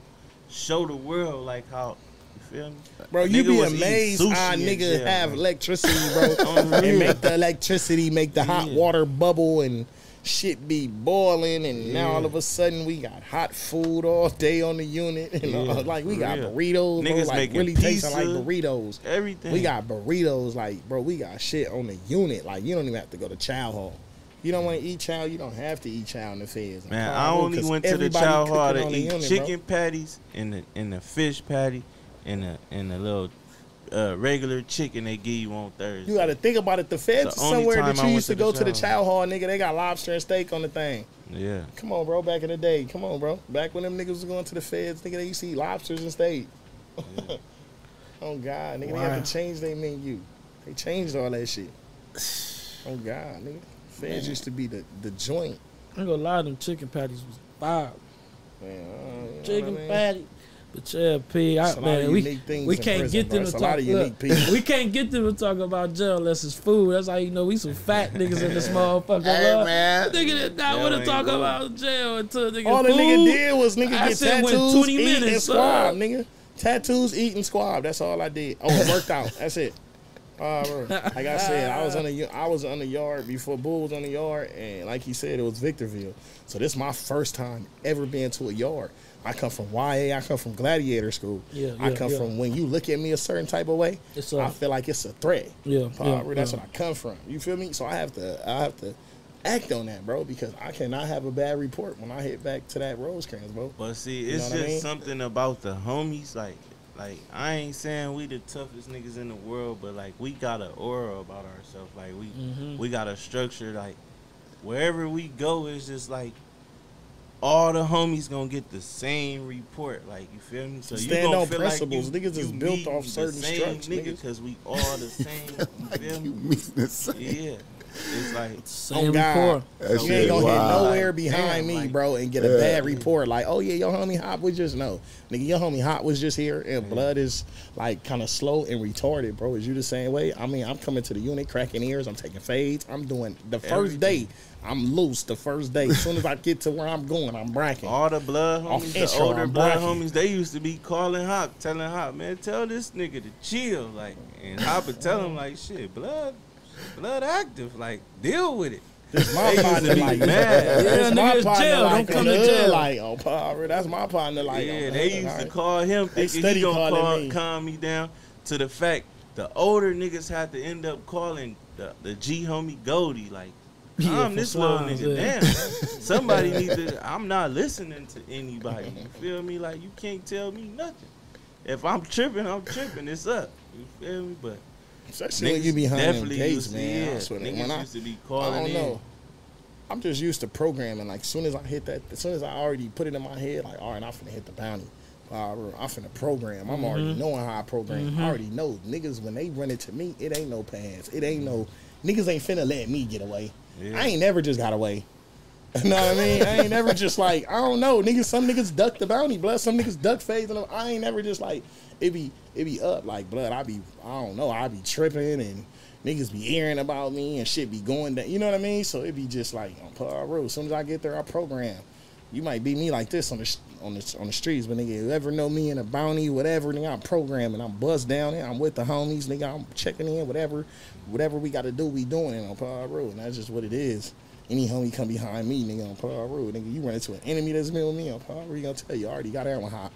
C: show the world like how you feel me,
D: Bro, you
C: Nigga
D: be amazed how
C: in
D: niggas
C: jail,
D: have
C: bro.
D: electricity, bro, [laughs]
C: On
D: and make the electricity make the hot
C: Yeah.
D: water bubble and shit be boiling, and now all of a sudden we got hot food all day on the unit, and uh,
C: Yeah,
D: all- like we got
C: real.
D: burritos, bro, like really tasting like burritos.
C: everything.
D: We got burritos, like bro, we got shit on the unit. Like you don't even have to go to chow hall. You don't want to eat chow, you don't have to eat chow in the feds.
C: Man, I only went to the chow hall to eat
D: unit, bro.
C: chicken patties and the and the fish patty and the and the little uh, regular chicken they give you on Thursday.
D: You got to think about it. The feds
C: The
D: is somewhere that you used to
C: to
D: go
C: the
D: to the
C: chow
D: chow hall, nigga. They got lobster and steak on the thing.
C: yeah,
D: Come on, bro. Back in the day, come on, bro. Back when them niggas was going to the feds, nigga, they used to eat lobsters and steak. [laughs] oh God, nigga, they
B: Wow.
D: had to change their menu. They changed all that shit. [sighs] Oh God, nigga. Feds used to be the the joint.
B: I ain't gonna lie, them chicken patties was fire.
D: Man, uh,
B: Chicken
D: I mean?
B: patty. But yeah, P, I,
D: It's a lot of
B: man, we, we can't
D: prison,
B: get them
D: It's
B: to talk. look, [laughs] we can't get them to talk about jail unless it's food. That's how you know we some fat [laughs] niggas in this motherfucker.
A: Hey,
B: bro.
A: man.
B: Nigga did not
C: Jail
B: want to talk
C: good.
B: about jail until nigga
D: All the
B: food.
D: nigga did was nigga
B: I
D: get
B: said went
D: tattoos,
B: 20
D: eat, and
B: minutes,
D: squab,
B: son.
D: nigga. Tattoos, eating, squab. That's all I did. Oh, worked out. That's it. Uh, like I said, I was on the I was on the yard before Bull was on the yard, and like he said, it was Victorville. So this is my first time ever being to a yard. I come from YA. I come from Gladiator School.
B: Yeah,
D: I come
B: yeah.
D: from when you look at me a certain type of way,
B: It's
D: I
B: a-
D: feel like it's a threat.
B: Yeah, yeah,
D: that's
B: yeah.
D: what I come from. You feel me? So I have to I have to act on that, bro, because I cannot have a bad report when I hit back to that Rosecrans, bro.
C: But see,
D: You
C: it's
D: know what I
C: just
D: mean?
C: something about the homies. Like, like I ain't saying we the toughest niggas in the world, but like we got an aura about ourselves. Like we
B: Mhm.
C: we got a structure. Like wherever we go, it's just like all the homies gonna get the same report. Like you feel me? So you
D: Stand
C: gonna
D: on
C: feel
D: principles.
C: Like you,
D: Niggas is built off certain structures,
C: nigga,
D: niggas.
C: Cause we all the [laughs] same. You feel
A: You
C: me?
A: mean the same.
C: Yeah. It's like oh
B: Same
D: Oh, God.
B: report.
D: You ain't gonna
A: wild.
D: hit nowhere behind
C: damn,
D: me,
C: like-
D: bro, and get a
A: Yeah.
D: bad report. Like, oh yeah, your homie Hop was just no, nigga. Your homie Hop was just here, and mm. blood is like kind of slow and retarded, bro. Is you the same way? I mean, I'm coming to the unit, cracking ears. I'm taking fades. I'm doing the first
C: Everything.
D: day. I'm loose the first day. As soon as I get to where I'm going, I'm bracking.
C: all the blood
D: Off
C: homies, the
D: intro,
C: older
D: I'm
C: blood
D: blocking.
C: homies, they used to be calling Hop, telling Hop, man, tell this nigga to chill. Like, and Hop would tell him like, shit, blood, blood active. Like, deal with it.
D: That's my
C: They used
D: partner, like
C: mad.
B: Yeah,
D: That's my
B: nigga, it's jail.
D: like
B: Don't come to jail.
D: Like, oh, power. That's my partner. Like,
C: yeah,
D: on the
C: they
D: hood,
C: used to call him
D: They
C: thinking
D: steady
C: he gonna
D: calling
C: call,
D: me.
C: calm me down. To the fact the older niggas had to end up calling the, the G homie Goldie like. [laughs]
B: Yeah,
C: Calm
B: for
C: this little
B: swines,
C: nigga
B: yeah.
C: down. Somebody needs to. I'm not listening to anybody. You [laughs] feel me? Like you can't tell me nothing. If I'm tripping, I'm tripping. It's up. You feel me? But
D: Especially when
C: niggas
D: you behind them gates, man.
C: yeah,
D: I swear
C: niggas
D: when I,
C: used to be
D: I don't
C: in.
D: know. I'm just used to programming. Like, as soon as I hit that, as soon as I already put it in my head, like, all right, I'm finna hit the bounty. Uh, I'm finna program. I'm already
C: Mm-hmm.
D: knowing how I program. I already know niggas when they run it to me, it ain't no pass. It ain't no niggas ain't finna let me get away.
C: Yeah.
D: I ain't never just got away. [laughs] You know what I mean? I ain't never just like I don't know, niggas. Some niggas duck the bounty, bless. Some niggas duck phase, and I ain't never just like it be it be up like blood. I be I don't know. I be tripping and niggas be hearing about me and shit be going down. You know what I mean? So it be just like on Piru. As soon as I get there, I program. You might be me like this on the on the on the streets, but nigga, you ever know me in a bounty, whatever, nigga, I'm programming. I'm buzzed down there. I'm with the homies, nigga. I'm checking in, whatever, whatever we got to do, we doing it on Piru, and that's just what it is. Any homie come behind me, nigga, on Piru, nigga, you run into an enemy that's been with me on Piru, you gonna tell you, I already got that one hot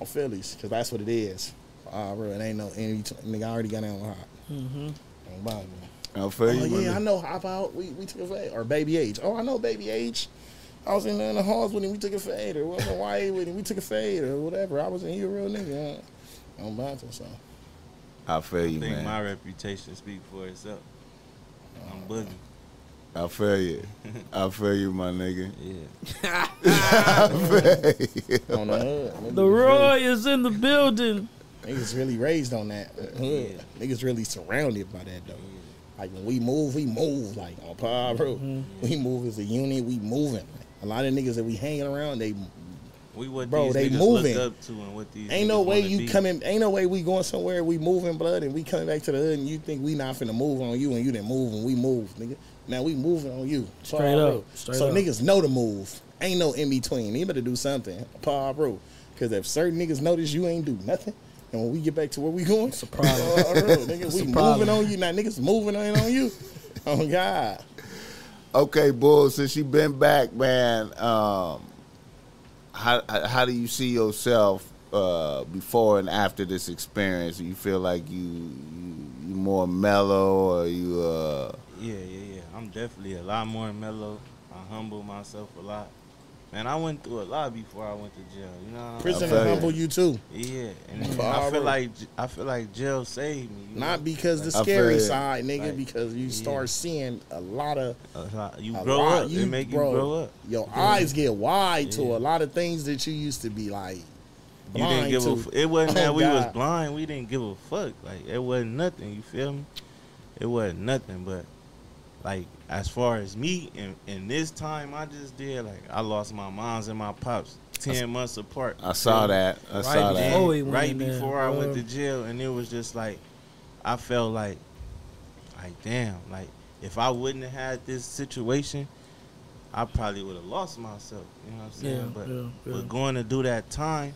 D: on Phillies, cause that's what it is. Piru, it ain't no enemy, t- nigga, I already got that one hot.
B: Mm-hmm.
D: On Bible.
A: I feel
D: Oh
A: you, my
D: yeah, I know. Hop out. We we took a fade or Baby H. Oh, I know Baby H. I was in, in the halls with him. We took a fade, or was Hawaii with him. We took a fade, or whatever. I was in here, real nigga. uh, On Bantu, so
A: I feel
C: I
A: you,
C: think
A: man.
C: my reputation speak for itself. I'm boogie.
A: I feel you. [laughs] I feel you, my nigga.
C: Yeah. [laughs]
A: I feel you.
D: on the hood.
B: The Roy is in the building.
D: Niggas really raised on that. Hood. Niggas really surrounded by that though. Like when we move, we move. Like on Piru, mm-hmm. we move as a unit. We moving. A lot of niggas that we hanging around, they
C: We what
D: Bro,
C: these
D: they moving.
C: look up to and what these
D: Ain't no way you
C: be.
D: coming. Ain't no way we going somewhere. We moving blood and we coming back to the hood and you think we not finna move on you and you didn't move and we move, nigga. Now we moving on you. Paul
B: Straight up,
D: Road.
B: straight
D: so
B: up.
D: niggas know the move. Ain't no in between. You better do something, Paul bro. Because if certain niggas notice you ain't do nothing, and when we get back to where we going, it's
B: a problem. [laughs]
D: nigga, we
B: a
D: moving on you. Now niggas moving on on you. Oh God.
A: Okay, Bull, since you been back, man, um, how how do you see yourself uh, before and after this experience? You feel like you you, you more mellow, or you uh,
C: Yeah, yeah, yeah. I'm definitely a lot more mellow. I humble myself a lot. Man, I went through a lot before I went to jail. You know what I'm
D: Prison will
A: you.
D: humble you too.
C: Yeah, and I feel like I feel like jail saved me.
D: Not
C: know?
D: because the scary side, nigga,
C: Like,
D: because you
C: yeah.
D: start seeing a lot of
C: A lot- you grow
D: lot.
C: up. it make
D: bro,
C: you grow up.
D: Your eyes get wide to a lot of things that you used to be like
C: You didn't give
D: to.
C: a. F- it wasn't
D: Oh,
C: that we was blind. We didn't give a fuck. Like it wasn't nothing. You feel me? It wasn't nothing. But like as far as me and and this time I just did like I lost my moms and my pops ten months apart.
A: I saw
C: Feel
A: that. I
B: Right
A: saw that.
B: before
C: right
B: in there,
C: before I went to uh-huh. jail, and it was just like I felt like, like damn, like if I wouldn't have had this situation, I probably would have lost myself. You know what I'm saying?
B: Yeah,
C: but
B: yeah, yeah.
C: but going to do that time,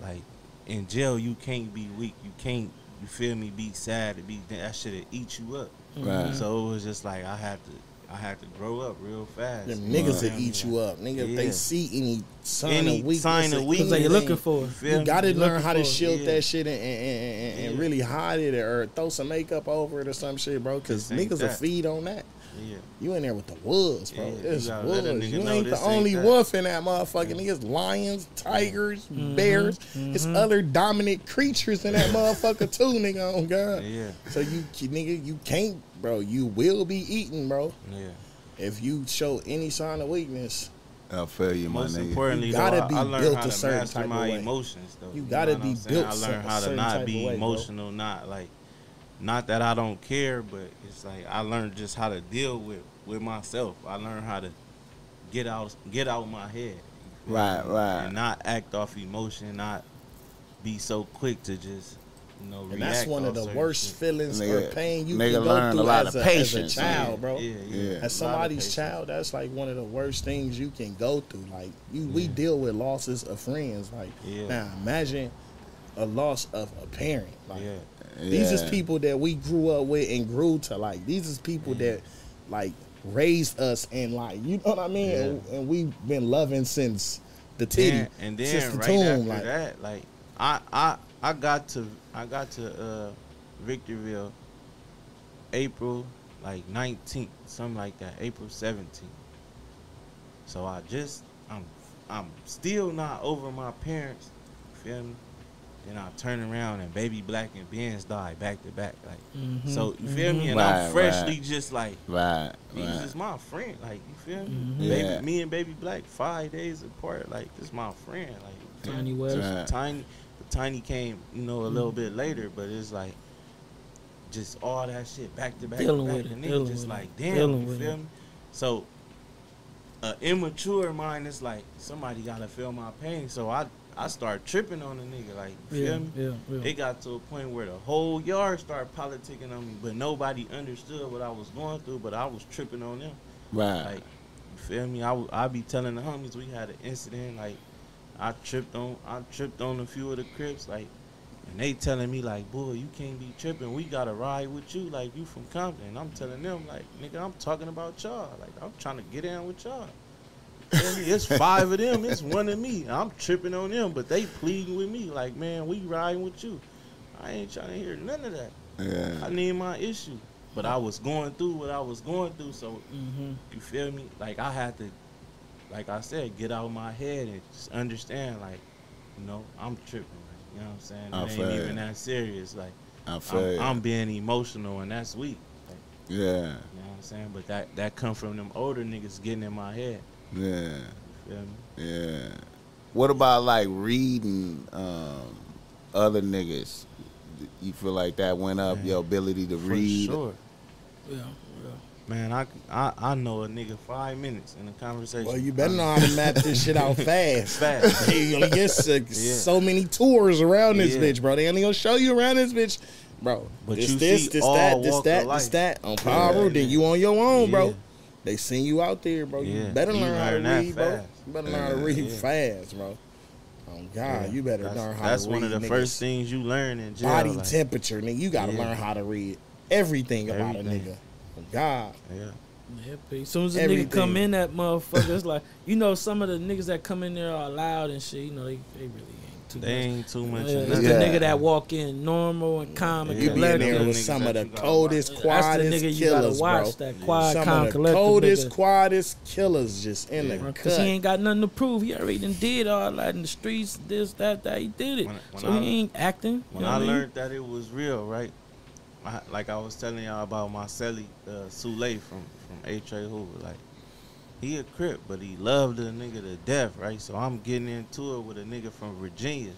C: like in jail, you can't be weak. You can't. You feel me? Be sad. To be that should have eat you up.
A: Right.
C: So it was just like I had to. I had to grow up real fast.
D: Them niggas
C: what
D: eat you up, nigga. If they see any sign
C: Any
D: of weakness,
C: sign of weakness.
B: Cause they
D: anything,
B: looking for.
C: You feel
D: You got to
B: You
D: learn how to shield
C: yeah.
D: that shit and, and, and, and
C: Yeah.
D: really hide it or throw some makeup over it or some shit, bro. Because
C: This ain't
D: niggas will feed on that.
C: Yeah.
D: You in there with the wolves, bro.
C: Yeah, you
D: It's
C: gotta let a
D: wolves. You ain't the
C: this ain't
D: only
C: that.
D: wolf in that motherfucking niggas. Lions, tigers,
C: Mm-hmm.
D: bears. It's other dominant creatures in that [laughs] motherfucker too, nigga. Oh god.
C: Yeah.
D: So you, you nigga, you can't, bro. You will be eaten, bro.
C: Yeah.
D: if you show any sign of weakness,
A: I feel you, my
C: Most
A: nigga.
C: importantly,
D: You gotta
C: I,
D: be
C: I learned
D: built
C: how
D: a
C: to
D: certain
C: master
D: type of
C: my
D: way.
C: emotions. Though
D: You
C: know
D: gotta
C: what
D: be
C: I'm saying?
D: built
C: I learned how to not be emotional, not like, not that I don't care, but it's like I learned just how to deal with with myself. I learned how to get out get out my head,
A: Right,
C: me?
A: right.
C: and not act off emotion, not be so quick to just you know.
D: and that's one of the worst
C: shit.
D: feelings or pain you can go
A: learn a
D: through
A: lot
D: as
A: of
D: a,
A: patience,
D: as a child, bro.
C: Yeah, yeah.
A: Yeah.
D: As
C: A lot of
D: somebody's child, that's like one of the worst things you can go through. Like you, we deal with losses of friends. Like
C: Yeah.
D: now, imagine a loss of a parent. Like
C: Yeah.
D: these is people that we grew up with and grew to like. These is people that like raised us and like you know what I mean.
C: Yeah.
D: And, and we've been loving since the titty,
C: Then- and then
D: since the
C: right
D: tomb.
C: after
D: like
C: that, like I I I got to I got to uh Victorville April like 19th, something like that, April 17th. So I just I'm I'm still not over my parents, feel me? Then I turn around and baby black and Benz die back to back, like
B: Mhm,
C: so you feel me? And
A: Right,
C: I'm freshly
A: right.
C: just like
A: Right,
C: He's
A: right.
C: just my friend, like you feel me?
B: Mhm.
C: Baby,
A: Yeah.
C: me and Baby Black five days apart, like this my friend, like
B: Tiny
C: me?
B: West.
A: Right.
C: Tiny, but Tiny came, you know, a
B: Mm-hmm.
C: little bit later, but it's like just all that shit back to back to
B: Dealing
C: back,
B: with it,
C: and
B: dealing
C: just
B: with
C: like
B: it,
C: damn,
B: dealing
C: you
B: with
C: feel
B: it.
C: me? So, a immature mind is like somebody gotta feel my pain, so I I start tripping on the nigga, like you
B: Yeah,
C: feel me?
B: yeah, yeah.
C: It got to a point where the whole yard started politicking on me, but nobody understood what I was going through. But I was tripping on them.
A: Right.
C: Like, you feel me? I, w- I be telling the homies we had an incident. Like, I tripped on I tripped on a few of the crips. Like, and they telling me like, boy, you can't be tripping. We gotta ride with you. Like, you from Compton. And I'm telling them like, nigga, I'm talking about y'all. Like, I'm trying to get in with y'all. You feel me? It's five of them. It's one of me. I'm tripping on them, but they pleading with me like, man, we riding with you. I ain't trying to hear none of that.
A: yeah.
C: I need my issue. But I was going through what I was going through, so
B: Mhm.
C: you feel me? Like I had to, like I said, get out of my head and just understand, like, you know, I'm tripping. Like, you know what I'm saying?
A: I
C: It
A: feel
C: ain't
A: you.
C: even that serious. Like,
A: I feel
C: I'm. I'm being emotional and that's weak. Like,
A: yeah.
C: you know what I'm saying? But that that come from them older niggas getting in my head.
A: Yeah.
C: You?
A: Yeah. What about like reading um, other niggas? You feel like that went up
C: Man,
A: your ability to
C: For
A: read?
C: sure.
B: Yeah, yeah.
C: Man, I, I I know a nigga five minutes in a conversation.
D: well, you better know how to map this shit out [laughs] fast.
C: Fast. [laughs]
D: Hey, you only get so, so many tours around this
C: Yeah.
D: bitch, bro. They only gonna show you around this bitch, bro.
C: But
D: this,
C: you
D: this,
C: see
D: this,
C: all
D: that, this,
C: walk
D: that, this, that on Power
C: Yeah.
D: Road. Then you on your own, bro.
C: Yeah.
D: They send you out there, bro. You
C: Yeah.
D: better
C: You
D: learn how to
C: learn that
D: read, bro.
C: fast.
D: You better learn how to read
C: Yeah.
D: fast, bro. Oh God,
C: Yeah.
D: you better
C: that's,
D: learn how
C: That's
D: to read.
C: That's one of the
D: niggas.
C: first things you learn in jail.
D: body
C: like,
D: temperature, nigga. You gotta
C: Yeah.
D: learn how to read everything about a nigga. Oh God,
C: Yeah.
B: Yeah, As soon as a
D: Everything.
B: nigga come in that motherfucker, it's like you know some of the niggas that come in there are loud and shit. You know they, they really ain't too
C: They
B: much.
C: ain't too much.
B: Yeah, it's
C: nothing.
B: the nigga that walk in normal and calm and
C: Yeah.
D: you be in there with some of the
C: you gotta
D: coldest,
C: watch.
B: That's the
D: quietest
B: nigga you gotta
D: killers,
B: watch.
D: bro.
B: That quiet,
D: Some
B: calm,
D: of the
B: collected
D: coldest,
B: nigga.
D: quietest killers just in the
C: Yeah.
B: Cause
D: cut.
B: he ain't got nothing to prove. He already done did all that in the streets. This, that, that. He did it.
C: When- when
B: so
C: I-
B: he ain't acting.
C: When
B: you know
C: I
B: what mean?
C: learned that it was real, right? I, like I was telling y'all about my celly, uh, Sule from from H. A. Hoover. Like he a crip, but he loved the nigga to death, right? So I'm getting into it with a nigga from Virginia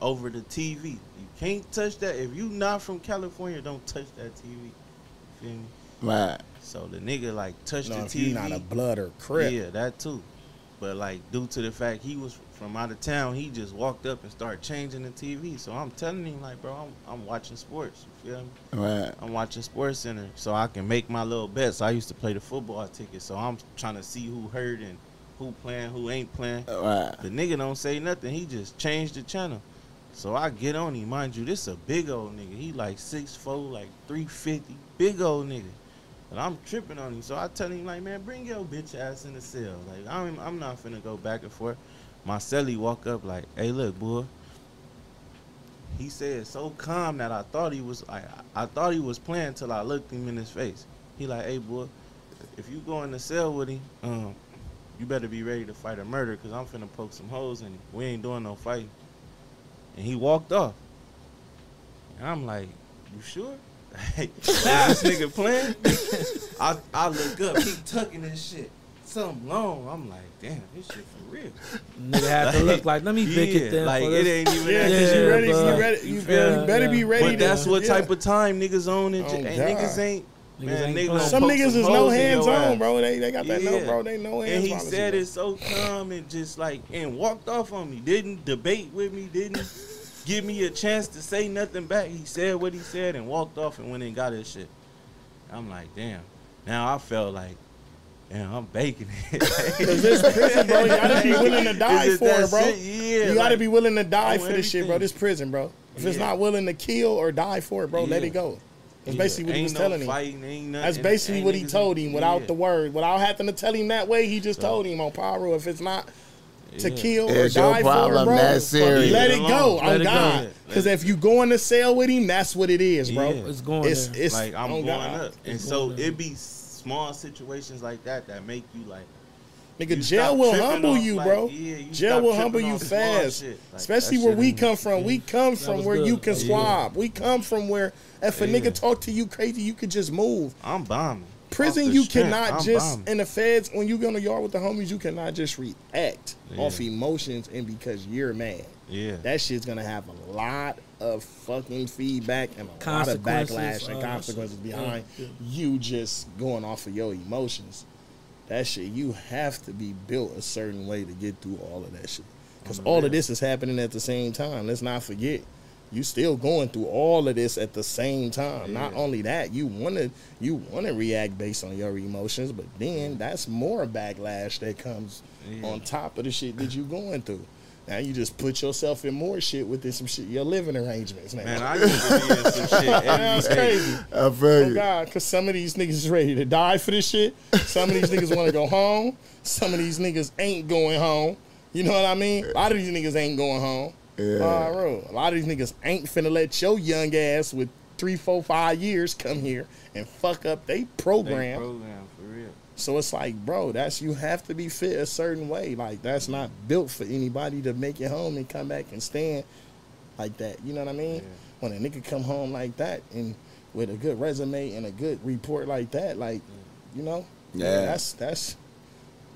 C: over the TV. You can't touch that if you not from California. Don't touch that TV. Feel me?
A: Right.
C: So the nigga like touched
D: No,
C: the TV.
D: you not a blood or crip.
C: Yeah, that too. But like due to the fact he was from out of town, he just walked up and started changing the TV. So I'm telling him like, bro, I'm, I'm watching sports. You feel me?
A: Right.
C: I'm watching Sports Center, so I can make my little bets. I used to play the football ticket, so I'm trying to see who hurt and who playing, who ain't playing.
A: Uh, right.
C: The nigga don't say nothing. He just changed the channel. So I get on him. Mind you, this a big old nigga. He like 6'4", like 350. Big old nigga. I'm tripping on him. So I tell him, like, man, bring your bitch ass in the cell. Like, I'm, I'm not finna go back and forth. My celly walk up like, hey, look, boy. He said so calm that I thought he was like I thought he was playing till I looked him in his face. He like, hey boy, if you go in the cell with him, um, you better be ready to fight a murder because I'm finna poke some holes in him. We ain't doing no fighting. And he walked off. And I'm like, you sure? Hey, this nigga playing. I I look up, he tucking this shit. Something long. I'm like, damn, this shit for real.
B: Nigga had to look like, let me pick it then.
C: like it
B: this.
C: ain't even
D: Yeah,
C: that
D: because you
B: Yeah,
D: ready,
B: but-
D: you ready, you,
C: You
D: you
C: feel-
D: better be ready.
C: But
D: to,
C: that's what
D: yeah.
C: type of time niggas on and,
D: Oh,
C: and niggas ain't.
B: Niggas
C: man,
B: ain't
C: niggas
B: playing.
C: gonna
D: Some niggas is no
C: holes in
D: hands
C: ass.
D: on, bro. They they got that no, bro. They no hands.
C: And he said it so calm and just like and walked off on me. Didn't debate with me. Didn't give me a chance to say nothing back. He said what he said and walked off and went and got his shit. I'm like, damn. Now I felt like, damn, I'm baking it. [laughs]
D: Cause this prison, bro, you gotta be willing to die for it, bro.
C: shit? Yeah,
D: you gotta
C: like,
D: be willing to die for this shit, bro. This prison, bro. If it's
C: Yeah.
D: not willing to kill or die for it, bro, let it go. That's
C: yeah,
D: basically what he was
C: no
D: telling him.
C: fighting, ain't
D: That's basically
C: ain't
D: what he told him without
C: yeah.
D: the word, without having to tell him that way. He just
C: So-
D: told him on Piru, if it's not to
C: Yeah.
D: kill or
A: It's your
D: die for it,
A: problem,
D: bro,
A: that's serious.
D: let
C: Leave
D: it
C: it
D: go
C: alone.
D: on
B: Let it go.
D: God. Because if you go in the cell with him, that's what it is, bro.
C: Yeah.
B: It's going
D: It's
B: there.
D: it's
C: like I'm
D: on
C: going
D: God.
C: up, and so
B: going there.
C: it be small situations like that that make you like.
D: Nigga,
C: you
D: jail
C: stop
D: will
C: tripping
D: humble
C: off,
D: you,
C: like,
D: bro.
C: yeah, you
D: jail
C: stop
D: will
C: tripping
D: humble you
C: off small
D: fast.
C: shit. Like,
D: Especially
C: that
D: where
C: shit
D: we
C: ain't-
D: come from. We come from
B: was
D: where you
B: good.
D: can
B: Yeah.
D: swab. We come from where if a
C: Yeah.
D: nigga talk to you crazy, you could just move.
C: I'm bombing.
D: Prison, you
C: strength,
D: cannot
C: I'm
D: just
C: bombing.
D: in the feds when you go in the yard with the homies, you cannot just react
C: Yeah.
D: off emotions and because you're mad.
C: Yeah.
D: That shit's gonna have a lot of fucking feedback and a lot of backlash and
B: uh,
D: consequences
B: yeah,
D: behind
B: yeah.
D: you just going off of your emotions. That shit, you have to be built a certain way to get through all of that shit. Because all of this is happening at the same time. Let's not forget. You still going through all of this at the same time. Not only that, you wanna you wanna react based on your emotions, but then that's more backlash that comes
C: Yeah.
D: on top of the shit that you're going through. Now you just put yourself in more shit within some shit, your living arrangements. Now.
C: Man, I used to be in some shit [laughs]
D: That's
C: every day.
D: crazy.
A: I feel
D: Oh
A: you.
D: God, because some of these niggas is ready to die for this shit. Some of these niggas want to go home. Some of these niggas ain't going home. You know what I mean? A lot of these niggas ain't going home.
A: Yeah.
D: Uh, bro, a lot of these niggas ain't finna let your young ass with three, four, five years come here and fuck up they
C: They
D: program.
C: program for real.
D: So it's like, bro, that's you have to be fit a certain way. Like that's not built for anybody to make it home and come back and stand like that. You know what I mean?
C: Yeah.
D: When a nigga come home like that and with a good resume and a good report like that, like, you know,
A: Yeah.
D: that's that's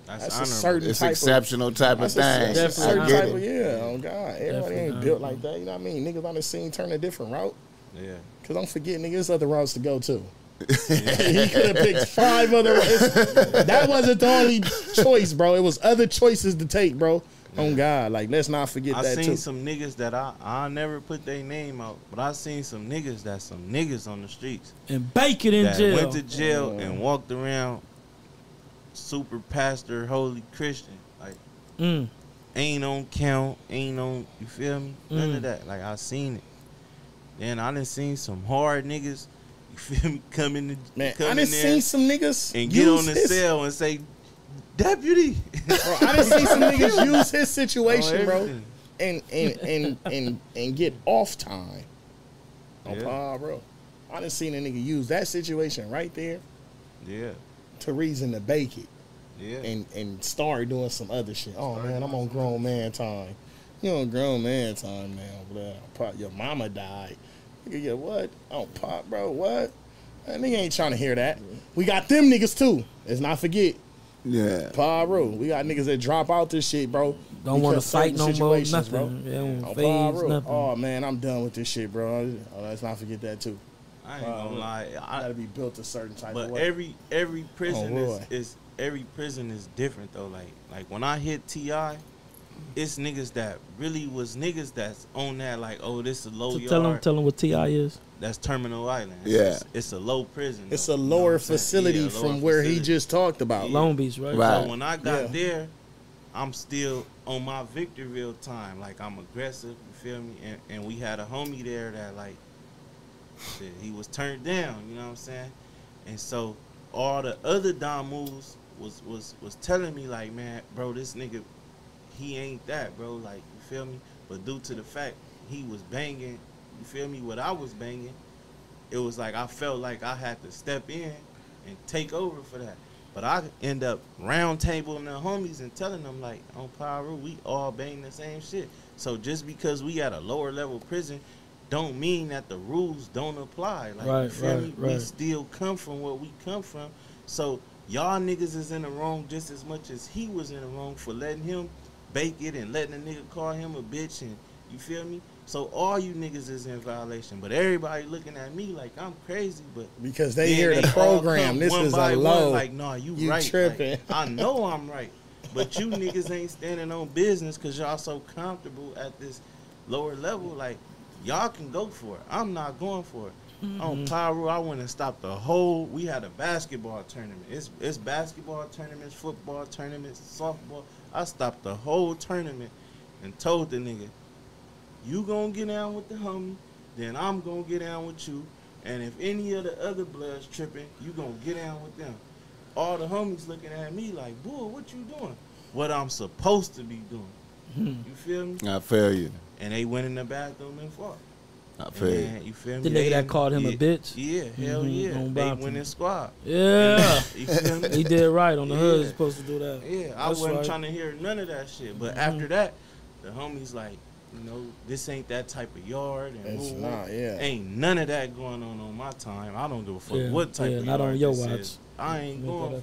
C: That's,
D: That's a certain
A: It's
D: type of-
A: exceptional type of
D: that's a,
A: thing.
D: that's a
B: Definitely.
D: certain
A: I get
D: type of
A: it.
D: yeah. Oh God, everybody
B: Definitely
D: ain't built like mm-hmm. that. You know what I mean? Niggas on the scene turn a different route.
C: Yeah.
D: Cause don't forget, nigga, there's other routes to go to. [laughs] he could have picked five other. it's- [laughs] That wasn't the only choice, bro. It was other choices to take, bro. Oh, on God, like let's not forget that.
C: I seen
D: too.
C: some niggas that I I never put their name out, but I seen some niggas that some niggas on the streets
B: And bake it in
C: that
B: jail.
C: went to jail
D: Oh.
C: and walked around super pastor, holy Christian, like
B: Mm.
C: ain't on count, ain't on you feel me? None
B: Mm.
C: of that. Like I seen it. Then I done seen some hard niggas, [laughs] you feel me, come in the
D: Man,
C: come
D: I
C: in
D: done seen some niggas
C: and get on the cell and say, Deputy.
D: Bro, I done seen some niggas [laughs] use his
C: On
D: situation, bro, and and and and and get off time. Oh,
C: Yeah.
D: bro. I done seen a nigga use that situation right there
C: Yeah.
D: To reason to bake it.
C: Yeah.
D: and and start doing some other shit. Oh man, I'm on grown man time. You on grown man time now, bro. Pop, your mama died. Nigga, yeah, what? Oh, pop, bro, what? That nigga ain't trying to hear that. We got them niggas too. Let's not forget.
A: Yeah.
D: Pop, bro. We got niggas that drop out this shit, bro.
B: Don't want to
D: because
B: fight no more,
D: situations,
B: nothing. They don't
D: On
B: phase, nothing.
D: Oh man, I'm done with this shit, bro. Oh, let's not forget that too.
C: I ain't
D: Wow.
C: gonna lie. I,
D: Gotta be built a certain type
C: But
D: of way.
C: every every oh, prison
D: Oh,
C: is, is every prison is different though. Like like when I hit Ti, it's niggas that really was niggas that's on that like oh this is low
B: So
C: yard.
B: tell them, tell them what Ti is.
C: that's Terminal Island.
A: Yeah.
C: it's, it's a low prison.
D: it's
C: though,
D: a
C: you know
D: lower
C: what I'm saying?
D: facility
C: Yeah,
D: from
C: lower
D: where he just talked about.
C: Yeah.
B: Long Beach, right?
A: Right.
C: So when I got
D: Yeah.
C: there, I'm still on my Victorville time. Like I'm aggressive, you feel me? And, and we had a homie there that like shit, he was turned down, you know what I'm saying? And so all the other moves was was was telling me like, man, bro, this nigga, he ain't that, bro. Like, you feel me? But due to the fact he was banging, you feel me, what I was banging, it was like I felt like I had to step in and take over for that. But I end up round tabling the homies and telling them like on Piru, we all bang the same shit. So just because we at a lower level prison, don't mean that the rules don't apply. Like you
B: Right,
C: feel
B: right,
C: me? We still come from where we come from. So y'all niggas is in the wrong just as much as he was in the wrong for letting him bake it and letting a nigga call him a bitch and you feel me? So all you niggas is in violation. But everybody looking at me like I'm crazy, but
D: Because they hear the
C: all
D: program. This
C: one
D: is
C: by
D: a
C: one. Like, no, you,
D: You
C: right. Like,
D: tripping.
C: I know I'm right. But you [laughs] niggas ain't standing on business because y'all so comfortable at this lower level. Like, y'all can go for it. I'm not going for it. On mm-hmm. Piru, I went and stopped the whole. We had a basketball tournament. It's it's basketball tournaments, football tournaments, softball. I stopped the whole tournament and told the nigga, "You gonna get down with the homie, then I'm gonna get down with you, and if any of the other bloods tripping, you gonna get down with them." All the homies looking at me like, "Bull, what you doing?" What I'm supposed to be doing. Hmm. You feel me?
A: I feel you.
C: And they went in the bathroom and fought.
A: I feel you.
C: You feel me?
B: The nigga that called him a bitch?
C: Yeah, hell
B: Mhm,
C: yeah.
B: on
C: They
B: Bompton.
C: winning squad.
B: Yeah. [laughs]
C: You feel me?
B: he did right on the hood.
C: Yeah.
B: He's supposed to do that.
C: Yeah, I
B: That's
C: wasn't
B: right.
C: trying to hear none of that shit. But
B: Mhm.
C: after that, the homies like, you know, this ain't that type of yard. And
D: It's
C: woo, woo.
D: not, yeah.
C: Ain't none of that going on on my time. I don't give a fuck
B: Yeah,
C: what type
B: yeah,
C: of
B: not
C: yard
B: on your
C: this
B: watch.
C: is. I ain't going for it.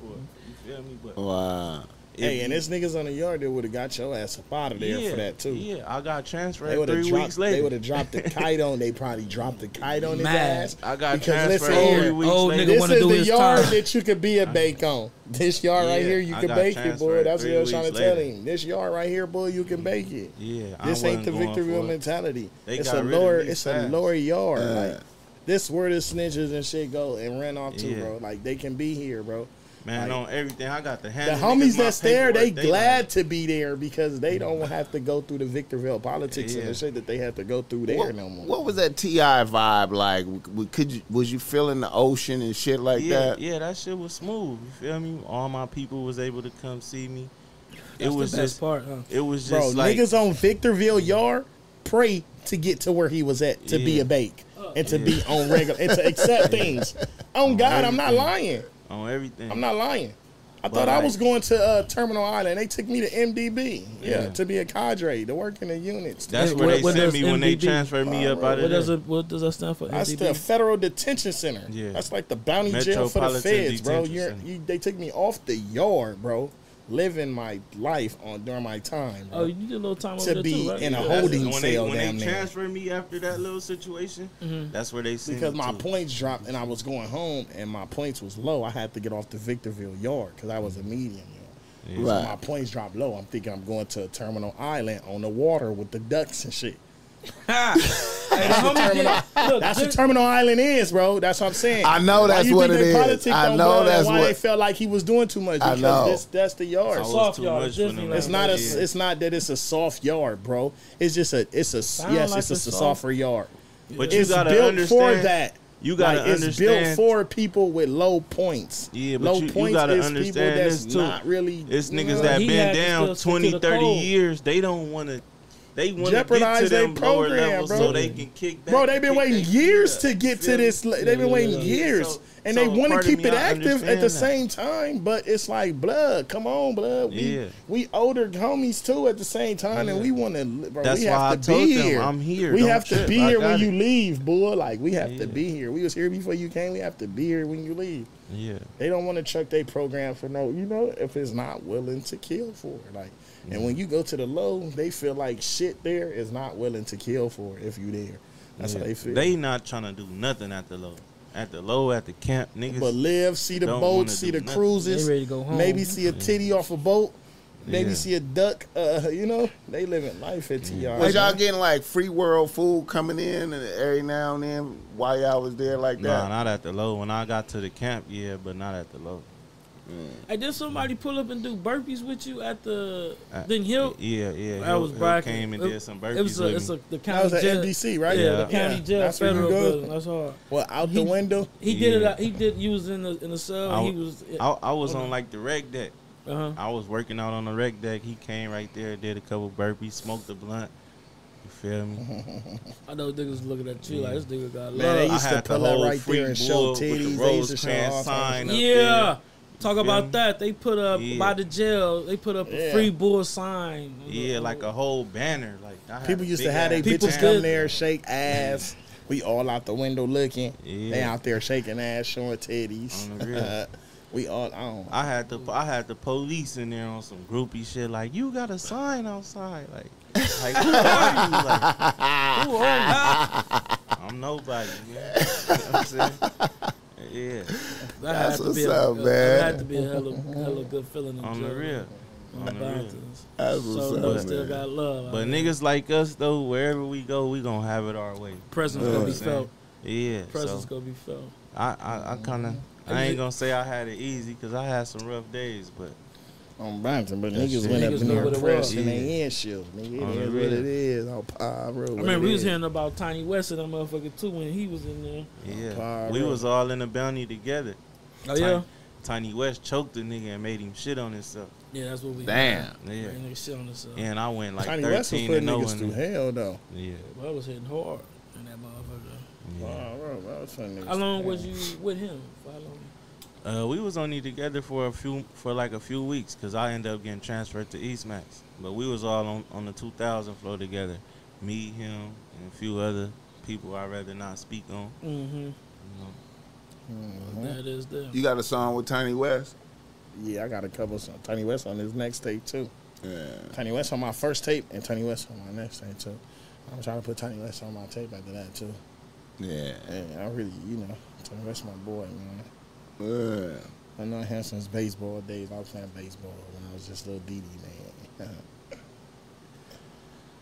C: You feel me? But
A: Wow.
C: If
D: Hey, and
C: you-
D: this niggas on the yard that would have got your ass up out of there
C: yeah,
D: for that too.
C: Yeah, I got transferred
D: They would have
C: three
D: dropped.
C: weeks later.
D: They would have dropped the [laughs] kite on. They probably dropped the kite on his ass.
C: I got
D: Because
C: transferred
D: listen here,
C: three weeks
B: old
C: later.
B: nigga
D: This
B: wanna
D: is
B: do
D: the
B: his
D: yard
B: time.
D: that you could be a bake on. This yard right here, you
C: I
D: can bake it, boy. That's what I was trying to
C: weeks
D: tell him. This yard right here, boy, you can bake it.
C: Yeah, I
D: This ain't the
C: wasn't
D: Victorville mentality.
C: They
D: it's
C: got
D: a lower,
C: me
D: it's a lower yard.
A: Uh.
D: like this, where the snitches and shit go and ran off to, bro. Like they can be here, bro.
C: Man,
D: Like,
C: on everything, I got the
D: The homies that's there, they
C: paperwork,
D: glad
C: like-
D: to be there because they don't [laughs] have to go through the Victorville politics and
C: Yeah.
D: the shit that they have to go through there
A: What,
D: no more.
A: what was that Ti vibe like? Could you was you feeling the ocean and shit like
C: yeah,
A: that?
C: yeah, that shit was smooth. You feel me? All my people was able to come see me.
B: That's
C: it was
B: the best
C: just,
B: part, huh?
C: it was
D: Bro,
C: just like,
D: niggas on Victorville Yard pray to get to where he was at to be a bake and to
C: Yeah.
D: be on regular and to accept things. [laughs] On God, I'm not lying.
C: On everything.
D: I'm not lying. I
C: But
D: thought I was going to uh, Terminal Island. They took me to MDC, yeah,
C: Yeah.
D: to be a cadre, to work in the units.
C: That's
B: Hey,
C: where
B: what-
C: they
B: what
C: sent
B: does
C: me when they
B: MDC?
C: transferred me up out
B: What
C: of
B: does
C: there.
B: it? What does that stand for?
D: That's
B: MDC?
D: the federal detention center.
C: Yeah.
D: That's like the bounty jail for the feds, bro. You're, you, they took me off the yard, bro. Living my life on during my time, bro.
B: Oh, you did a little time
D: To
B: over there
D: be
B: too, right?
D: in a
B: Yeah.
C: That's-
D: holding
C: when they,
D: cell
C: when
D: down
C: they
D: there.
C: transferred me after that little situation,
B: Mm-hmm.
C: that's where they sent
D: because my
C: to.
D: points dropped and I was going home and my points was low. I had to get off the Victorville yard because I was a medium yard.
C: Yeah.
D: So
A: Right.
D: my points dropped low. I'm thinking I'm going to a terminal island on the water with the ducks and shit. [laughs]
B: Hey, the homie
D: terminal-
B: did- look,
D: That's what terminal island is, bro. That's what I'm saying.
A: I know
D: Why
A: that's
D: you
A: what
D: think
A: it
D: they
A: is.
D: politic
A: I know
D: blood
A: that's
D: why
A: what-
D: they felt like he was doing too much
A: I know.
D: this that's the yard.
C: I was
B: Soft yard,
C: much for
D: It's not a.
C: Yeah.
D: It's not that it's a soft yard, bro. It's just a. It's a.
B: Sound
D: yes,
B: like
D: it's a,
B: soft.
D: softer yard.
C: But you
D: it's
C: gotta
D: built
C: understand.
D: for that.
C: You gotta
D: Like, it's built for people with low points.
C: Yeah, but
D: low
C: you- you
D: points
C: gotta
D: is
C: understand
D: people that's
C: this, too.
D: not really.
C: It's niggas that been down
B: still
C: 20, 30 years. They don't want to. They want to get
D: Jeopardize
C: to lower
D: program,
C: levels
D: bro.
C: so they can kick back.
D: Bro, they've been waiting years to get to this. They've been waiting years, and they want to keep it
C: I
D: active at the same time. But it's like blood. Come on, blood. We,
C: Yeah.
D: we older homies too at the same time, and we want to.
C: That's
D: we
C: why I
D: have to
C: told
D: be
C: them,
D: here.
C: I'm here.
D: We have to
C: trip.
D: be here when
C: got
D: you leave, boy. Like we have to be here. We was here before you came. We have to be here when you leave.
C: Yeah.
D: They don't want to chuck their program for no, you know, if it's not willing to kill for it. Like, and when you go to the low, they feel like shit there is not willing to kill for it if you there. That's
C: Yeah.
D: how they feel.
C: They not trying to do nothing at the low. At the low, at the camp, niggas.
D: but live, see the
C: don't
D: boats, see the
C: nothing.
D: cruises,
B: They ready to go home.
D: maybe see a titty off a boat, maybe
C: Yeah.
D: see a duck. Uh, you know, they living life at TR.
A: Was y'all getting like free world food coming in and every now and then while y'all was there like that?
C: Nah,
A: that?
C: not at the low. When I got to the camp, yeah, but not at the low.
B: Hey, did somebody pull up and do burpees with you at the
C: Uh,
B: then Hill?
C: Yeah, yeah.
B: That was
C: Hill came and
B: It-
C: did some burpees
B: It was a,
C: with
B: it's a the
D: That
B: county
D: was at
B: jail.
D: NBC, right?
B: Yeah, the
C: Yeah.
B: county jail
D: That's where you
B: federal
D: go.
B: building. That's hard.
D: Well, out the window.
B: He did it.
C: Yeah.
B: out- He did. You was in the in the cell.
C: I
B: he
C: w-
B: was.
C: I, I was on like the rec deck.
B: Uh huh.
C: I was working out on the rec deck. He came right there, did a couple burpees, smoked a blunt. You feel me? [laughs]
B: I know niggas was looking at you like this nigga got
D: Man, they
B: love.
D: used
C: I
D: to
C: had the
D: pull up right there and show
C: bull the
D: titties. They used to show
C: Rosecrans
D: all
C: sign
D: kinds
C: up
B: Yeah.
C: there.
B: Talk about
C: me?
B: that. They put up
C: Yeah.
B: by the jail. They put up a free bull sign.
C: Yeah, like a whole banner. Like I
D: People used to have their bitches
C: banner.
D: come there, shake ass. [laughs] We all out the window looking.
C: Yeah.
D: They out there shaking ass, showing titties.
C: On the [laughs]
D: we all. I don't.
C: I had the I had the police in there on some groupie shit. Like you got a sign outside. Like, like who are you? Like, who are you? [laughs] I'm nobody, man. You know what I'm saying? Yeah, [laughs]
B: That
A: That's
B: had to
A: what's
B: be a,
A: up,
B: That
A: man.
B: had to be a hella, hella good feeling. in
C: on the
B: jail.
C: real.
B: On
C: On the real.
B: mountains.
A: That's
B: So
A: what's
B: no,
A: up,
B: still
A: man.
B: got love. out
C: But
B: there.
C: niggas like us though, wherever we go, we gonna have it our way.
B: presence
A: Yeah.
B: gonna be
C: Yeah.
B: felt.
C: Yeah.
B: Presence
C: So
B: gonna be felt.
C: I I, I kind of I ain't gonna say I had it easy because I had some rough days, but
D: on Bompton, but
C: That
D: niggas went
B: Niggas
D: up in there
B: what it
D: pressed
B: was.
D: and
C: Yeah.
D: they in shit. Nigga,
C: On
D: it
C: the
D: is what
C: real.
D: it is. On Piru.
B: I remember we was hearing about Tiny West and that motherfucker too when he was in there.
C: yeah, we was all in the bounty together.
B: Oh yeah,
C: Tiny West choked the nigga and made him shit on himself.
B: yeah, that's what we.
A: Damn.
C: Yeah.
B: Yeah, nigga shit on himself.
C: And I went like
D: Tiny West was
C: 13
D: putting
C: and 0
D: niggas through hell though.
C: Yeah.
B: Well, I was hitting hard in that motherfucker.
C: yeah.
D: Piru, bro, I was putting niggas
B: How long was you with him? For how long?
C: Uh, we was only together for a few for like a few weeks because I ended up getting transferred to East Max. But we was all on, on the 2000 floor together. Me, him, and a few other people I'd rather not speak on.
B: Mm-hmm.
C: You know.
B: That is there.
A: You got a song with Tiny West?
D: Yeah, I got a couple. Of, Tiny West on his next tape too.
A: Yeah.
D: Tiny West on my first tape and Tiny West on my next tape too. I'm trying to put Tiny West on my tape after that too.
A: Yeah.
D: And I really, you know, Tiny West my boy, man.
A: Yeah.
D: I know him since baseball days. I was playing baseball when I was just a little Dee Dee, man. [laughs]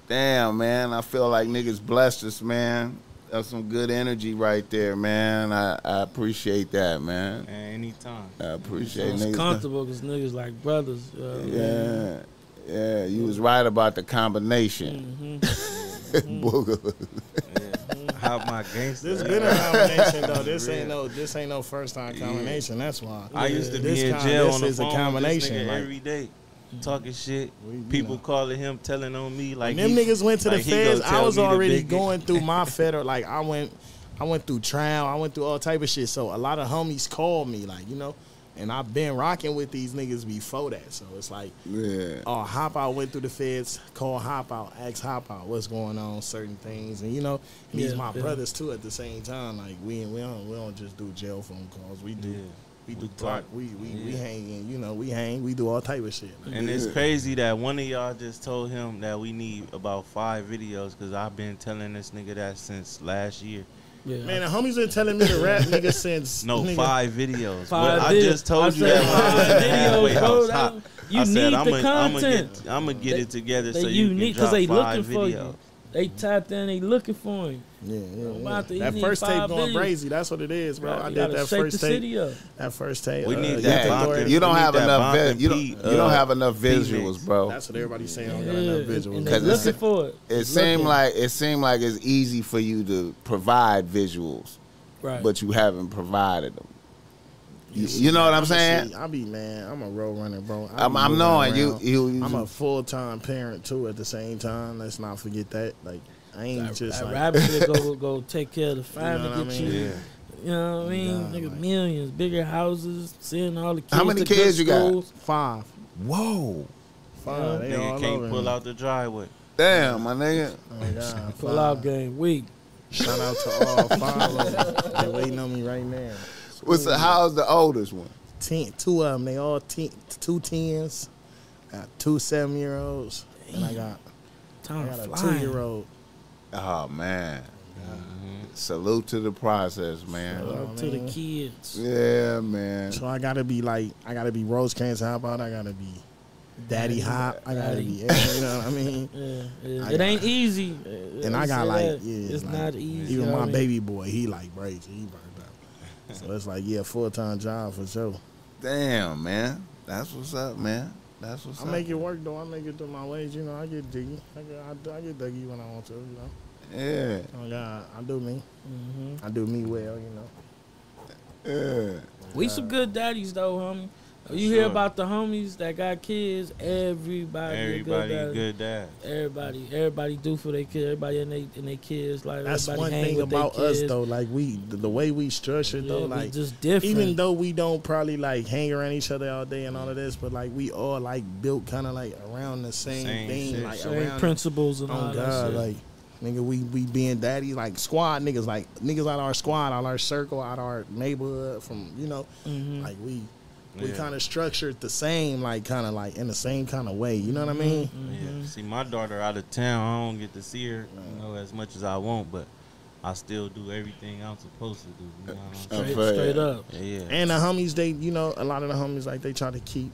A: Damn, man. I feel like niggas blessed us, man. That's some good energy right there, man. I, I appreciate that, man.
C: And anytime.
A: I appreciate it.
B: It's
A: niggas.
B: comfortable because niggas like brothers. You know what I mean?
A: Yeah. Yeah, you was right about the combination. [laughs]
B: Mhm.
A: Booger.
C: Yeah. How my gangster.
D: This been a combination though. This ain't no. This ain't no first time combination. That's why.
C: I used to be
D: This
C: in
D: con-
C: jail
D: this
C: on the
D: is a
C: phone
D: combination,
C: with this nigga
D: like-
C: every day, talking shit.
D: We-
C: People
D: know.
C: calling him, telling on me like
D: When them
C: he-
D: niggas went to
C: like
D: the feds, I was already going through my [laughs] federal. Like I went, I went through trial. I went through all type of shit. So a lot of homies called me, like you know, and I've been rocking with these niggas before that. So it's like,
A: Yeah.
D: oh, Hop Out went through the feds, call Hop Out, ask Hop Out what's going on, certain things, and you know, and these
B: Yeah,
D: my
B: yeah.
D: brothers too. At the same time, like we we don't we don't just do jail phone calls. We do.
C: Yeah.
D: We do
C: We
D: block.
C: talk.
D: We we, we hang in, you know, we hang, we do all type of shit. man.
C: And it's crazy that one of y'all just told him that we need about five videos because I've been telling this nigga that since last year.
B: Yeah.
D: Man, the homies been telling me to rap [laughs] nigga since
C: No,
D: nigga,
C: five videos.
B: Five
C: But I just told
B: I
C: you
B: said
C: that I was
B: five
C: in the
B: videos,
C: halfway
B: bro.
C: house.
B: That-
C: Hot.
B: you
C: I said,
B: need
C: I'm
B: the
C: gonna- I'ma
B: content.
C: get, I'm gonna get
B: They-
C: it together
B: They
C: so you
B: unique
C: can drop
B: they
C: five
B: looking for
C: videos.
B: you. They tapped in. They looking for you.
D: Yeah, yeah, yeah.
B: to-
D: That first tape going
B: videos.
D: crazy. That's what it is, bro.
B: Bro,
D: I did
B: gotta
D: that
B: shake
D: first
B: the
D: tape.
B: city up.
D: That first tape.
C: We
D: uh,
C: need
D: Get
C: that
D: the
C: Bonk
A: You don't have enough. Vi- you don't.
C: Pete,
A: you don't
C: uh,
A: have enough visuals, bro.
D: That's what everybody's saying. I don't got
B: Yeah,
D: enough visuals.
B: and they
A: 'Cause it's-
B: looking for it.
A: It seemed like it seemed like it's easy for you to provide visuals,
B: right.
A: but you haven't provided them. You, you know what I'm saying?
D: I be man. I'm a road runner, bro. I
A: I'm, I'm knowing you. You. you
D: I'm a full time parent too. At the same time, let's not forget that. Like I ain't
B: that,
D: just
B: that
D: like
B: rabbit shit go [laughs] go take care of the family.
D: what I
B: get
D: mean?
B: you.
C: Yeah.
B: You know what I mean?
D: Nah,
B: Nigga,
D: like-
B: millions, bigger houses, seeing all the kids.
A: How many kids you got?
D: five,
A: Whoa.
D: five. They
C: Nigga can't pull
D: me.
C: out the driveway.
A: Damn, my nigga.
D: Oh my God, [laughs]
B: Pull
D: five.
B: out game week.
D: Shout out to all five of them. They waiting on me right now.
A: What's the, how's the oldest one?
D: Ten, two of them. They all ten, two tens. Got two seven year olds, and I got I
B: Time
D: got a two year old.
A: Oh man. Mm-hmm. Salute to the process, man.
D: Salute.
B: Out to the kids.
A: Yeah, man.
D: So I gotta be like, I gotta be Rosecrans Hop out. I gotta be Daddy Hop. I gotta be,
B: Daddy.
D: you know what I mean. [laughs]
B: Yeah, yeah.
D: I
B: it
D: got-
B: ain't easy.
D: And I got like,
B: that.
D: yeah,
B: it's
D: like,
B: not easy.
D: Even my
B: I mean?
D: baby boy, he like braids. He burned up. So it's like, yeah, full time job for sure.
A: Damn, man. That's what's up, man. That's what's
D: I
A: up.
D: make it work though. I make it through my ways. You know, I get diggy. I get, I, I get diggy when I want to. You know,
A: Yeah,
D: oh God, I do me.
B: Mm-hmm.
D: I do me well. You know.
A: yeah.
B: We some good daddies though, homie. You hear about the homies that got kids? Everybody, a
C: Everybody
B: good,
C: good dad.
B: Everybody, everybody do for their kids. Everybody and they and their kids. Like
D: That's one thing about us though. Like we, the, the way we structured
B: Yeah,
D: though, like
B: just different.
D: even though we don't probably like hang around each other all day and all of this, but like we all like built kind of like around the same,
C: Same
D: thing,
C: shit.
D: like
B: Same
D: around.
B: principles and all
D: Oh
B: that
D: God,
B: shit.
D: like nigga, we we being daddy like squad niggas, like niggas out our squad, out our circle, out our neighborhood, from you know,
B: Mhm.
D: like we. We
C: Yeah.
D: kind of structured the same, like kind of like in the same kind of way. You know what I mm-hmm. mean?
B: Mm-hmm.
C: Yeah. See, my daughter out of town. I don't get to see her, you know, as much as I want, but I still do everything I'm supposed to do. You know what I'm
B: uh,
A: uh,
B: straight,
A: straight
B: up.
C: saying? Yeah.
D: And the homies, they, you know, a lot of the homies, like they try to keep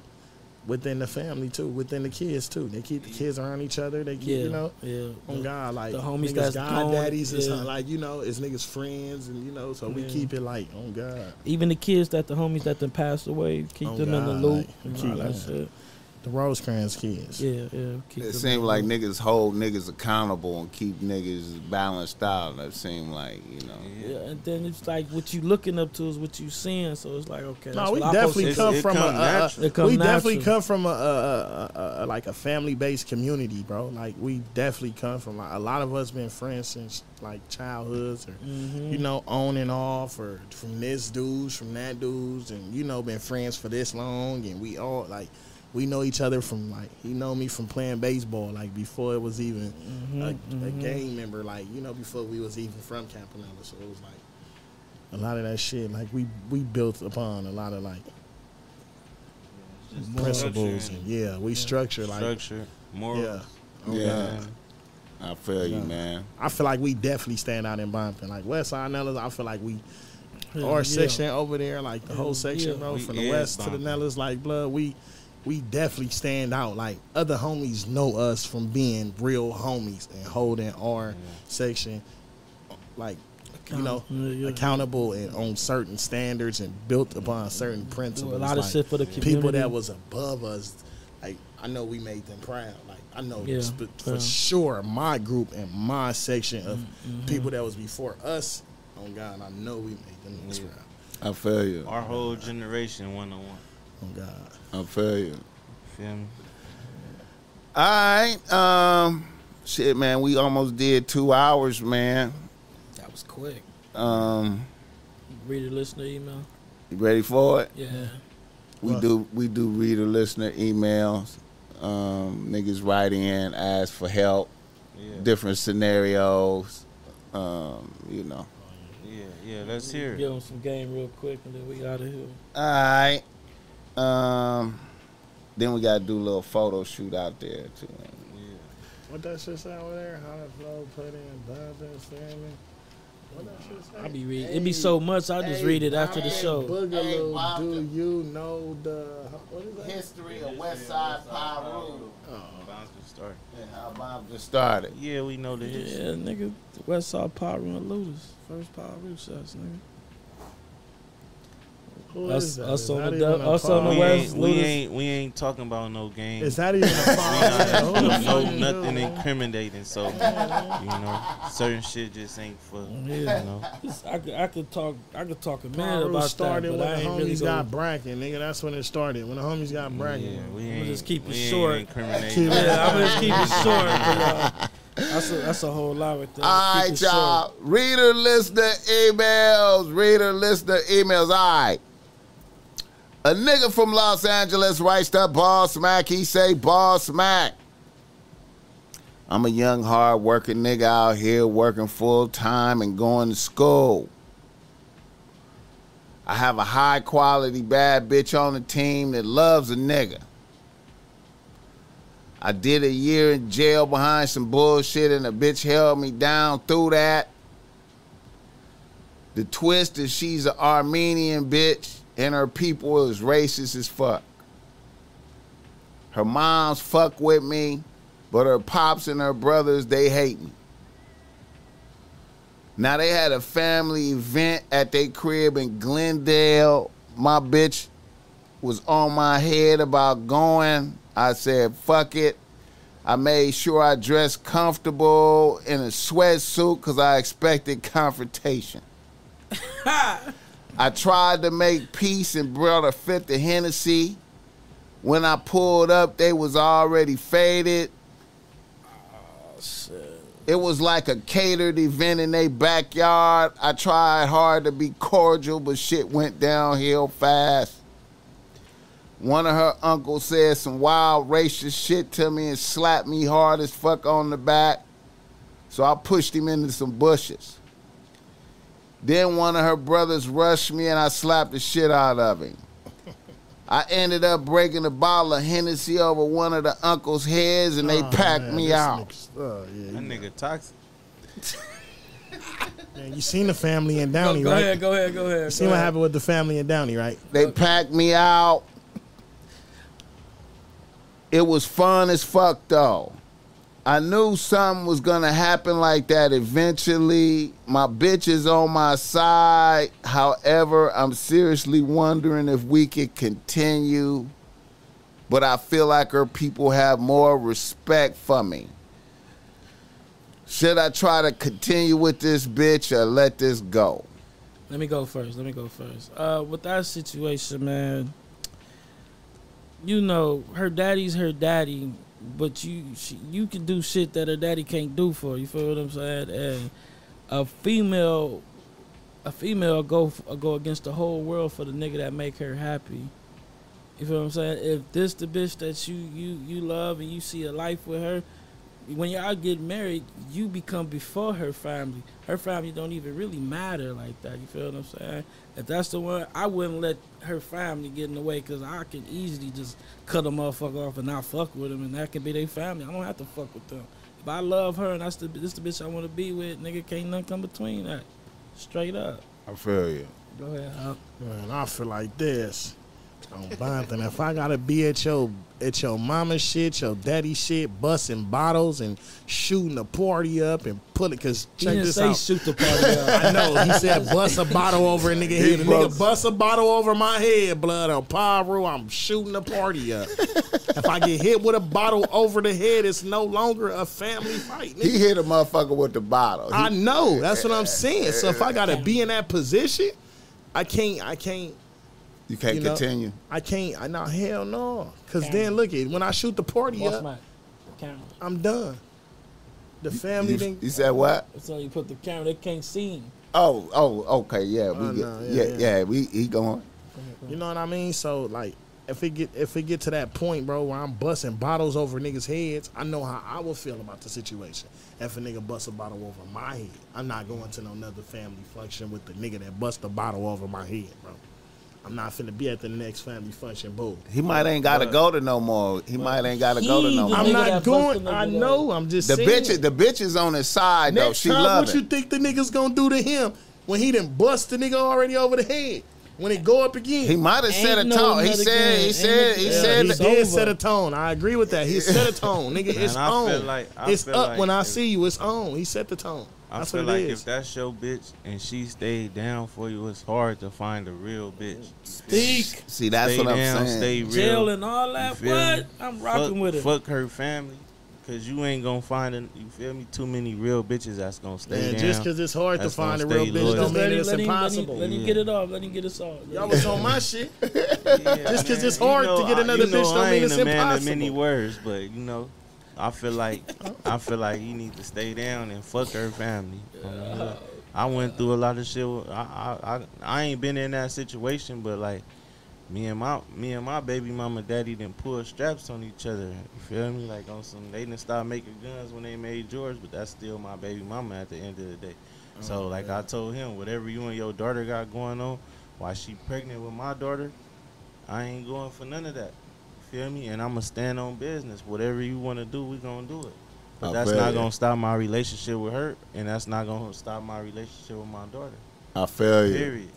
D: within the family too, within the kids too. They keep the kids around each other. They keep,
B: Yeah,
D: you know,
B: yeah.
D: on God, like
B: the homies
D: niggas God daddies and something, like you know, it's niggas friends, and you know, so we
B: Yeah.
D: keep it like on God.
B: Even the kids that the homies that then passed away, keep
D: Oh,
B: them in the loop.
D: like, keep
B: all that
D: that.
B: shit.
D: The Rosecrans kids.
B: Yeah, yeah.
A: It
B: them in
A: seems
B: the
A: like niggas hold niggas accountable and keep niggas balanced out. That seem like you know.
B: Yeah, and then it's like what you looking up to is what you seeing. So it's like okay. that's
D: No, we
B: what I
D: definitely
B: supposed to
C: It's-
D: come from a,
C: come
D: a, a-
C: natural.
B: It come
D: we definitely come from a, like a family based community, bro. Like we definitely come from like a lot of us been friends since like childhoods or
B: Mhm.
D: you know on and off or from this dudes from that dudes and you know been friends for this long and we all like we know each other from like he know me from playing baseball like before it was even
B: Mhm,
D: a, a
B: mhm.
D: gang member like you know before we was even from Campanella so it was like a lot of that shit like we we built upon a lot of like
C: Just
D: principles
C: structure
D: and yeah we structure like
C: structure, morals.
D: yeah Oh,
A: Yeah. I feel you, man.
D: I feel like we definitely stand out in Bumping. Like West Side Nellas, I feel like we
B: Yeah,
D: our
B: yeah.
D: section over there, like the whole section,
B: yeah.
D: bro,
C: We
D: from the
C: is
D: west to the
C: bumping.
D: Nellas, like blood, we we definitely stand out. Like other homies know us from being real homies and holding our section like you know
B: Yeah, yeah.
D: accountable and on certain standards and built upon certain
B: Do
D: principles.
B: a lot of shit for the community.
D: people that was above us, like I know we made them proud. Like I know
B: Yeah,
D: sp- for sure my group and my section of
B: Mm-hmm.
D: people that was before us. On God, I know we made them
C: Yeah.
D: proud.
A: I feel you.
C: Our whole generation one on one.
D: On God,
A: I feel you.
C: Feel me?
A: All right. Um, shit, man. We almost did two hours, man.
B: that was quick.
A: Um,
B: Reader listener email.
A: you ready for it?
B: Yeah.
A: We
D: Well-
A: do. We do reader listener emails. Um, niggas write in, ask for help,
C: Yeah.
A: different scenarios. Um, you know.
C: Yeah, yeah. Let's hear it.
B: Give them some game real quick and then we out of here.
A: All right. Um, then we gotta do a little photo shoot out there too.
C: Yeah.
D: what that shit say over there? How to flow, put in, bumping, slamming. What that shit say?
B: I be reading. It be so much. I just read it after the show.
D: Boogaloo,
A: Hey,
D: do you know the what is that?
A: History of West Side Piru.
C: Bounce to start.
A: And how Bob just started.
C: Yeah, we know the history.
B: Yeah, nigga. The West Side Power and Looters. First Power Root shots, nigga.
D: Who
B: Us- us on the
D: even
B: dub-
D: a
B: us on the West
C: ain't, we ain't we ain't talking about no game.
D: Is that even a pod?
C: No, no, nothing incriminating. So you know, certain shit just ain't for you know.
B: I could, I could talk. I could talk a minute
D: Piru
B: about that,
D: started
B: but
D: when
B: I
D: the
B: ain't
D: homies
B: really
D: got
B: gonna.
D: bracket, nigga. That's when it started. When the homies got bracket.
C: Yeah, we
B: I'ma
C: ain't
B: just keep it
C: we
B: short.
C: Ain't incriminating.
D: Keep
B: Yeah, I'm just keep it short. but, uh, [laughs] that's a that's a whole lot right there.
A: All right,
B: Keep
A: right,
B: short.
A: y'all. Reader listener emails. Reader listener emails. All right. A nigga from Los Angeles writes to Ball Smack. He say, Ball Smack. I'm a young, hard working nigga out here working full time and going to school. I have a high quality bad bitch on the team that loves a nigga. I did a year in jail behind some bullshit and a bitch held me down through that. The twist is she's an Armenian bitch and her people is racist as fuck. Her moms fuck with me, but her pops and her brothers, they hate me. Now they had a family event at their crib in Glendale. My bitch was on my head about going. I said, fuck it. I made sure I dressed comfortable in a sweatsuit because I expected confrontation. [laughs] I tried to make peace and brought a fifth of Hennessy. When I pulled up, they was already faded. It was like a catered event in their backyard. I tried hard to be cordial, but shit went downhill fast. One of her uncles said some wild racist shit to me and slapped me hard as fuck on the back. So I pushed him into some bushes. Then one of her brothers rushed me and I slapped the shit out of him. I ended up breaking a bottle of Hennessy over one of the uncle's heads and they
D: Oh,
A: packed
D: man,
A: me out.
D: nigga's- Oh, yeah,
C: That
D: you,
C: nigga toxic. [laughs]
D: man, you seen the family in
B: Go,
D: Downey,
B: go
D: right?
B: ahead, go ahead, go ahead.
D: You seen
B: go
D: what
B: ahead.
D: happened with the family in Downey, right?
A: They packed me out. It was fun as fuck though. I knew something was gonna happen like that eventually. My bitch is on my side. However, I'm seriously wondering if we could continue. But I feel like her people have more respect for me. Should I try to continue with this bitch or let this go?
B: Let me go first. Let me go first. Uh, with that situation, man, you know her daddy's her daddy, but you she, you can do shit that her daddy can't do for. her, You feel what I'm saying? And a female, a female go go against the whole world for the nigga that make her happy. You feel what I'm saying? If this the bitch that you you you love and you see a life with her, when y'all get married, you become before her family. Her family don't even really matter like that. You feel what I'm saying? If that's the one, I wouldn't let her family get in the way because I can easily just cut a motherfucker off and not fuck with them, and that can be their family. I don't have to fuck with them. If I love her and that's the this the bitch I want to be with, nigga, can't nothing come between that. Straight up.
A: I feel you.
B: Go ahead. Al.
D: Man, I feel like this. On Bompton, if I gotta be at your at your mama shit, your daddy shit, busting bottles and shooting the party up and put it, cause
B: He
D: check
B: didn't
D: this
B: say
D: out.
B: shoot the party out. [laughs]
D: I know he said bust a bottle over a nigga head. A
A: broke-
D: nigga bust a bottle over my head, blood on Piru. I'm shooting the party up. if I get hit with a bottle over the head, it's no longer a family fight.
A: He hit a motherfucker with the bottle. He-
D: I know. That's what I'm saying. So if I gotta be in that position, I can't. I can't.
A: You can't
D: You know,
A: continue.
D: I can't. I know. Hell no. Cause then look at When I shoot the party
B: Boss
D: up,
B: man, camera.
D: I'm done. The family
A: You,
D: didn't.
A: you said what?
B: So you put the camera, they can't see him.
A: Oh, oh, okay, yeah, we
D: Oh,
A: get,
D: no,
A: yeah,
D: yeah,
A: yeah,
D: yeah.
A: we he going.
D: You know what I mean? So like, if it get if it get to that point, bro, where I'm busting bottles over niggas' heads, I know how I will feel about the situation. If a nigga bust a bottle over my head, I'm not going to no another family function with the nigga that bust a bottle over my head, bro. I'm not finna be at the next family function, boo.
A: He might ain't got to
C: But-
A: go to no more. He might ain't got to go to no more.
D: I'm not going. I know. I'm just
A: The
D: saying.
A: bitch, the bitch is on his side though. She
D: time,
A: love
D: what you think the nigga's gonna do to him when he done bust the nigga already over the head? When it go up again,
A: He might have set a
B: no
A: tone. He said. He said. He
B: Yeah,
A: said.
D: he
B: it's
A: that-
D: did set a tone. I agree with that. He set a [laughs] tone, nigga.
C: Man,
D: It's
C: I
D: on.
C: feel like- I
D: it's
C: feel
D: up
C: like
D: when I see you. It's on. He set the tone.
C: I
D: That's
C: feel like
D: it is.
C: if that's your bitch and she stayed down for you, it's hard to find a real bitch.
B: Speak.
A: See, that's
C: stay
A: what I'm saying.
C: stay real.
B: Jail and all that. What?
C: me?
B: I'm rocking
C: fuck,
B: with it.
C: Fuck her family, cause you ain't gonna find, an, you feel me? Too many real bitches that's gonna stay
D: Man,
C: down.
D: just because it's hard to find a real bitch
C: loyal.
D: don't
B: Just
D: mean it's
B: let him, let him,
D: impossible.
B: let him
C: Yeah.
B: get it off. Let him get it off.
D: Y'all was on my shit.
C: Yeah, [laughs]
D: Just 'cause
C: man,
D: it's hard
C: you
D: to get another
C: you know,
D: bitch don't
C: I
D: mean
C: ain't
D: it's
C: a man of many
D: impossible.
C: words, but you know, I feel like I feel like you need to stay down and fuck her family. Um, I went through a lot of shit. I, I I I ain't been in that situation, but like me and my me and my baby mama daddy didn't pull straps on each other. You feel me? Like on some they didn't start making guns when they made George, but that's still my baby mama at the end of the day. So like I told him, whatever you and your daughter got going on, while she pregnant with my daughter, I ain't going for none of that. You feel me? And I'ma stand on business. Whatever you wanna do, we gonna do it. But
A: I
C: that's not
A: you.
C: gonna stop my relationship with her, and that's not gonna stop my relationship with my daughter.
A: I feel you.
C: Period.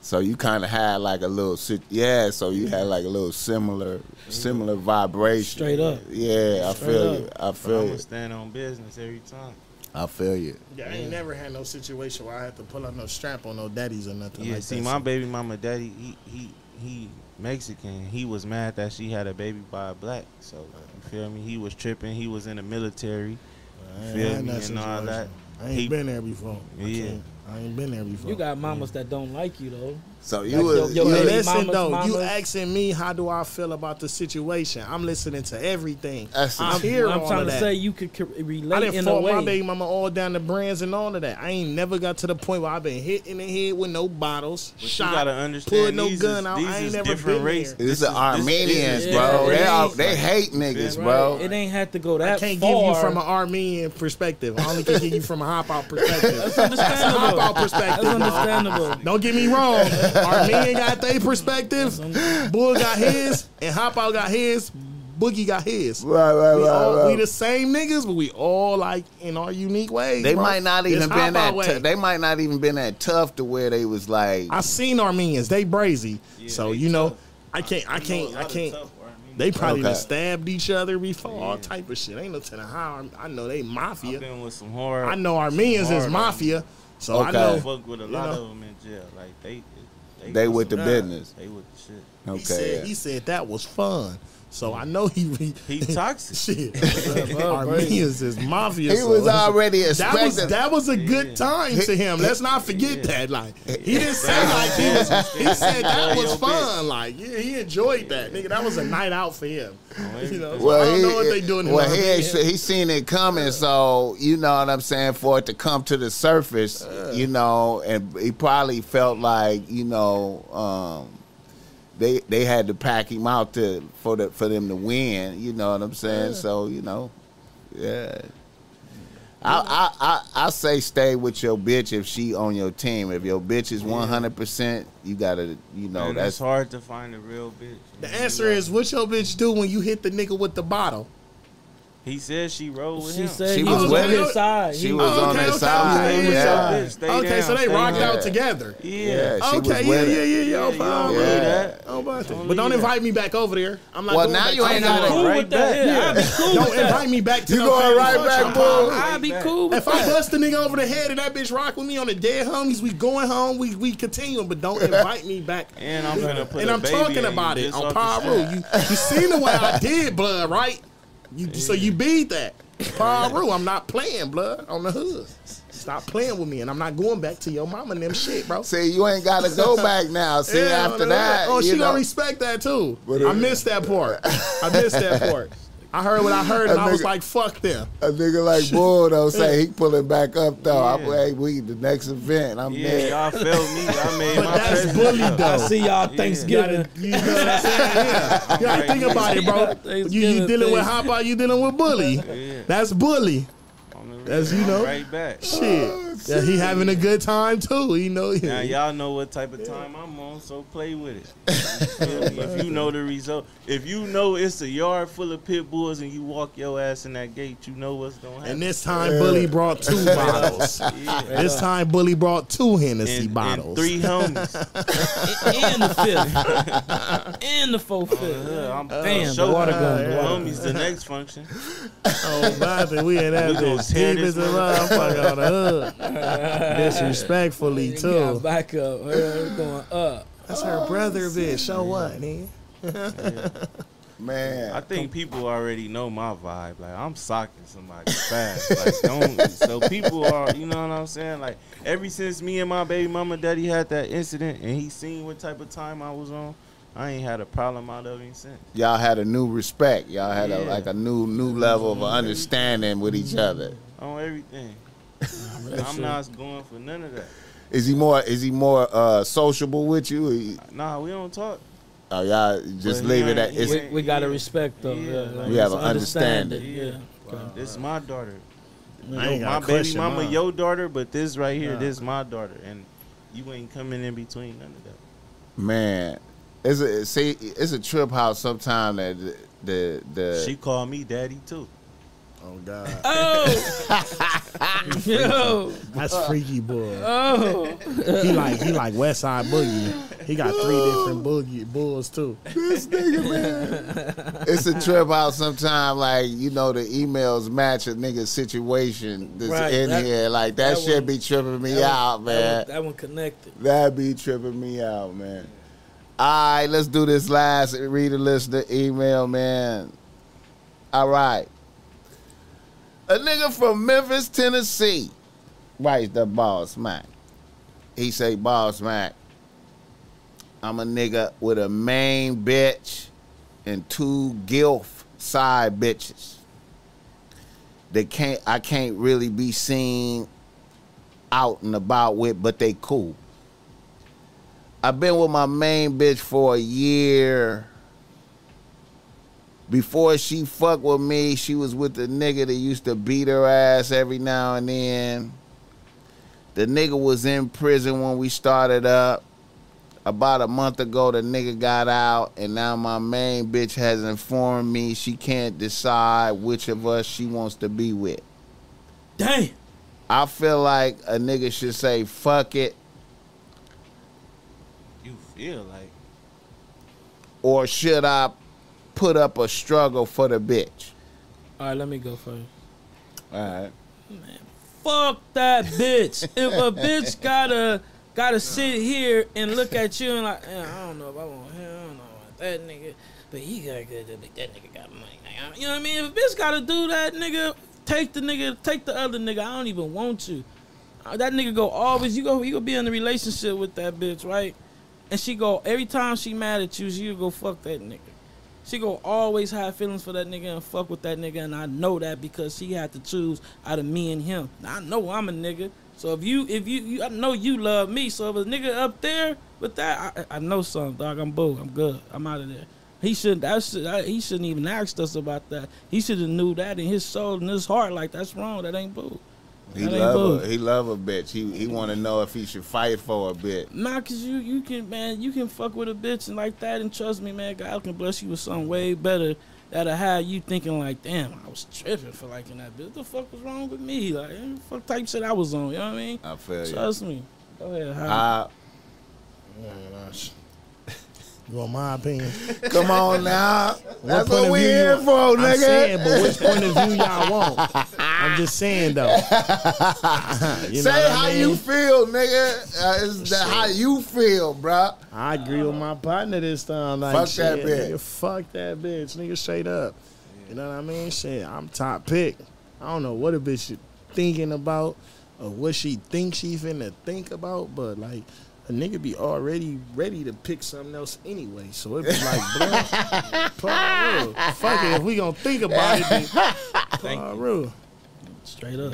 A: So you kind of had like a little, yeah. So you had like a little similar, similar vibration.
B: Straight up.
A: Yeah, I feel
B: up.
A: you. I
C: But
A: feel
C: I'ma
A: you.
C: stand on business every time.
A: I feel you.
D: Yeah, I ain't never had no situation where I had to pull out no strap on no daddies or nothing
C: Yeah,
D: like
C: see,
D: that.
C: my baby mama daddy, he he he Mexican. He was mad that she had a baby by a black. So you feel me? He was tripping. He was in the military.
D: I
C: feel me
D: that
C: and all that.
D: I ain't
C: He-
D: been there before.
C: Yeah.
D: can't- I ain't been there before.
B: You got mamas that don't like you though.
A: So you
B: Like
A: was
B: your- your
A: you-
B: baby
D: Listen
B: mamas,
D: though, you asking me how do I feel about the situation? I'm listening to everything.
A: That's
D: I'm
A: it.
D: here
B: I'm
D: all
B: trying
D: of
B: to
D: that.
B: say you could co-
D: I
B: relate
D: done
B: in a
D: fought my baby mama all down the brands and all of that. I ain't never got to the point where I've been hit in the head with no bottles,
C: But
D: shot,
C: you gotta understand
D: pulled no gun
C: is,
D: out.
C: These
D: I ain't
C: is
D: never
C: different
D: been
C: race.
D: there.
A: This is
C: is-
A: Armenians,
B: is-
A: bro.
B: yeah,
A: They all, they hate niggas,
B: Right.
A: bro.
B: It ain't had to go that. Far.
D: I can't
B: far.
D: give you from an Armenian perspective. I only can give you from a hop out perspective.
B: That's understandable.
D: hop out perspective.
B: That's understandable.
D: Don't get me wrong. Armenian got their perspective. Bull got his, and Hop Out got his. Boogie got his.
A: Right, right,
D: We,
A: right,
D: all,
A: right.
D: we the same niggas, but we all like in our unique ways.
A: They
D: bro.
A: might not
D: It's
A: even
D: Hop
A: been that.
D: way.
A: T- they might not even been that tough to where they was like.
D: I seen Armenians. They brazy.
C: Yeah,
D: so
C: they
D: you know,
C: tough.
D: I can't. I can't. I can't. They probably
A: Okay.
D: done stabbed each other before. All type of shit. Ain't no telling how. I know they
C: I've
D: mafia.
C: been with some hard.
D: I know Armenians is mafia. So I know.
C: Fuck with a
D: You
C: lot
D: know.
C: of them in jail. Like they, they,
A: They
C: do
A: with
C: some-
A: the business.
C: They with the shit.
D: He
A: Okay.
D: said. He said that was fun. So I know he.
C: He toxic. [laughs]
D: Shit. [laughs] Armenians is mafia.
A: He
D: so
A: was already
D: That was
A: expecting.
D: that was a good time to him. Let's not forget
C: Yeah.
D: that. Like he didn't say like he was. He said that was fun. Like yeah, he enjoyed that. Nigga, that was a night out for him. You know, so I
A: Well,
D: don't
A: he,
D: know what they doing.
A: well, he he seen it coming, so you know what I'm saying. For it to come to the surface, you know, and he probably felt like you know, um, they they had to pack him out to for the for them to win. You know what I'm saying? So you know, yeah. I, I, I I say stay with your bitch if she on your team. If your bitch is 100, percent you gotta you know
C: Man,
A: that's
C: it's hard to find a real bitch.
D: The answer is, what your bitch do when you hit the nigga with the bottle?
C: He said she rolled with
B: She
C: him.
B: said
A: She
B: he
A: was
B: was,
A: with
B: on his side.
A: she
B: He
A: was
D: Oh,
A: on
D: okay,
A: their
D: okay,
A: side.
D: okay,
A: yeah.
C: Bitch,
D: okay, so they rocked
C: down.
D: out together.
C: Yeah.
A: Yeah,
D: okay, yeah, yeah, yeah, yeah.
C: Yeah,
D: I'm
C: you
D: fine
C: don't
D: with
A: believe
D: that.
C: that.
D: I'm about to-
C: Don't
D: But don't invite me back over there. I'm not
A: Well,
D: going
A: now
D: back
A: you ain't
D: over
A: gotta-
B: cool
C: Right
B: with that. Yeah, I'd be cool
D: Don't
B: with that.
D: invite me back to
A: You
D: no
A: going right back,
D: Paul.
A: boy?
B: I'd be cool
D: If I bust the nigga over the head and that bitch rock with me on the dead homies, we going home. We we continuing, but don't [laughs] invite me back.
C: And I'm gonna put
D: and
C: a
D: I'm talking about it on
C: off the
D: You you seen the way I [laughs] did, blood, right? You so you beat that. Piru, I'm not playing, blood, on the hood. Stop playing with me, and I'm not going back to your mama and them shit, bro. [laughs]
A: See, you ain't got to go [laughs] back now. See,
D: Yeah,
A: after that,
D: oh, she
A: know,
D: gonna respect that too.
A: But,
D: I
A: uh,
D: missed that part. I missed that [laughs] part. I heard what I heard, and
A: A
D: I was like, "Fuck them."
A: a nigga like Bull though say he pulling back up though. I'm
C: Yeah.
A: like, we the next event. I'm
C: Yeah,
A: there.
C: y'all felt me. I [laughs] made
D: But
C: my
D: that's
C: presence.
D: bully
B: I see y'all
C: Yeah.
D: You
B: Thanksgiving.
D: gotta, you know what I'm saying? Yeah. You gotta think about it, bro. You, you dealing with
B: thing.
D: hop out, you dealing with bully.
C: Yeah.
D: That's bully.
C: On
D: That's, you
C: I'm
D: know.
C: right back.
D: Shit. [laughs] Yeah, he having a good time too. You know.
C: Now y'all know what type of time I'm on, so play with it. You [laughs] if you know the result, if you know it's a yard full of pit bulls and you walk your ass in that gate, you know what's gonna happen.
D: And this time, Bully brought two [laughs] bottles.
C: yeah.
D: This time, Bully brought two Hennessy
C: and, and
D: bottles.
C: three homies.
B: and the fifth. and the fourth oh, fifth.
C: Yeah, I'm uh,
B: Damn,
C: show
B: water gun, water
C: homies the next function.
D: Oh, Bobby, we in that
C: We gonna
D: bitch
C: tear
D: deep
C: this
D: a motherfucker on the hood. Disrespectfully
B: Got
D: too.
B: back up. We're going up.
D: That's her brother, oh, bitch. So what, nigga?
A: Man,
C: I think people already know my vibe. Like I'm socking somebody fast. Like don't. So people are, you know what I'm saying? Like ever since me and my baby mama daddy had that incident, and he seen what type of time I was on, I ain't had a problem out of him since.
A: y'all had a new respect. Y'all had a like a new new level of understanding with each other.
C: On everything. I'm not going for none of that.
A: Is he more? Is he more uh, sociable with you? Or you-
C: Nah, we don't talk.
A: Oh, y'all just
C: But
A: leave it at. It's,
B: We, we got to respect though.
C: Yeah,
B: Yeah,
C: like-
A: We have
B: it's
A: an understanding.
C: Yeah.
B: Okay.
C: This is my daughter.
D: I ain't
C: my baby
D: question
C: mama,
D: mine.
C: your daughter, but this right here,
D: Nah.
C: this my daughter, and you ain't coming in between none of that.
A: man, it's a see. It's a trip how Sometime that the the, the
C: She called me daddy too.
D: Oh God, [laughs]
B: Oh, yo,
D: that's freaky boy.
B: oh,
D: He like he like Westside Boogie. He got three different boogie bulls too.
A: this nigga man. it's a trip out Sometime like you know the emails match a nigga situation that's
B: Right,
A: in
B: that-
A: here. Like that,
B: that
A: shit
B: one-
A: be tripping me
B: that one-
A: out, man.
B: That one, that one connected.
A: That be tripping me out, man. All right, let's do this last read a listener email, man. All right. A nigga from Memphis, Tennessee writes the boss Mac. He say, boss Mac, I'm a nigga with a main bitch and two gilf side bitches. They can't I can't really be seen out and about with, but they cool. I've been with my main bitch for a year. Before she fucked with me, she was with the nigga that used to beat her ass every now and then. The nigga was in prison when we started up. About a month ago, the nigga got out, and now my main bitch has informed me she can't decide which of us she wants to be with.
B: Dang.
A: I feel like a nigga should say, fuck it,
C: You feel like
A: or should I put up a struggle for the bitch?
B: All right, let me go first.
A: All right.
B: Man, Fuck that bitch. if a bitch gotta gotta sit here and look at you and like, "Yeah, I don't know if I want him, I don't know about that nigga, but he got good. That nigga got money. Like, You know what I mean? If a bitch gotta do that, nigga, take the nigga, take the other nigga. I don't even want you. Uh, That nigga go always. You go. You go be in a relationship with that bitch, right? And she go every time she mad at you, she go fuck that nigga. She go always have feelings for that nigga and fuck with that nigga, and I know that because she had to choose out of me and him. Now, I know I'm a nigga, so if you, if you, you I know you love me. So if a nigga up there with that, I, I know something, dog. I'm boo. I'm good. I'm out of there. He shouldn't. That should. I, he shouldn't even asked us about that. He should have knew that in his soul and his heart. Like that's wrong. That ain't boo.
A: He love
B: boo.
A: a, he love a bitch. He he want to know if he should fight for a bitch.
B: Nah, cause you you can man, you can fuck with a bitch and like that, and trust me, man, God can bless you with something way better that'll have you thinking like, damn, I was tripping for liking that bitch. What the fuck was wrong with me? Like, eh, fuck type shit I was on. You know what I mean?
A: I feel you.
B: Trust me. Go ahead. Howard.
A: Uh,
D: You want my opinion? [laughs]
A: come on now. That's what we here for,
D: I'm
A: nigga.
D: saying, but which point of view y'all [laughs] want? I'm just saying though. [laughs] you
A: Say
D: know what
A: how
D: I mean?
A: you feel, nigga. Uh, it's the, how you feel, bro.
D: I agree with my partner this time. Like,
A: Fuck
D: shit,
A: that bitch.
D: Nigga, fuck that bitch, nigga. Straight up. You know what I mean? Shit, I'm top pick. I don't know what a bitch is thinking about or what she thinks she finna think about, but like a nigga be already ready to pick something else anyway. So it be like, bro, [laughs] Paul, fuck it. If we gonna think about it, then Paul, real.
B: Straight up.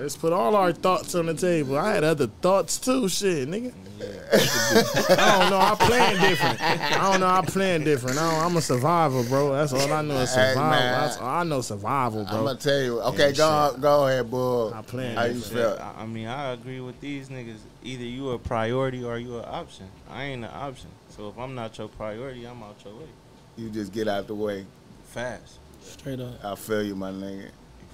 D: Let's put all our thoughts on the table. I had other thoughts too, shit, nigga. I don't know. I'm playing different. I don't know. I'm playing different. I I'm a survivor, bro. That's all I know is survival.
A: man.
D: That's all I know survival, bro.
A: I'm gonna tell you. Okay, go go ahead, bull.
D: I plan
A: How you feel?
C: I, I mean, I agree with these niggas. Either you a priority or you an option. I ain't an option. So if I'm not your priority, I'm out your way.
A: You just get out the way.
C: Fast.
B: Straight up.
A: I feel you, my nigga.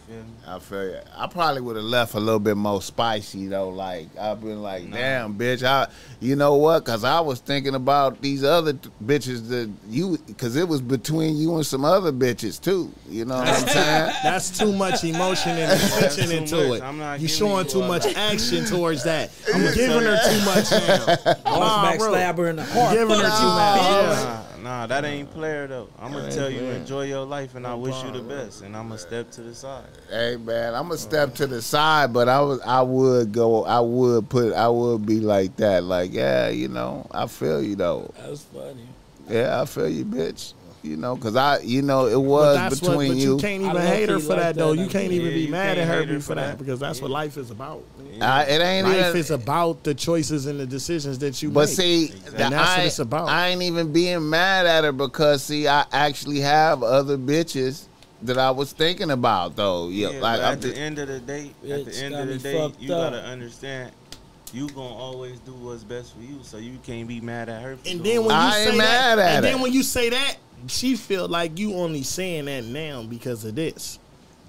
C: You feel me?
A: I feel you. I probably would have left a little bit more spicy though. Like I've been like,
C: Nah.
A: damn, bitch. I, you know what? Cause I was thinking about these other t- bitches that you, cause it was between you and some other bitches too. You know what I'm saying? [laughs]
D: That's too much emotion and attention into
C: much.
D: it.
C: I'm not
D: you
C: giving
D: showing
C: you
D: too
C: all
D: much
C: that.
D: action towards that. [laughs] I'm giving her too much now. Nah,
B: Horseback
D: bro.
B: in the heart.
D: Giving her too
B: you,
D: much.
B: Man.
D: Yeah.
C: Nah, nah, that ain't player though. I'm gonna tell you,
A: player.
C: enjoy your life, and I wish you the best. And I'm gonna step to the side.
A: Hey man, I'm gonna step to the side, but I was, I would go, I would put, I would be like that. Like, yeah, you know, I feel you though.
B: That's funny.
A: Yeah, I feel you, bitch. You know, cause I, you know, it
D: But
A: was
D: what.
A: between
D: But
A: you.
D: you can't even hate her for
B: like
D: that
B: that.
D: though. You can't even be mad at her
C: her
D: for
C: for
D: that
C: that.
D: because that's what life is about.
A: I, it ain't
D: Life
A: even.
D: is about the choices and the decisions that you
A: But
D: make.
A: But see,
D: And that's
A: I,
D: what it's about.
A: I ain't even being mad at her because see, I actually have other bitches that I was thinking about though. Yeah,
C: Yeah,
A: like
C: but
A: I'm
C: at the
A: just,
C: end of the day, at the end of the
B: me
C: day, you
B: up.
C: gotta understand. You gonna always do what's best for you, so you can't be mad at her. For
D: And then when you
A: I ain't
D: say
A: mad
D: that,
A: at
D: and
A: her.
D: then when you say that, she feel like you only saying that now because of this.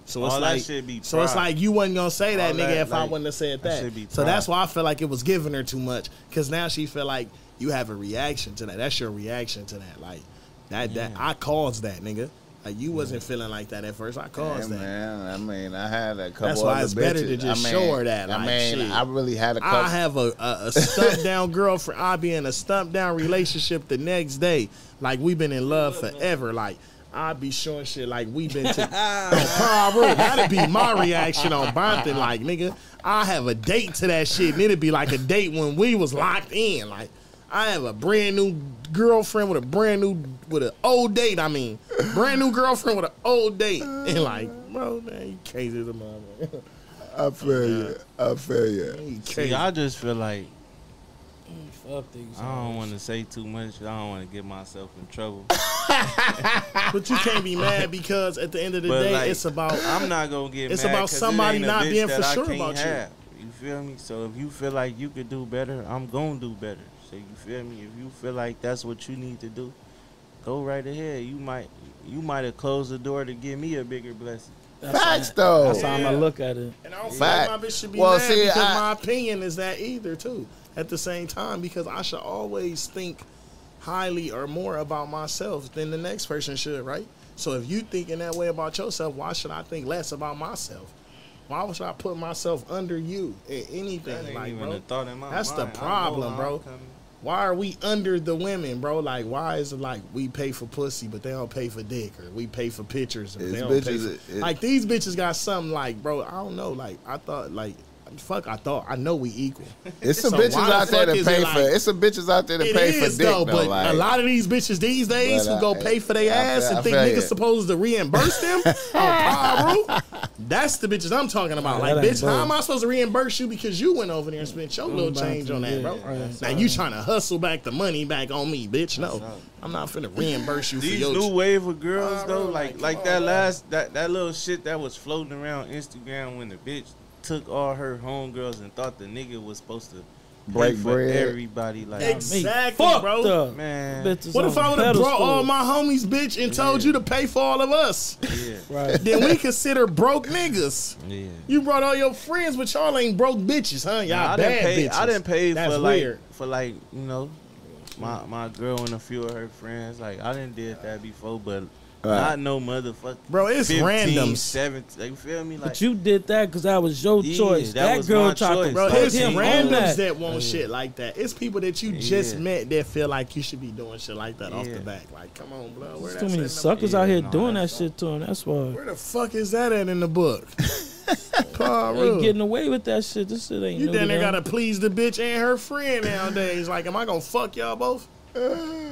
D: So it's
C: All
D: like, so it's like you wasn't gonna say that,
C: All
D: nigga,
C: that,
D: if I wouldn't have said
C: that
D: that. So that's why I feel like it was giving her too much because now she feel like you have a reaction to that. That's your reaction to that. Like that, that I caused that, nigga. Like you wasn't feeling like that at first. I
A: yeah,
D: caused that.
A: man. I mean, I had a couple.
D: That's why it's better to just
A: I
D: show her that,
A: I mean,
D: shit.
A: I really had a couple.
D: I have a, a, a stumped down girlfriend. I be in a stumped down relationship the next day. Like we've been in love forever. Like I be showing shit like we been to. Pearl. That'd be my reaction on Bompton. Like nigga, I have a date to that shit, and it'd be like a date when we was locked in. Like I have a brand new girlfriend with a brand new with an old date. I mean, brand new girlfriend with an old date, [laughs] and like, bro, man, you crazy as a mother.
A: I feel you. I feel you.
D: You
C: See. I just feel like
B: Fuck these.
C: I don't want to say too much. I don't want to get myself in trouble. [laughs]
D: But you can't be mad because at the end of the
C: But,
D: day,
C: like,
D: it's about
C: I'm not gonna get
D: It's
C: mad
D: about
C: 'cause it
D: somebody
C: ain't
D: not being
C: that
D: for sure
C: can't
D: about you.
C: You feel me? So if you feel like you could do better, I'm gonna do better. So you feel me? If you feel like that's what you need to do, go right ahead. You might you might have closed the door to give me a bigger blessing.
A: Facts though.
B: That's how I'm gonna look at it.
D: And I don't feel
A: Fact.
D: like my bitch should be
A: Well,
D: mad
A: see,
D: because
A: I-
D: my opinion is that either too. At the same time, because I should always think highly or more about myself than the next person should, right? So if you thinking that way about yourself, why should I think less about myself? Why should I put myself under you in
C: That
D: anything?
C: ain't
D: Like,
C: even
D: bro,
C: a thought in my
D: that's the
C: mind. I know
D: problem,
C: how
D: bro. Why are we under the women, bro? Like, why is it like we pay for pussy, but they don't pay for dick, or we pay for pictures,
A: It's
D: they don't pay
A: bitches-
D: for
A: it-
D: like these bitches got something like, bro. I don't know. Like, I thought, like, fuck, I thought I know we equal.
A: It's some
D: So
A: bitches
D: why the
A: out there
D: fuck
A: to pay
D: it
A: for.
D: like-
A: It's some bitches out there to
D: It
A: pay for
D: is
A: dick
D: though,
A: though.
D: but
A: like,
D: a lot of these bitches these days
A: But,
D: who go pay for their ass
A: feel- I
D: and think niggas
A: you.
D: supposed to reimburse them [laughs] oh, on Piru. That's the bitches I'm talking about.
B: Nah,
D: Like,
B: that ain't
D: bitch, how am I supposed to reimburse you because you went over there and spent your little change on that,
B: yeah,
D: bro?
B: right.
D: Now you trying to hustle back the money back on me, bitch? No. I'm not finna reimburse you for
C: These
D: your.
C: new wave of girls
D: ah,
C: though, like
D: like,
C: like that last that that little shit that was floating around Instagram when the bitch took all her homegirls and thought the nigga was supposed to pay
A: Break
C: for
A: bread.
C: everybody. Like
D: Exactly,
B: Fucked
D: bro.
B: up.
C: man,
B: Bitches
D: What if I would have brought all my homies, bitch, and told
C: Yeah.
D: you to pay for all of us?
C: yeah,
B: Right.
D: then we consider broke niggas.
C: yeah.
D: You brought all your friends, but y'all ain't broke bitches, huh? Y'all
C: Nah, I
D: bad
C: didn't pay.
D: bitches.
C: I didn't pay
D: That's
C: for like for like you know my my girl and a few of her friends. Like I didn't did that before, but
A: Right.
C: Not no motherfucker.
D: Bro, it's
C: 15,
D: randoms.
C: 17, like, you feel me? Like
B: But you did that because that was your
C: Yeah,
B: choice.
C: that
B: That,
C: was
B: girl
C: my
B: tried
C: choice.
B: to
D: Bro,
B: fuck
D: it's
B: him on
D: randoms
B: that.
D: that, want shit like that. It's people that you just met that feel like you should be doing shit like that off the
C: Yeah.
D: back. Like, come on, bro. Where
B: There's too many
D: shit in the-
B: suckers
C: Yeah,
B: out here
C: no,
B: doing that
C: that's
B: shit to him. That's why.
D: Where the fuck is that at in the book? [laughs] Paul
B: They
D: Rudd.
B: getting away with that shit. This shit ain't
D: You
B: new
D: down
B: to
D: there
B: them.
D: gotta please the bitch and her friend nowadays. Like, am I gonna fuck y'all both?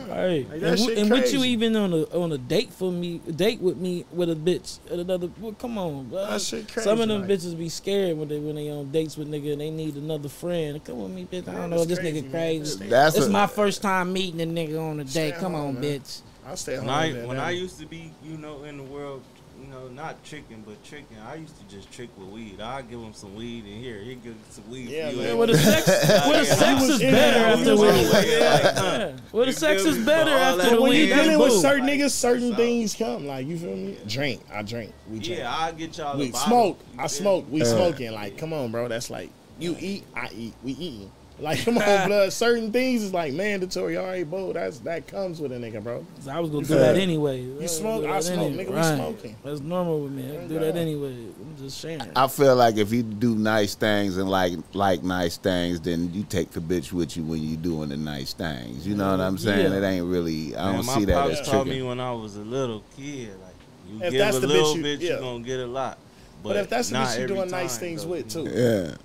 B: Right.
D: Like,
B: and,
D: shit
B: and with you even on a on a date for me, date with me with a bitch at another. Well, come on, bro.
D: That shit crazy.
B: Some of them
D: like,
B: bitches be scared when they when they on dates with nigga and they need another friend. Come with me, bitch. I don't know
D: if
B: this
D: crazy,
B: nigga
D: man.
B: crazy.
A: That's
B: It's
A: a-
B: my first time meeting a nigga on a date. Come
D: home,
B: on,
D: man.
B: bitch.
D: I'll stay home.
C: when I when I used to be, you know, in the world, you know, not tricking but tricking. I used to just trick with weed. I give him some weed and here he give some weed.
D: Yeah,
C: for you.
D: man.
B: Well, the sex, well, the sex is better after
D: weed.
B: we. Yeah. Well, the sex is better after
C: that
B: the
D: when you
C: Yeah,
D: dealing with certain
C: Like,
D: niggas, certain
C: that's
D: things come. Like you feel me? Drink, I drink. We drink.
C: Yeah, I get y'all.
D: we
C: a
D: smoke.
C: You
D: I
C: feel
D: smoke.
C: me?
D: We smoking. Like, come on, bro. That's like you eat, I eat. We eating. Like, come on, [laughs] blood. Certain things is like mandatory. All right, bro. That's that comes with a nigga, bro.
B: I was gonna do that anyway.
D: You smoke, I smoke, nigga. We smoking.
B: That's normal with me. I do that anyway. I'm just sharing.
A: I feel like if you do nice things and like like nice things, then you take the bitch with you when you doing the nice things. You know what I'm saying?
B: Yeah.
A: It ain't really. I don't
C: my
A: see that
C: pops
A: as
C: taught me when I was a little kid, like you
D: If
C: give
D: that's
C: a
D: the
C: little
D: bitch you-
C: bit,
D: yeah.
C: you gonna get a lot. But,
D: But if that's the bitch
C: you're
D: doing nice things
C: though.
D: with too.
A: Yeah.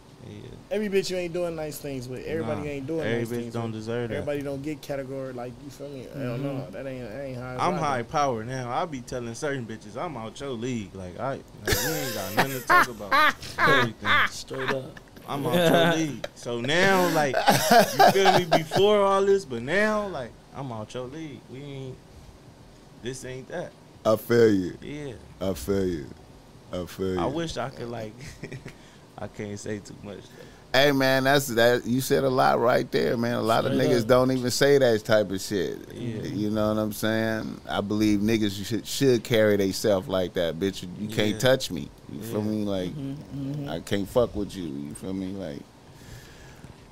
C: Yeah.
D: Every bitch you ain't doing nice things with. Everybody
C: Nah,
D: ain't doing
C: every
D: nice
C: bitch
D: things.
C: don't
D: with.
C: deserve that.
D: Everybody don't get category like you feel me. I don't know. That ain't that ain't high.
C: I'm high power now. I be telling certain bitches I'm out your league. Like I, like, we ain't got nothing to talk about. [laughs] Everything.
B: Straight up.
C: I'm out your [laughs] league. So now, like, you feel me? Before all this, but now, like, I'm out your league. We ain't. This ain't that.
A: I feel you.
C: Yeah.
A: I feel you. I feel you.
C: I wish I could like. [laughs] I can't say too much.
A: Hey man, that's that. You said a lot right there, man. A lot of niggas
B: up.
A: don't even say that type of shit.
C: Yeah.
A: You know what I'm saying? I believe niggas should should carry themselves like that, bitch. You can't touch me. You feel me? Like
B: Mm-hmm,
A: I can't fuck with you. You feel me? Like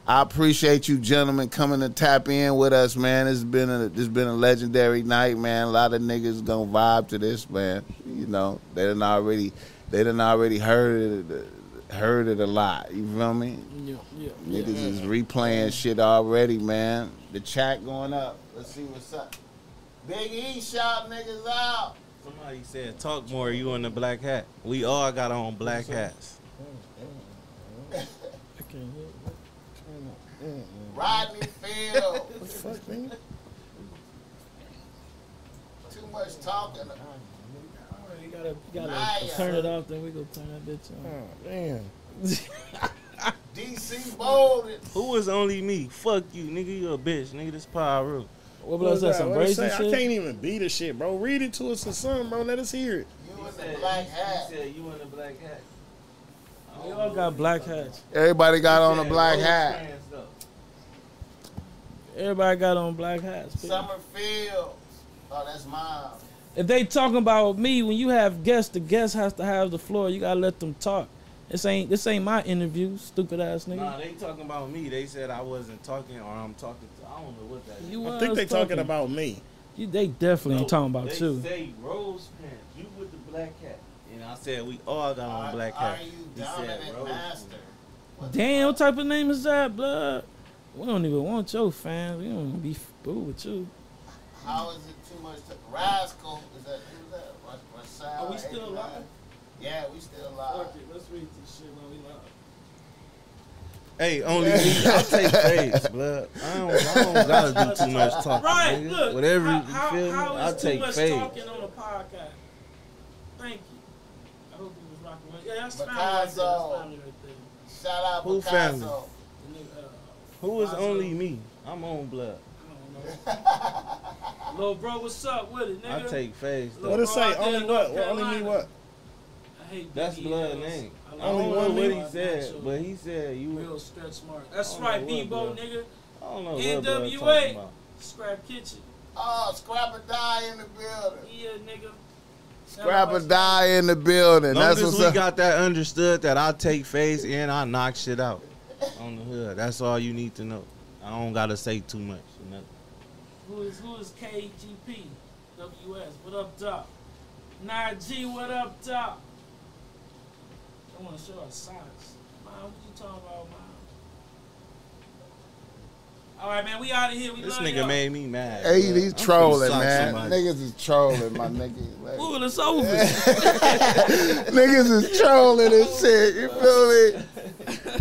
A: I appreciate you gentlemen coming to tap in with us, man. It's been a this been a legendary night, man. A lot of niggas gonna vibe to this, man. You know, they done already they done already heard it heard it a lot. You feel me?
B: Yeah, yeah.
A: Niggas is replaying shit already, man. The chat going up. Let's see what's up. Big E shout niggas out.
C: Somebody said, "Talk more." You in the black hat. We all got on black hats.
B: I can't hear.
A: Rodney Field.
D: What the fuck, nigga?
A: Too much talking.
B: You gotta, gotta
A: Nice.
B: turn it off, then we go turn that bitch on.
D: Oh, damn. [laughs]
A: DC Bolden.
C: Who is only me? Fuck you, nigga. You a bitch, nigga. This power, Piru.
B: What was that? Some
D: What it
B: brazy
D: say? I can't even beat the shit, bro. Read it to us or something, bro. Let us hear it.
A: You in the black hat.
C: said you in the black hat.
B: We all got black hats.
A: Everybody got on a black hat.
B: Everybody got on black hats. bitch.
A: Summer Fields. Oh, that's mine.
B: If they talking about me, when you have guests, the guest has to have the floor. You gotta let them talk. This ain't this ain't my interview, stupid ass nigga.
C: Nah, they talking about me. They said I wasn't talking or I'm talking to. I don't know what that is.
B: You
D: I think they talking about me.
B: You, they definitely ain't talking about
C: they
B: you.
C: say rose pants. You with the black hat. And I said we all got on
A: Are,
C: black
A: are
C: hat.
A: you
C: He said
A: dominant
C: rose
A: master? What
B: Damn, what type of name is that, blood? We don't even want your fans. We don't even be fool with you.
A: How is it too much? To, Rascal. Is that who's that? Ra- Rascal
B: Are we still
A: 89?
B: live?
A: Yeah, we still live.
B: let's read this shit while we live.
C: Hey, only me. I take [laughs] fades, blood. I don't, I don't gotta do too much talking.
B: Right,
C: nigga.
B: look.
C: Whatever
B: how,
C: you feel me,
B: how
C: I
B: is too
C: take
B: much
C: fades.
B: talking on a podcast? Thank you. I hope you was rocking with. Yeah, that's family right there. That's family right there.
A: Shout out
C: Who
A: Picasso.
C: family?
B: The nigga, uh,
C: Who is
B: Picasso.
C: only me? I'm on blood.
B: I. [laughs] Little bro, what's up with it, nigga?
C: I take
B: face.
C: Though.
D: What it
B: bro,
D: say? Only what? What only me what?
B: I hate
C: That's blood
B: L's.
C: name.
B: I
C: I don't
D: Only
C: know
D: one
C: what he said, but he said you.
B: Real stretch smart. That's right,
C: know what
B: Bebo, nigga.
C: I don't know what
B: NWA.
C: talking about.
B: Scrap Kitchen.
A: Oh, Scrap or Die in the building.
B: Yeah, nigga.
A: Scrap or Die in the building.
C: Long
A: That's
C: as
A: what's
C: we
A: up.
C: got that understood that I take face and I knock shit out on the hood. That's all you need to know. I don't gotta say too much. nothing.
B: Who is who is KGP? WS. What up, Doc? Nah, G. What up, Doc? I want to show our socks. Man, what you talking about, man? All right, man. We out of here. We
C: This
B: love
C: nigga
B: y'all.
C: made me mad.
A: Hey,
C: bro.
A: he's
C: I'm
A: trolling, man.
C: somebody.
A: Niggas is trolling, my nigga. [laughs] Like,
B: Ooh, it's over. [laughs]
A: niggas is trolling and shit. You feel me? [laughs]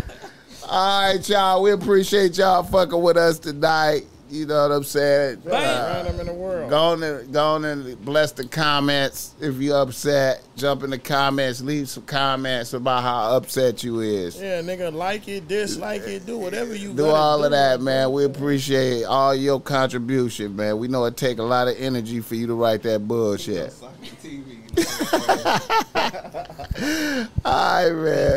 A: All right, y'all. We appreciate y'all fucking with us tonight. You know what I'm saying?
B: Bam.
A: Uh,
D: Random in the world.
A: Go on and go on and bless the comments. If you upset, jump in the comments. Leave some comments about how upset you is.
D: Yeah, nigga, like it, dislike it, do whatever you
A: Do
D: gotta
A: all of that, man. We appreciate all your contribution, man. We know it take a lot of energy for you to write that bullshit. [laughs] All right, man.